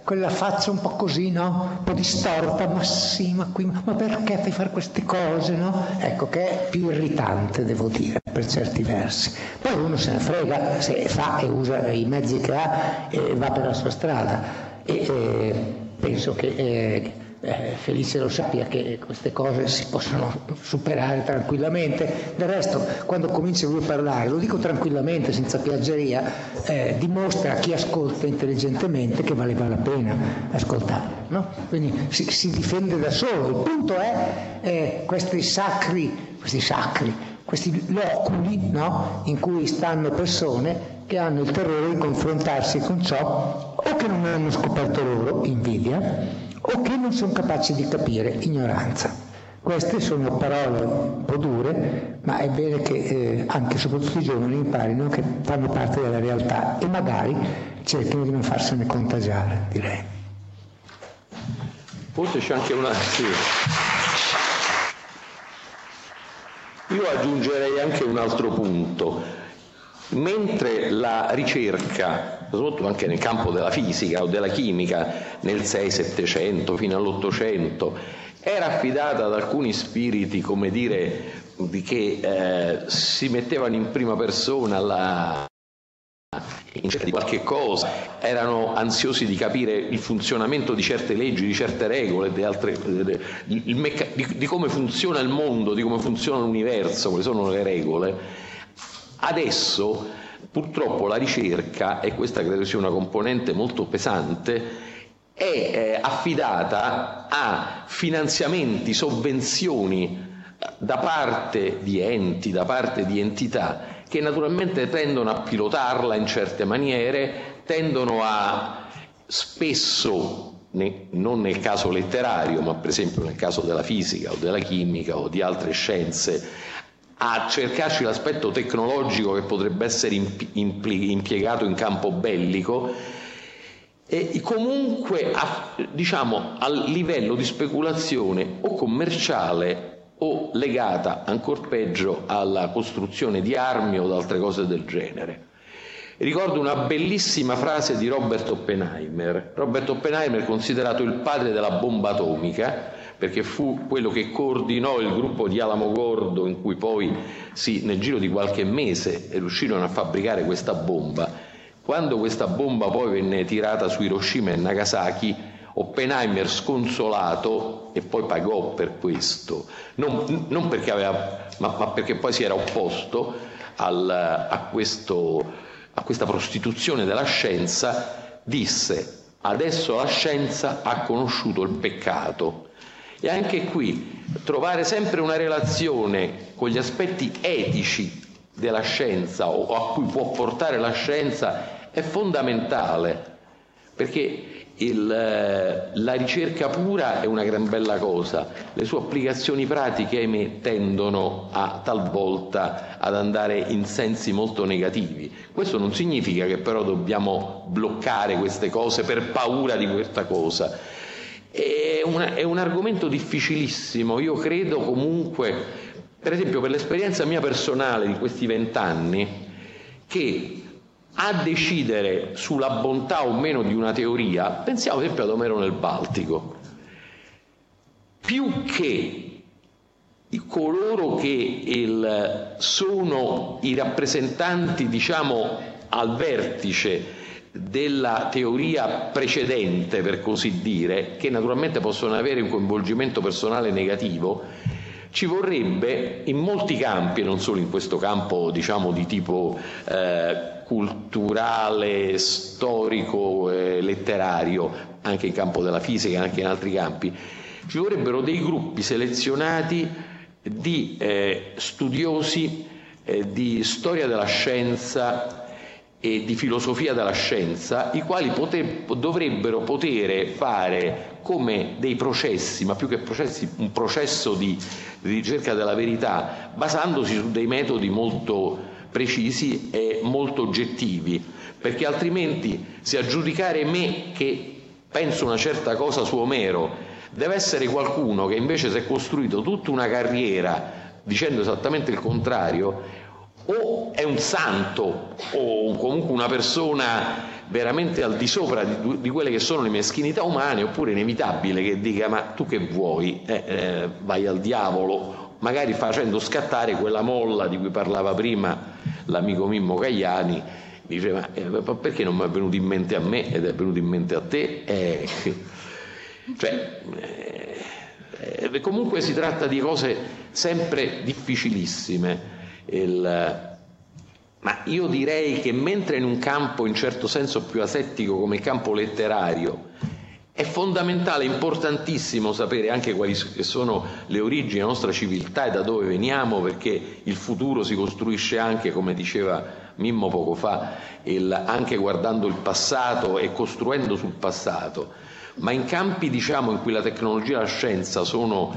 quella faccia un po' così, no? Un po' distorta, ma sì, ma qui, ma perché fai fare queste cose, no? Ecco, che è più irritante, devo dire, per certi versi. Poi uno se ne frega, se fa e usa i mezzi che ha e va per la sua strada. E eh, penso che eh, eh, Felice lo sappia che queste cose si possono superare tranquillamente. Del resto, quando comincia lui a parlare, lo dico tranquillamente, senza piaggeria, eh, dimostra a chi ascolta intelligentemente che valeva la pena ascoltare. No? Quindi si, si, difende da solo. Il punto è eh, questi sacri, questi sacri, questi loculi no? in cui stanno persone che hanno il terrore di confrontarsi con ciò o che non hanno scoperto loro, invidia, o che non sono capaci di capire ignoranza. Queste sono parole un po' dure, ma è bene che eh, anche soprattutto i giovani imparino che fanno parte della realtà e magari cerchino di non farsene contagiare, direi. Forse c'è anche una... Sì. Io aggiungerei anche un altro punto. Mentre la ricerca, soprattutto anche nel campo della fisica o della chimica, nel 6-700 fino all'800, era affidata ad alcuni spiriti, come dire, che eh, si mettevano in prima persona alla, in cerca di qualche cosa, erano ansiosi di capire il funzionamento di certe leggi, di certe regole, di, altre, di, mecca, di, di come funziona il mondo, di come funziona l'universo, quali sono le regole. Adesso purtroppo la ricerca, e questa credo sia una componente molto pesante, è eh, affidata a finanziamenti, sovvenzioni da parte di enti, da parte di entità che naturalmente tendono a pilotarla in certe maniere, tendono a spesso non nel caso letterario, ma per esempio nel caso della fisica o della chimica o di altre scienze, a cercarci l'aspetto tecnologico che potrebbe essere impiegato in campo bellico e comunque a, diciamo, a livello di speculazione o commerciale o legata ancor peggio alla costruzione di armi o ad altre cose del genere. Ricordo una bellissima frase di Robert Oppenheimer. Robert Oppenheimer considerato il padre della bomba atomica perché fu quello che coordinò il gruppo di Alamogordo in cui poi sì, nel giro di qualche mese riuscirono a fabbricare questa bomba. Quando questa bomba poi venne tirata su Hiroshima e Nagasaki, Oppenheimer sconsolato e poi pagò per questo, non, non perché aveva, ma, ma, perché poi si era opposto al, a, questo, a questa prostituzione della scienza, disse adesso la scienza ha conosciuto il peccato e anche qui trovare sempre una relazione con gli aspetti etici della scienza o a cui può portare la scienza è fondamentale, perché il, eh, la ricerca pura è una gran bella cosa, le sue applicazioni pratiche ahimè, tendono a, talvolta ad andare in sensi molto negativi. Questo non significa che però dobbiamo bloccare queste cose per paura di questa cosa è, una, è un argomento difficilissimo, io credo comunque, per esempio per l'esperienza mia personale di questi vent'anni, che a decidere sulla bontà o meno di una teoria, pensiamo esempio ad Omero nel Baltico, più che coloro che il, sono i rappresentanti, diciamo, al vertice della teoria precedente, per così dire, che naturalmente possono avere un coinvolgimento personale negativo, ci vorrebbe in molti campi, non solo in questo campo diciamo di tipo eh, culturale, storico, eh, letterario, anche in campo della fisica anche in altri campi, ci vorrebbero dei gruppi selezionati di eh, studiosi eh, di storia della scienza, e di filosofia della scienza, i quali poter, dovrebbero poter fare come dei processi, ma più che processi, un processo di, di ricerca della verità, basandosi su dei metodi molto precisi e molto oggettivi, perché altrimenti se a giudicare me che penso una certa cosa su Omero deve essere qualcuno che invece si è costruito tutta una carriera dicendo esattamente il contrario, o è un santo o comunque una persona veramente al di sopra di, di quelle che sono le meschinità umane, oppure è inevitabile che dica ma tu che vuoi, eh, eh, vai al diavolo, magari facendo scattare quella molla di cui parlava prima l'amico Mimmo Cagliani, diceva eh, perché non mi è venuto in mente a me ed è venuto in mente a te? Eh, cioè, eh, comunque si tratta di cose sempre difficilissime. Il, ma io direi che mentre in un campo in certo senso più asettico come il campo letterario è fondamentale, importantissimo sapere anche quali sono le origini della nostra civiltà e da dove veniamo, perché il futuro si costruisce anche, come diceva Mimmo poco fa, il, anche guardando il passato e costruendo sul passato. Ma in campi diciamo, in cui la tecnologia e la scienza sono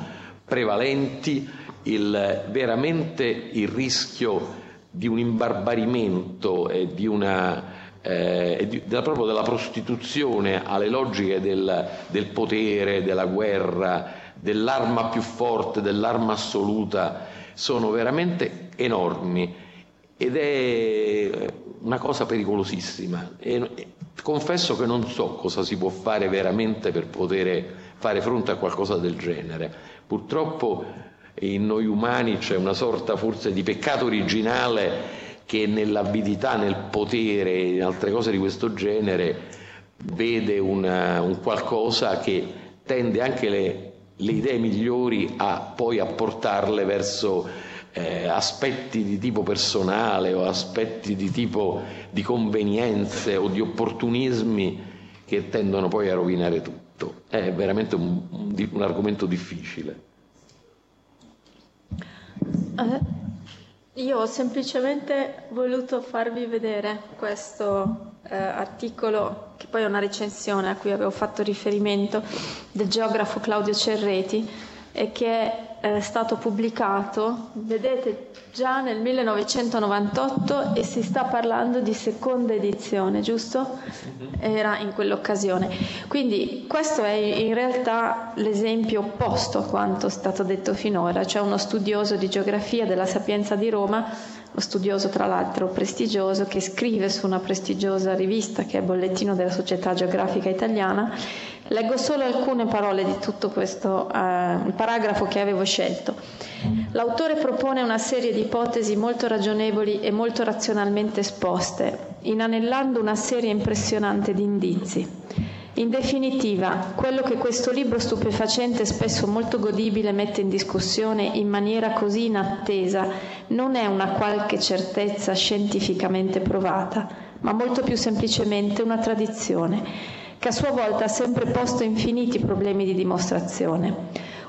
prevalenti, il, veramente il rischio di un imbarbarimento e di una eh, di, della, proprio della prostituzione alle logiche del, del potere, della guerra, dell'arma più forte, dell'arma assoluta, sono veramente enormi ed è una cosa pericolosissima. E, confesso che non so cosa si può fare veramente per poter fare fronte a qualcosa del genere. Purtroppo in noi umani c'è una sorta forse di peccato originale che nell'avidità, nel potere e in altre cose di questo genere vede una, un qualcosa che tende anche le, le, idee migliori a poi apportarle verso eh, aspetti di tipo personale o aspetti di tipo di convenienze o di opportunismi che tendono poi a rovinare tutto. È veramente un, un, un argomento difficile. Uh. Io ho semplicemente voluto farvi vedere questo eh, articolo, che poi è una recensione a cui avevo fatto riferimento, del geografo Claudio Cerreti, e che è stato pubblicato, vedete, già nel 1998 e si sta parlando di seconda edizione, giusto? Era in quell'occasione. Quindi questo è in realtà l'esempio opposto a quanto è stato detto finora, cioè uno studioso di geografia della Sapienza di Roma, studioso tra l'altro prestigioso, che scrive su una prestigiosa rivista che è Bollettino della Società Geografica Italiana Leggo solo alcune parole di tutto questo eh, paragrafo che avevo scelto. L'autore propone una serie di ipotesi molto ragionevoli e molto razionalmente esposte, inanellando una serie impressionante di indizi. In definitiva, quello che questo libro stupefacente e spesso molto godibile mette in discussione in maniera così inattesa non è una qualche certezza scientificamente provata, ma molto più semplicemente una tradizione che a sua volta ha sempre posto infiniti problemi di dimostrazione.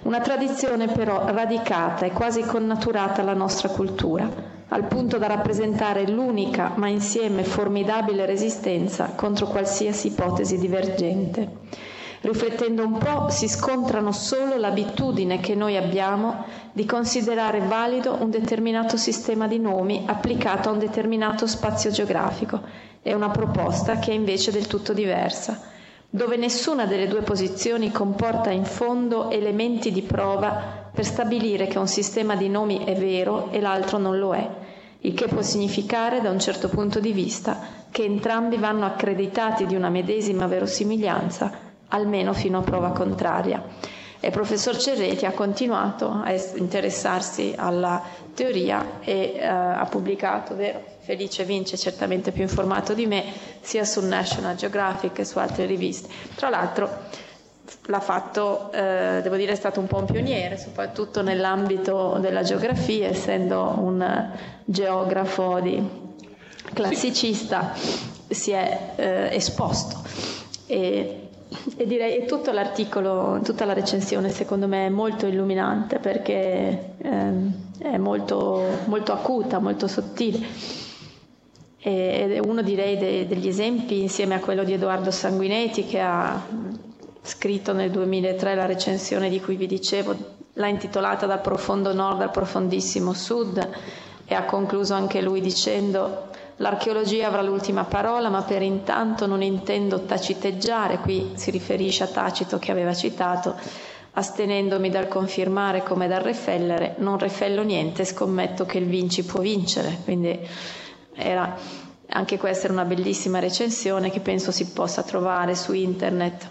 Una tradizione però radicata e quasi connaturata alla nostra cultura, al punto da rappresentare l'unica ma insieme formidabile resistenza contro qualsiasi ipotesi divergente. Riflettendo un po', si scontrano solo l'abitudine che noi abbiamo di considerare valido un determinato sistema di nomi applicato a un determinato spazio geografico e una proposta che è invece del tutto diversa dove nessuna delle due posizioni comporta in fondo elementi di prova per stabilire che un sistema di nomi è vero e l'altro non lo è, il che può significare, da un certo punto di vista, che entrambi vanno accreditati di una medesima verosimiglianza, almeno fino a prova contraria. E il professor Cerreti ha continuato a interessarsi alla teoria e eh, ha pubblicato, vero? Felice Vince certamente più informato di me, sia sul National Geographic che su altre riviste. Tra l'altro l'ha fatto, eh, devo dire, è stato un po' un pioniere, soprattutto nell'ambito della geografia, essendo un geografo di classicista, si è eh, esposto. E, e direi che tutto l'articolo, tutta la recensione secondo me è molto illuminante perché eh, è molto, molto acuta, molto sottile ed è uno direi de, degli esempi insieme a quello di Edoardo Sanguinetti che ha scritto nel 2003 la recensione di cui vi dicevo, l'ha intitolata Dal profondo nord al profondissimo sud e ha concluso anche lui dicendo L'archeologia avrà l'ultima parola, ma per intanto non intendo taciteggiare, qui si riferisce a Tacito che aveva citato, astenendomi dal confermare come dal refellere, non refello niente, scommetto che il vinci può vincere. Quindi era Anche questa è una bellissima recensione che penso si possa trovare su internet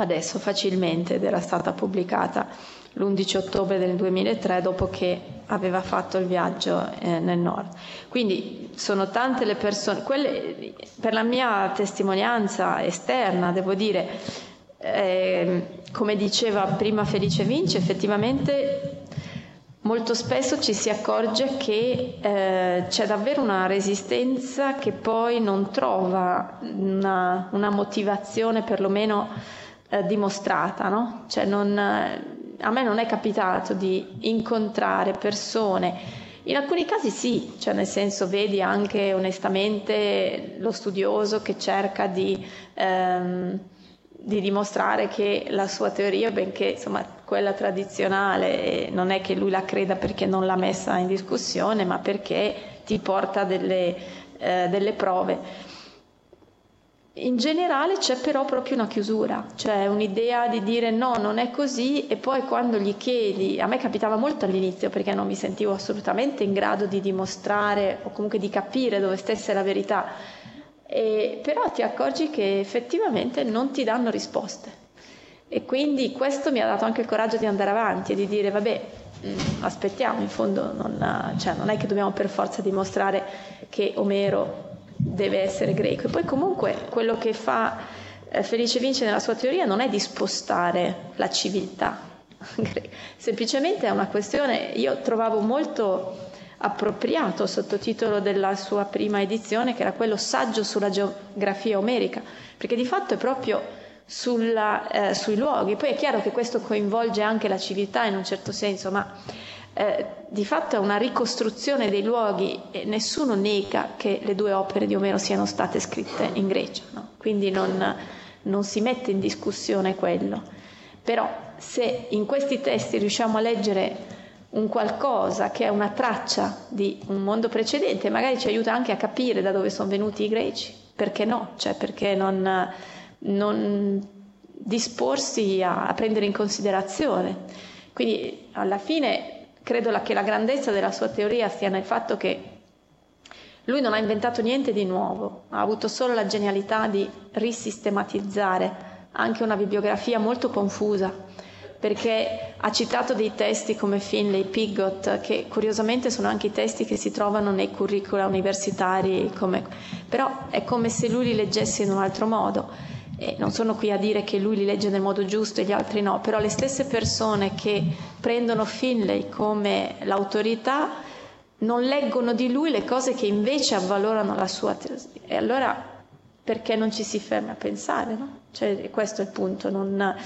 adesso facilmente ed era stata pubblicata l'11 ottobre del 2003 dopo che aveva fatto il viaggio eh, nel nord. Quindi sono tante le persone, quelle, per la mia testimonianza esterna devo dire, eh, come diceva prima Felice Vinci, effettivamente molto spesso ci si accorge che eh, c'è davvero una resistenza che poi non trova una, una motivazione perlomeno eh, dimostrata, no? Cioè non, a me non è capitato di incontrare persone in alcuni casi sì, cioè nel senso vedi anche onestamente lo studioso che cerca di, ehm, di, dimostrare che la sua teoria, benché insomma quella tradizionale, non è che lui la creda perché non l'ha messa in discussione, ma perché ti porta delle, eh, delle prove. In generale c'è però proprio una chiusura, cioè un'idea di dire no, non è così e poi quando gli chiedi, a me capitava molto all'inizio perché non mi sentivo assolutamente in grado di dimostrare o comunque di capire dove stesse la verità, e, però ti accorgi che effettivamente non ti danno risposte. E quindi questo mi ha dato anche il coraggio di andare avanti e di dire vabbè mm, aspettiamo, in fondo non, cioè, non è che dobbiamo per forza dimostrare che Omero deve essere greco. E poi comunque quello che fa eh, Felice Vince nella sua teoria non è di spostare la civiltà, semplicemente è una questione, io trovavo molto appropriato sottotitolo della sua prima edizione, che era quello Saggio sulla geografia omerica, perché di fatto è proprio sulla, eh, sui luoghi. Poi è chiaro che questo coinvolge anche la civiltà in un certo senso, ma eh, di fatto è una ricostruzione dei luoghi e nessuno nega che le due opere di Omero siano state scritte in Grecia, no? quindi non, non si mette in discussione quello. Però se in questi testi riusciamo a leggere un qualcosa che è una traccia di un mondo precedente, magari ci aiuta anche a capire da dove sono venuti i greci, perché no? Cioè perché non, non disporsi a, a, prendere in considerazione. Quindi alla fine credo che la grandezza della sua teoria stia nel fatto che lui non ha inventato niente di nuovo, ha avuto solo la genialità di risistematizzare anche una bibliografia molto confusa, perché ha citato dei testi come Finlay, Pigott, che curiosamente sono anche i testi che si trovano nei curricula universitari, come... però è come se lui li leggesse in un altro modo. E non sono qui a dire che lui li legge nel modo giusto e gli altri no, però le stesse persone che prendono Finlay come l'autorità non leggono di lui le cose che invece avvalorano la sua teoria. E allora perché non ci si ferma a pensare? No? Cioè, questo è il punto. Non,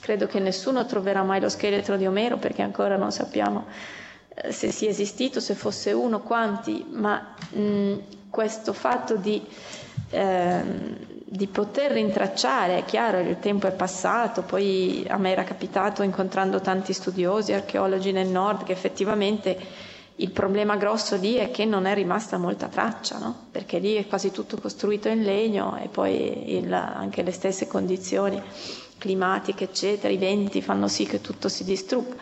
credo che nessuno troverà mai lo scheletro di Omero perché ancora non sappiamo eh, se sia esistito, se fosse uno, quanti, ma mh, questo fatto di... Eh, di poter rintracciare, è chiaro, il tempo è passato, poi a me era capitato incontrando tanti studiosi, archeologi nel nord, che effettivamente il problema grosso lì è che non è rimasta molta traccia, no? perché lì è quasi tutto costruito in legno e poi il, anche le stesse condizioni climatiche, eccetera, i venti fanno sì che tutto si distrugga.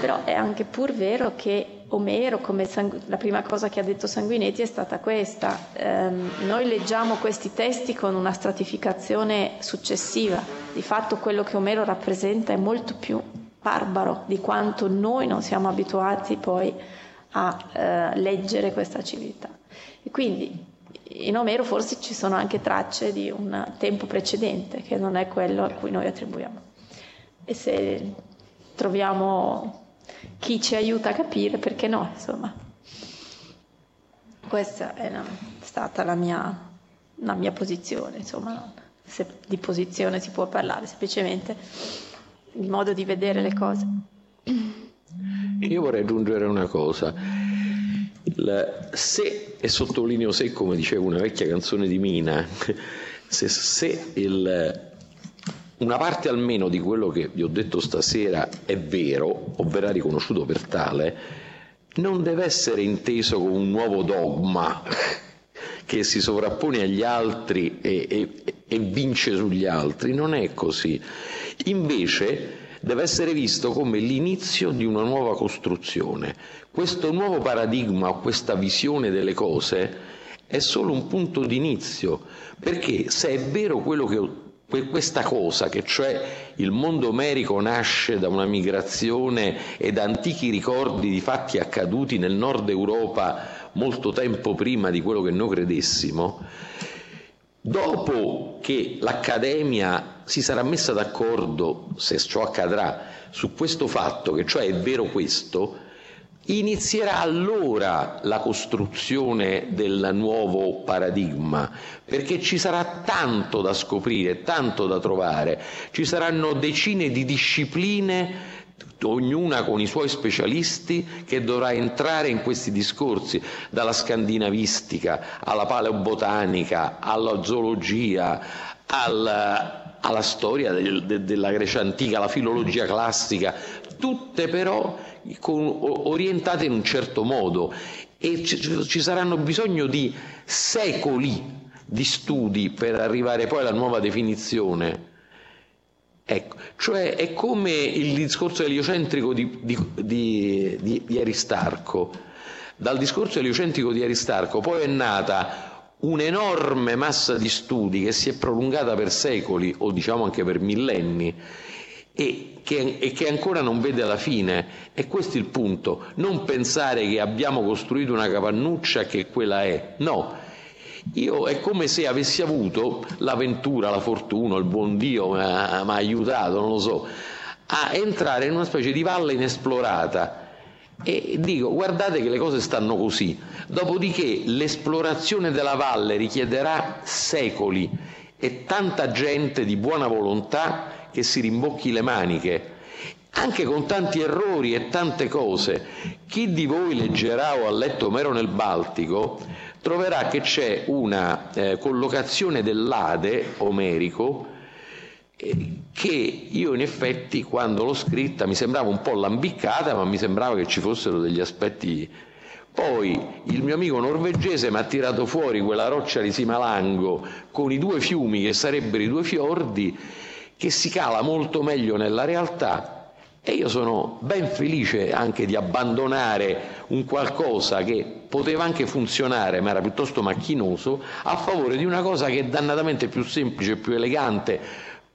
Però è anche pur vero che Omero, come la prima cosa che ha detto Sanguinetti è stata questa. Eh, noi leggiamo questi testi con una stratificazione successiva. Di fatto quello che Omero rappresenta è molto più barbaro di quanto noi non siamo abituati poi a eh, leggere questa civiltà. E quindi in Omero forse ci sono anche tracce di un tempo precedente che non è quello a cui noi attribuiamo. E se troviamo chi ci aiuta a capire, perché no, insomma. Questa è la, stata la mia, la mia posizione, insomma, se di posizione si può parlare, semplicemente il modo di vedere le cose. Io vorrei aggiungere una cosa. Il se, e sottolineo se, come diceva una vecchia canzone di Mina, se, se il, una parte almeno di quello che vi ho detto stasera è vero o verrà riconosciuto per tale, non deve essere inteso come un nuovo dogma che si sovrappone agli altri e, e, e vince sugli altri, non è così. Invece deve essere visto come l'inizio di una nuova costruzione. Questo nuovo paradigma questa visione delle cose è solo un punto d'inizio, perché se è vero quello che questa cosa, che cioè il mondo omerico nasce da una migrazione e da antichi ricordi di fatti accaduti nel nord Europa molto tempo prima di quello che noi credessimo, dopo che l'Accademia si sarà messa d'accordo, se ciò accadrà, su questo fatto, che cioè è vero questo, inizierà allora la costruzione del nuovo paradigma, perché ci sarà tanto da scoprire, tanto da trovare, ci saranno decine di discipline ognuna con i suoi specialisti che dovrà entrare in questi discorsi, dalla scandinavistica alla paleobotanica, alla zoologia, alla, alla storia del, de, della Grecia antica, alla filologia classica, tutte però orientate in un certo modo e ci, saranno bisogno di secoli di studi per arrivare poi alla nuova definizione. Ecco, cioè è come il discorso eliocentrico di, di, di, di, Aristarco. Dal discorso eliocentrico di Aristarco poi è nata un'enorme massa di studi che si è prolungata per secoli o diciamo anche per millenni e che, e che ancora non vede la fine. E questo è il punto. Non pensare che abbiamo costruito una capannuccia che quella è. No. Io è come se avessi avuto l'avventura, la fortuna, il buon Dio mi ha, mi ha aiutato, non lo so, a entrare in una specie di valle inesplorata e dico guardate che le cose stanno così. Dopodiché l'esplorazione della valle richiederà secoli e tanta gente di buona volontà che si rimbocchi le maniche, anche con tanti errori e tante cose. Chi di voi leggerà o ha letto Omero nel Baltico troverà che c'è una eh, collocazione dell'Ade omerico eh, che io in effetti quando l'ho scritta mi sembrava un po' lambiccata, ma mi sembrava che ci fossero degli aspetti poi il mio amico norvegese mi ha tirato fuori quella roccia di Simalango con i due fiumi che sarebbero i due fiordi che si cala molto meglio nella realtà e io sono ben felice anche di abbandonare un qualcosa che poteva anche funzionare ma era piuttosto macchinoso a favore di una cosa che è dannatamente più semplice, più elegante,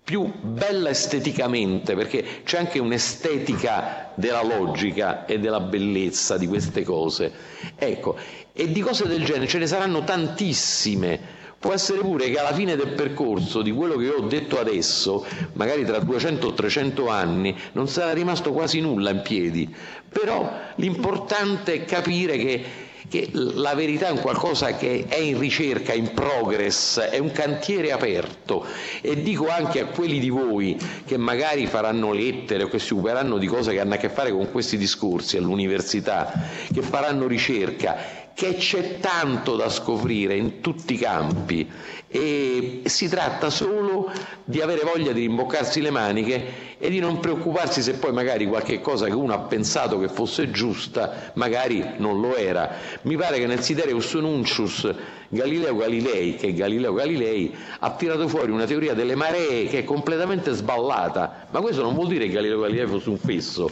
più bella esteticamente, perché c'è anche un'estetica della logica e della bellezza di queste cose. Ecco, e di cose del genere ce ne saranno tantissime Può essere pure che alla fine del percorso di quello che ho detto adesso, magari tra 200 o 300 anni, non sarà rimasto quasi nulla in piedi, però l'importante è capire che che la verità è un qualcosa che è in ricerca, in progress, è un cantiere aperto. E dico anche a quelli di voi che magari faranno lettere o che si occuperanno di cose che hanno a che fare con questi discorsi all'università, che faranno ricerca, che c'è tanto da scoprire in tutti i campi e si tratta solo di avere voglia di rimboccarsi le maniche e di non preoccuparsi se poi magari qualche cosa che uno ha pensato che fosse giusta magari non lo era. Mi pare che nel Sidereus Nuncius Galileo Galilei, che è Galileo Galilei, ha tirato fuori una teoria delle maree che è completamente sballata, ma questo non vuol dire che Galileo Galilei fosse un fesso,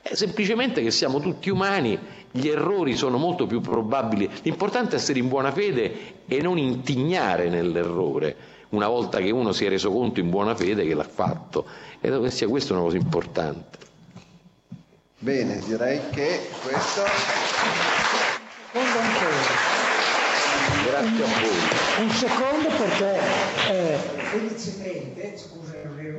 è semplicemente che siamo tutti umani gli errori sono molto più probabili. L'importante è essere in buona fede e non intignare nell'errore, una volta che uno si è reso conto in buona fede che l'ha fatto. E credo che sia questa una cosa importante. Bene, direi che questo... Grazie a voi. Un secondo perché eh, felicemente, scusa non il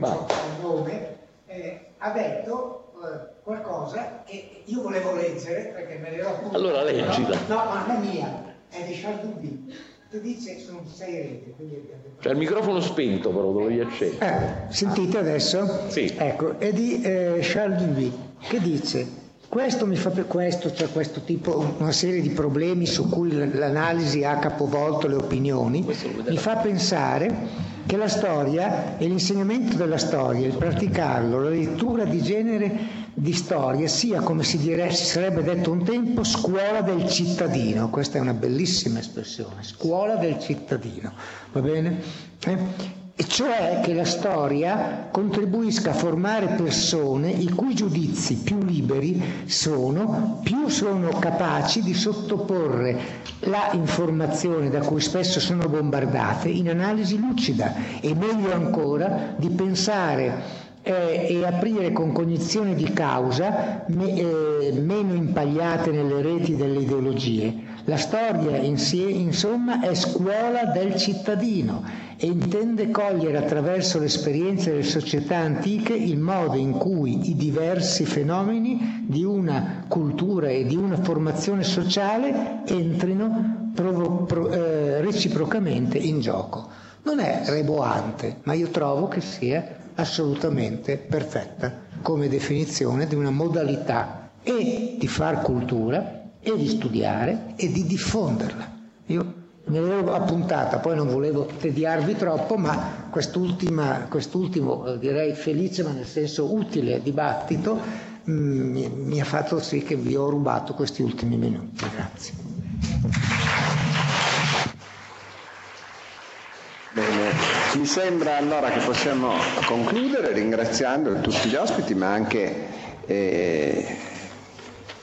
nome, eh, ha detto eh, qualcosa che io volevo leggere perché me l'ero appunto. Allora leggila. No, ma non è mia, è di Charles Duby. Tu dici sono sei reti. Quindi... C'è il microfono spento però, lo devi accendere. Eh, sentite adesso? Sì. Ecco, è di eh, Charles Duby che dice questo mi fa per questo, cioè questo tipo, una serie di problemi su cui l'analisi ha capovolto le opinioni, mi fa pensare che la storia e l'insegnamento della storia, il praticarlo, la lettura di genere di storia sia, come si, si sarebbe detto un tempo, scuola del cittadino. Questa è una bellissima espressione, scuola del cittadino, va bene? Eh? E cioè che la storia contribuisca a formare persone i cui giudizi più liberi sono, più sono capaci di sottoporre la informazione da cui spesso sono bombardate in analisi lucida e meglio ancora di pensare eh, e aprire con cognizione di causa me, eh, meno impagliate nelle reti delle ideologie. La storia insie, insomma è scuola del cittadino e intende cogliere attraverso l'esperienza delle società antiche il modo in cui i diversi fenomeni di una cultura e di una formazione sociale entrino provo, pro, eh, reciprocamente in gioco. Non è reboante, ma io trovo che sia assolutamente perfetta come definizione di una modalità e di far cultura e di studiare e di diffonderla. Io me l'avevo appuntata, poi non volevo tediarvi troppo, ma quest'ultimo, eh, direi felice, ma nel senso utile dibattito mh, mi, mi ha fatto sì che vi ho rubato questi ultimi minuti. Grazie. Bene, mi sembra allora che possiamo concludere ringraziando tutti gli ospiti, ma anche eh,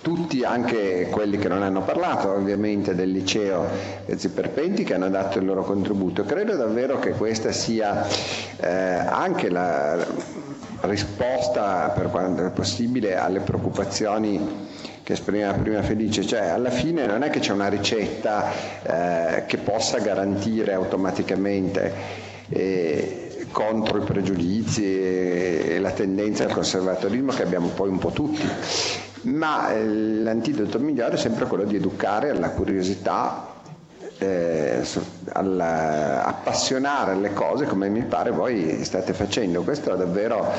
tutti, anche quelli che non hanno parlato ovviamente del liceo Ziperpenti che hanno dato il loro contributo. Credo davvero che questa sia eh, anche la risposta per quanto è possibile alle preoccupazioni che esprimeva prima Felice, cioè alla fine non è che c'è una ricetta eh, che possa garantire automaticamente eh, contro i pregiudizi e, la tendenza al conservatorismo che abbiamo poi un po' tutti. Ma eh, l'antidoto migliore è sempre quello di educare alla curiosità, eh, appassionare alle cose come mi pare voi state facendo. Questo davvero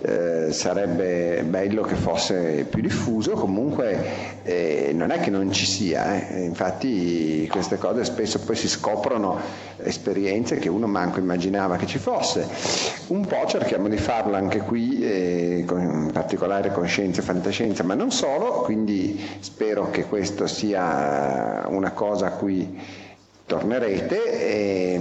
eh, sarebbe bello che fosse più diffuso, comunque eh, non è che non ci sia, eh. infatti queste cose spesso poi si scoprono esperienze che uno manco immaginava che ci fosse. Un po' cerchiamo di farlo anche qui, eh, con, in particolare con scienze e fantascienza, ma non solo, quindi spero che questo sia una cosa a cui tornerete e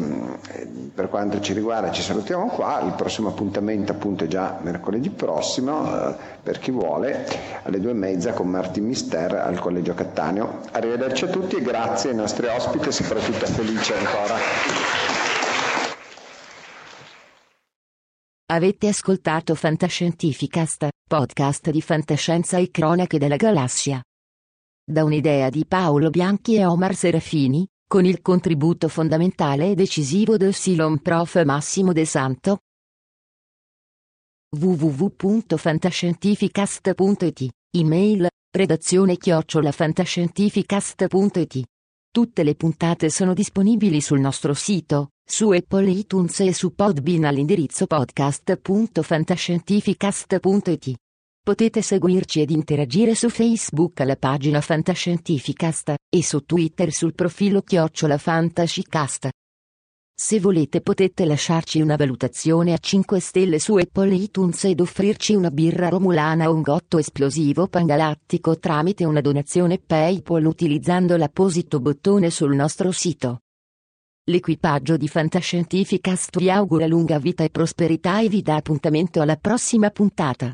per quanto ci riguarda ci salutiamo qua, il prossimo appuntamento appunto è già mercoledì prossimo eh, per chi vuole alle due e mezza con Martin Mister al Collegio Cattaneo. Arrivederci a tutti e grazie ai nostri ospiti e soprattutto a Felice ancora. Avete ascoltato Fantascientificast, podcast di fantascienza e cronache della galassia. Da un'idea di Paolo Bianchi e Omar Serafini, con il contributo fondamentale e decisivo del Silon Prof. Massimo De Santo. www.fantascientificast.it Email redazione chiocciolafantascientificast.it Tutte le puntate sono disponibili sul nostro sito, su Apple iTunes e su Podbean all'indirizzo podcast.fantascientificast.it. Potete seguirci ed interagire su Facebook alla pagina Fantascientificast e su Twitter sul profilo Chiocciola Fantascicast. Se volete potete lasciarci una valutazione a 5 stelle su Apple iTunes ed offrirci una birra romulana o un gotto esplosivo pangalattico tramite una donazione PayPal utilizzando l'apposito bottone sul nostro sito. L'equipaggio di Fantascientificast vi augura lunga vita e prosperità e vi dà appuntamento alla prossima puntata.